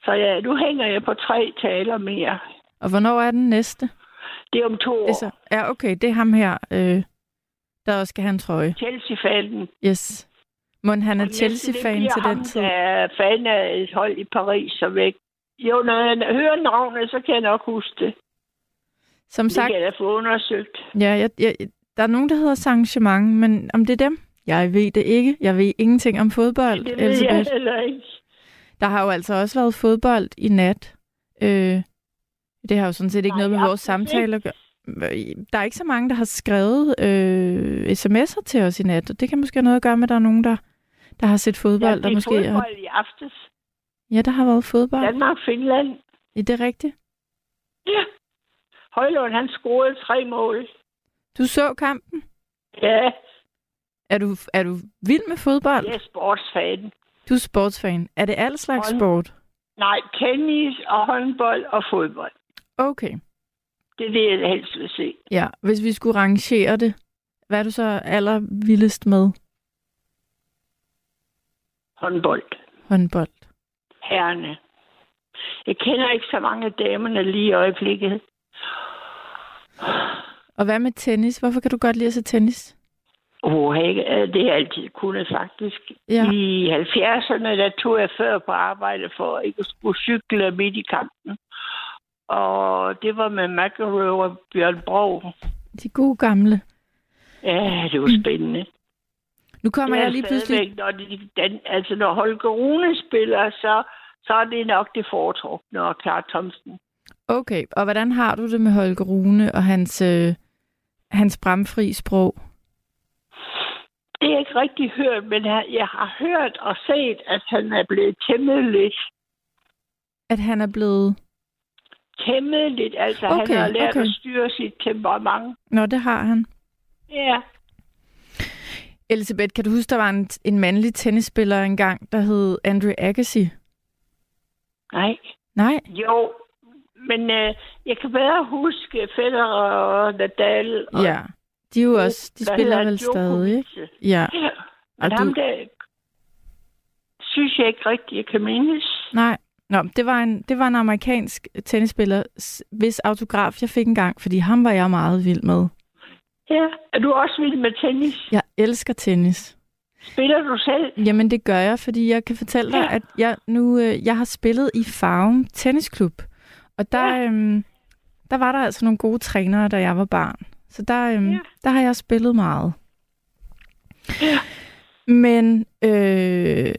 Så ja, nu hænger jeg på tre taler mere. Og hvornår er den næste? Det er om to år. Det så, ja, okay, det er ham her, øh, der også skal have en trøje. Chelsea-fanen. Yes. Må han er Og Chelsea-fan det til den tid? Der er fan af et hold i Paris, så væk. Jo, når jeg hører navnet, så kan jeg nok huske det. Som Det sagt, kan jeg da få undersøgt. ja, jeg, jeg, der er nogen, der hedder Saint-Germain, men om det er dem? Jeg ved det ikke. Jeg ved ingenting om fodbold, Det ved jeg Elisabeth. heller ikke. Der har jo altså også været fodbold i nat. Øh, det har jo sådan set ikke Nej, noget med vores samtale at gøre. Der er ikke så mange, der har skrevet øh, sms'er til os i nat, og det kan måske have noget at gøre med, at der er nogen, der, der har set fodbold. Ja, der det er måske har... fodbold i aftes. Ja, der har været fodbold. Danmark-Finland. Ja, det er rigtigt. Ja. Højlund, han scorede tre mål. Du så kampen. Ja, Er du, er du vild med fodbold? jeg er sportsfan. Du er sportsfan. Er det al slags Hånd- sport? Nej, tennis og håndbold og fodbold. Okay. Det er det, jeg helst vil se. Ja, hvis vi skulle rangere det, hvad er du så allervildest med Håndbold. håndbold? Herrene. Jeg kender ikke så mange af damerne lige i øjeblikket. Og hvad med tennis? Hvorfor kan du godt lide at se tennis? Oh, det har jeg altid kunnet faktisk. Ja. I 70'erne, der tog jeg før på arbejde for ikke at skulle cykle midt i kampen. Og det var med McEnroe og Bjørn Brog. De gode gamle. Ja, det var spændende. Nu kommer er jeg lige pludselig... stadigvæk, Når, de, den, altså når Holger Rune spiller, så, så er det nok det foretrukne og Clara Thomsen. Okay, og hvordan har du det med Holger Rune og hans, øh, hans bramfri sprog? Det jeg ikke rigtig hørt, men jeg, jeg har hørt og set, at han er blevet tæmmet lidt. At han er blevet... Tæmmet lidt, altså Okay, han har lært okay. at styre sit temperament. Nå, det har han. Ja, Elisabeth, kan du huske, der var en, en mandlig tennisspiller engang, der hed Andrew Agassi? nej. Nej. Jo, men øh, jeg kan bedre huske Federer og Nadal. Og Ja. De er jo også, de spiller vel stadig, ikke? Ja. Ja, Og men ham du, der synes jeg ikke rigtigt, jeg kan mindes. nej. Nå, det var, en, det var en amerikansk tennisspiller, hvis autograf jeg fik engang, fordi ham var jeg meget vild med. Ja, er du også vild med tennis? Jeg elsker tennis. Spiller du selv? Jamen, det gør jeg, fordi jeg kan fortælle dig, Ja. at jeg nu øh, jeg har spillet i Farum Tennisklub. Og der, Ja. øhm, der var der altså nogle gode trænere, da jeg var barn. Så der, øhm, Ja. der har jeg spillet meget. Ja. Men øh,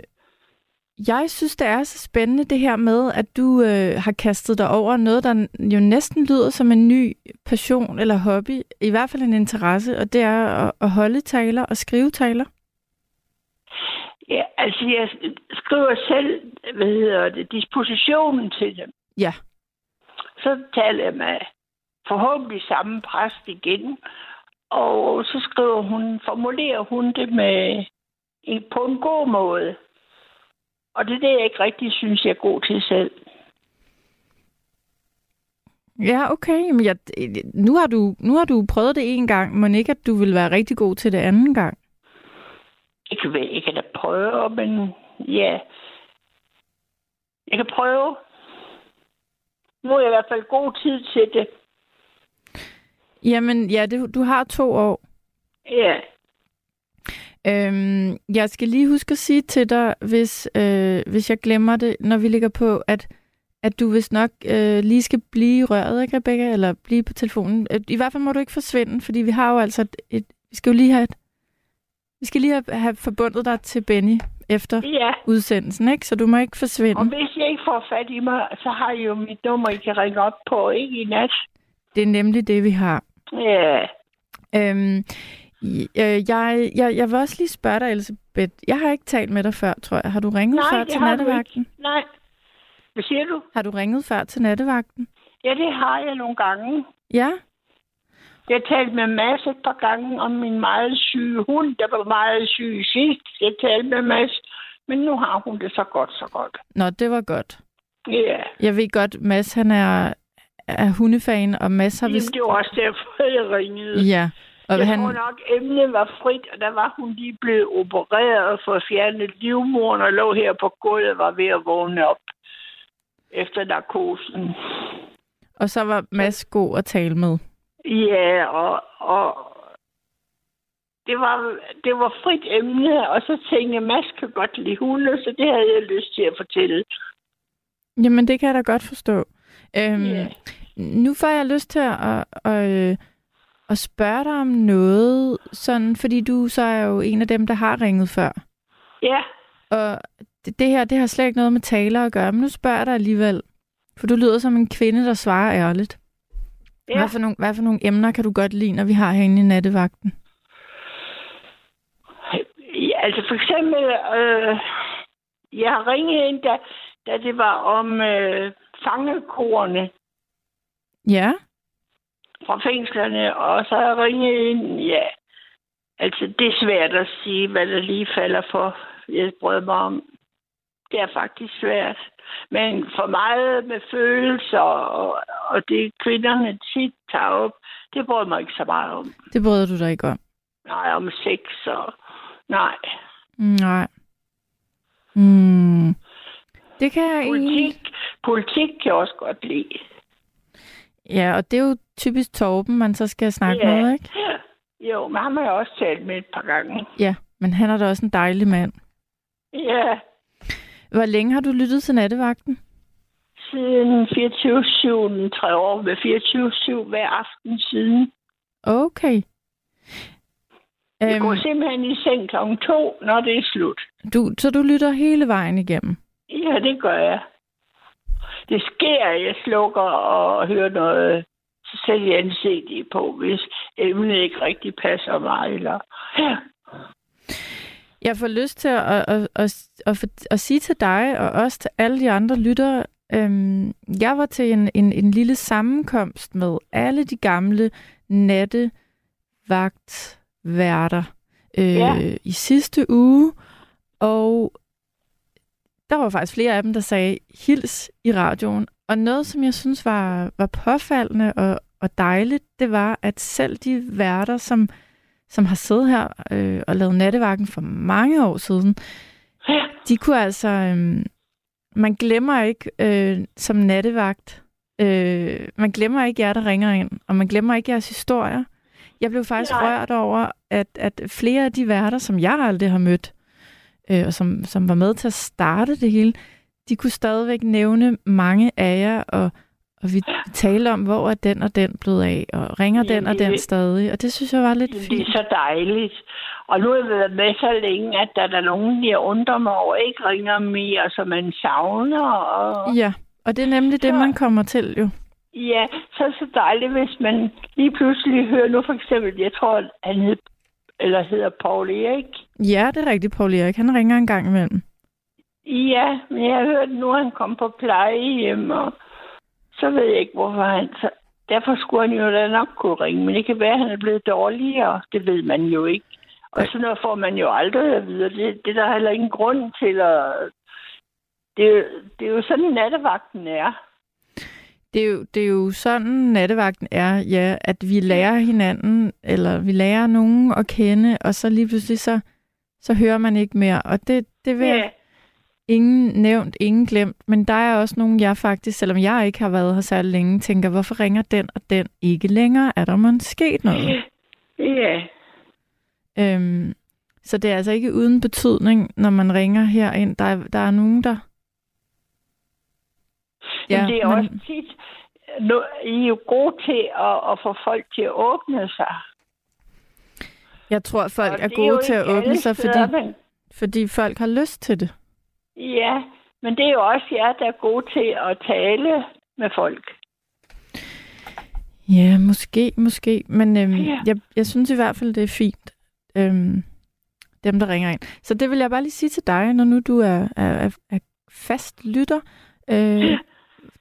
jeg synes, det er så spændende det her med, at du øh, har kastet dig over noget, der jo næsten lyder som en ny passion eller hobby. I hvert fald en interesse, og det er at, at holde taler og skrive taler. Ja, altså jeg skriver selv, hvad hedder det, dispositionen til dem. Ja. Så taler jeg med forhåbentlig samme præst igen, og så skriver hun, formulerer hun det med på en god måde. Og det er det, jeg ikke rigtig synes, jeg er god til selv. Ja, okay. Men jeg, nu, har du, nu har du prøvet det en gang, men ikke, at du vil være rigtig god til det anden gang. Jeg kan, jeg kan da prøve, men ja. Jeg kan prøve. Nu er jeg i hvert fald god tid til det. Jamen, ja, det, du har to år. Ja, Øhm, jeg skal lige huske at sige til dig, hvis, øh, hvis jeg glemmer det, når vi ligger på, at, at du vist nok øh, lige skal blive i røret, ikke Rebecca? Eller blive på telefonen. Øh, I hvert fald må du ikke forsvinde, fordi vi har jo altså et, et vi skal jo lige have et, vi skal lige have, have forbundet dig til Benny efter ja. udsendelsen, ikke? Så du må ikke forsvinde. Og hvis jeg ikke får fat i mig, så har I jo mit nummer, I kan ringe op på, ikke i nat. Det er nemlig det, vi har. Ja. Øhm, øh, jeg, jeg, jeg vil også lige spørge dig, Elisabeth. Jeg har ikke talt med dig før, tror jeg. Har du ringet Nej, før til nattevagten? ikke. Nej. Hvad siger du? Har du ringet før til nattevagten? Ja, det har jeg nogle gange. Ja? Jeg har talt med Mads et par gange om min meget syge hund, der var meget syg sidst. Jeg talte med Mads, men nu har hun det så godt, så godt. Nå, det var godt. Ja, Jeg ved godt, Mads han er, er hundefan, og Mads har Jamen, vist... det var også derfor, jeg ringede. Ja, og jeg han... tror nok, emnet var frit, og der var hun lige blevet opereret for at fjerne livmoren, og lå her på gulvet og var ved at vågne op efter narkosen. Og så var Mads god at tale med. Ja, og, og det var, det var frit emne, og så tænkte jeg, Mads kan godt lide hunde, så det havde jeg lyst til at fortælle. Jamen, det kan jeg da godt forstå. Øhm, Ja. Nu får jeg lyst til at, at, at, at spørge dig om noget, sådan, fordi du så er jo en af dem, der har ringet før. Ja, Og det, her, det har slet ikke noget med taler at gøre, men nu spørger jeg dig alligevel. For du lyder som en kvinde, der svarer ærligt. ja. Hvad, for nogle, hvad for nogle emner kan du godt lide, når vi har herinde i nattevagten? Ja, altså for eksempel, øh, jeg har ringet ind, da, da det var om øh, fangekorene Ja, fra fængslerne, og så har ringet ind, ja, altså det er svært at sige, hvad der lige falder for, jeg brød mig om. Det er faktisk svært. Men for meget med følelser, og, og det kvinderne tit tager op, det brød mig ikke så meget om. det bryder du dig ikke om. Nej, om sex og... Nej. Nej. Mm. Det kan jeg egentlig... Politik, politik kan jeg også godt lide. Ja, og det er jo typisk Torben, man så skal snakke Ja. med, ikke? Jo, men ham har jeg også talt med et par gange. Ja, men han er da også en dejlig mand. Ja, Hvor længe har du lyttet til nattevagten? siden 24-7, tre år med 24-7 hver aften siden. Okay. Jeg går Øhm, simpelthen i seng kl. 2, når det er slut. du, så du lytter hele vejen igennem? Ja, det gør jeg. Det sker, at jeg slukker og hører noget, så sætter jeg en CD på, hvis emnet ikke rigtig passer mig. Eller... Ja. Jeg får lyst til at, at, at, at, at, at, at sige til dig, og også til alle de andre lyttere, øhm, jeg var til en, en, en lille sammenkomst med alle de gamle nattevagtværter øh, Ja. i sidste uge, og der var faktisk flere af dem, der sagde hils i radioen. Og noget, som jeg synes var, var påfaldende og, og dejligt, det var, at selv de værter, som, som har siddet her øh, og lavet nattevagten for mange år siden, Ja. de kunne altså... Øh, man glemmer ikke øh, som nattevagt, øh, man glemmer ikke jer, der ringer ind, og man glemmer ikke jeres historier. Jeg blev faktisk Nej. rørt over, at, at flere af de værter, som jeg aldrig har mødt, øh, og som, som var med til at starte det hele, de kunne stadigvæk nævne mange af jer, og, og vi talte om, hvor er den og den blevet af, og ringer Jamen, den og den det- stadig, og det synes jeg var lidt Det er fint. så dejligt. Og nu har jeg været med så længe, at der er nogen, jeg undrer mig over, ikke ringer mere, som man savner. Og... Ja, og det er nemlig det, Så- man kommer til jo. Ja, så er det så dejligt, hvis man lige pludselig hører nu for eksempel, jeg tror, han hed, eller hedder Paul Erik. Ja, det er rigtigt, Paul Erik. Han ringer en gang imellem. Ja, men jeg har hørt nu, at han kom på plejehjem, og så ved jeg ikke, hvorfor han... Så derfor skulle han jo da nok kunne ringe, men det kan være, at han er blevet dårligere. Det ved man jo ikke. Og sådan noget får man jo aldrig at vide. Det, det er der heller ingen grund til at... Det, det er jo sådan, nattevagten er. Det er, jo, det er jo sådan, nattevagten er, ja, at vi lærer hinanden, eller vi lærer nogen at kende, og så lige pludselig så, så hører man ikke mere. Og det, det vil jeg ingen nævnt, ingen glemt. Men der er også nogen, jeg faktisk, selvom jeg ikke har været her særlig længe, tænker, hvorfor ringer den og den ikke længere? Er der måske sket noget? ja. Øhm, så det er altså ikke uden betydning, når man ringer herind. Der er, der er nogen, der... Ja, men det er men... også tit... Nu, I er jo gode til at, at få folk til at åbne sig. Jeg tror, folk Og er gode til at åbne sig, steder, fordi, Men, fordi folk har lyst til det. ja, men det er jo også jer, der er gode til at tale med folk. Ja, måske, måske. Men øhm, Ja. jeg, jeg synes i hvert fald, det er fint, øhm, dem der ringer ind. Så det vil jeg bare lige sige til dig, når nu du er, er, er, er fast lytter. Øh,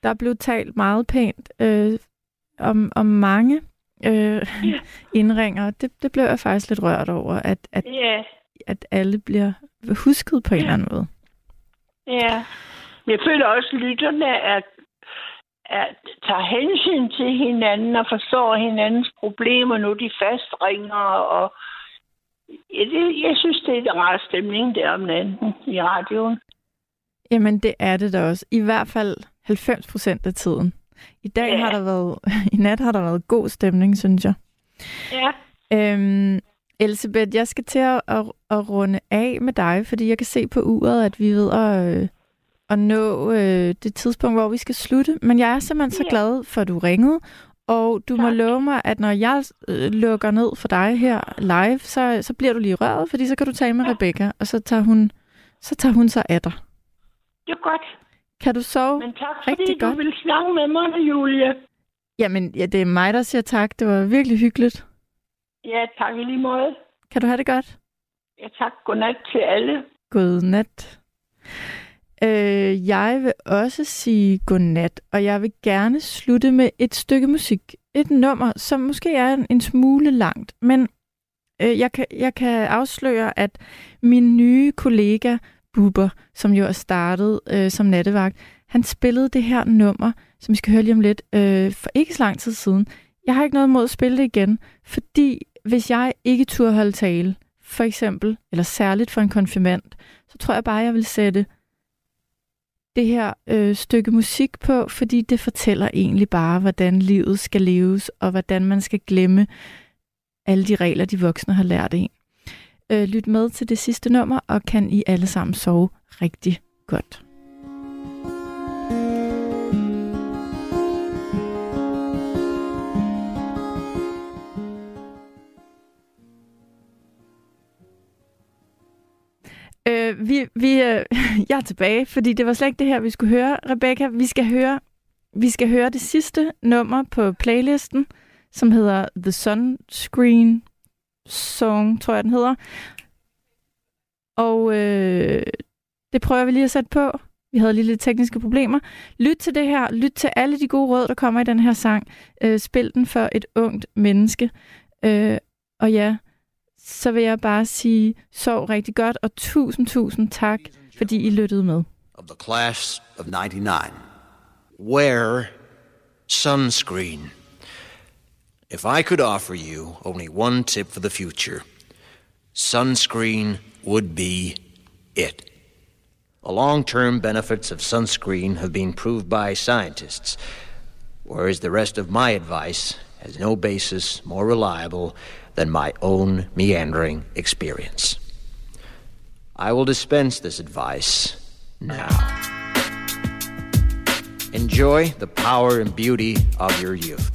der er blevet talt meget pænt øh, om, om mange øh, indringer. Det, det blev jeg faktisk lidt rørt over, at, at, Ja, at alle bliver husket på en eller anden måde. ja. Jeg føler også, at lytterne er, er, tager hensyn til hinanden og forstår hinandens problemer, nu de fast ringer. Og ja, det, jeg synes, det er en rar stemning der om natten i radioen. Jamen, det er det da også. I hvert fald 90 procent af tiden. I dag Ja. har der været, i nat har der været god stemning, synes jeg. Ja, Øhm, Elisabeth, jeg skal til at, at, at runde af med dig, fordi jeg kan se på uret, at vi ved at, øh, at nå øh, det tidspunkt, hvor vi skal slutte. Men jeg er simpelthen så Ja. glad for, at du ringede, og du må Tak. love mig, at når jeg øh, lukker ned for dig her live, så, så bliver du lige røret, fordi så kan du tale med Rebecca, og så tager hun, så tager hun sig af dig. det er godt. Kan du sove? Men tak, Rigtig fordi du godt. vil snakke med mig, Julie. Jamen, ja, det er mig, der siger tak. Det var virkelig hyggeligt. Ja, tak i lige måde. Kan du have det godt? Ja, tak. Godnat til alle. Godnat. Øh, jeg vil også sige godnat, og jeg vil gerne slutte med et stykke musik. Et nummer, som måske er en, en smule langt, men øh, jeg, kan, jeg kan afsløre, at min nye kollega Buber, som jo er startet øh, som nattevagt, han spillede det her nummer, som vi skal høre lige om lidt, øh, for ikke så lang tid siden. Jeg har ikke noget imod at spille det igen, fordi hvis jeg ikke turde holde tale, for eksempel, eller særligt for en konfirmand, så tror jeg bare, jeg vil sætte det her øh, stykke musik på, fordi det fortæller egentlig bare, hvordan livet skal leves, og hvordan man skal glemme alle de regler, de voksne har lært en. Øh, lyt med til det sidste nummer, og kan I alle sammen sove rigtig godt. Øh, vi, vi, øh, jeg er tilbage, fordi det var slet ikke det her, vi skulle høre. Rebecca, vi skal høre, vi skal høre det sidste nummer på playlisten, som hedder The Sunscreen Song, tror jeg, den hedder. Og øh, det prøver vi lige at sætte på. Vi havde lige lidt tekniske problemer. Lyt til det her. Lyt til alle de gode råd, der kommer i den her sang. Øh, spil den for et ungt menneske. Øh, og ja, så vil jeg bare sige, sov rigtig godt, og tusind, tusind tak, fordi I lyttede med. of the class of 99. Wear sunscreen. If I could offer you only one tip for the future, sunscreen would be it. The long term benefits of sunscreen have been proved by scientists, whereas the rest of my advice has no basis more reliable than my own meandering experience. I will dispense this advice now. Enjoy the power and beauty of your youth.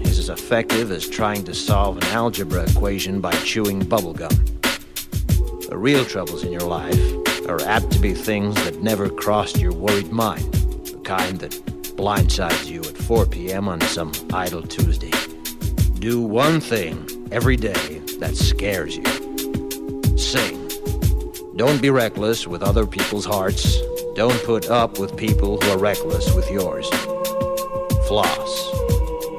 as effective as trying to solve an algebra equation by chewing bubblegum. The real troubles in your life are apt to be things that never crossed your worried mind, the kind that blindsides you at 4 p.m. on some idle Tuesday. Do one thing every day that scares you. Sing. Don't be reckless with other people's hearts. Don't put up with people who are reckless with yours. Floss.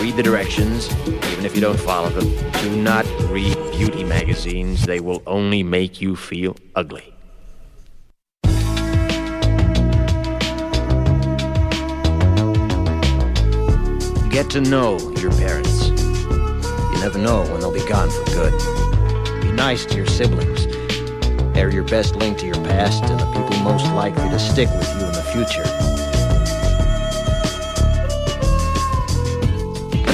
Read the directions, even if you don't follow them. Do not read beauty magazines. They will only make you feel ugly. Get to know your parents. You never know when they'll be gone for good. Be nice to your siblings. They're your best link to your past and the people most likely to stick with you in the future.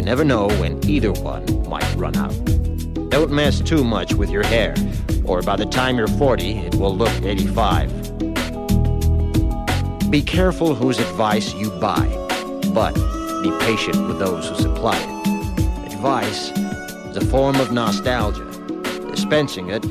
You never know when either one might run out. Don't mess too much with your hair, or by the time you're 40, it will look 85. Be careful whose advice you buy, but be patient with those who supply it. Advice is a form of nostalgia. Dispensing it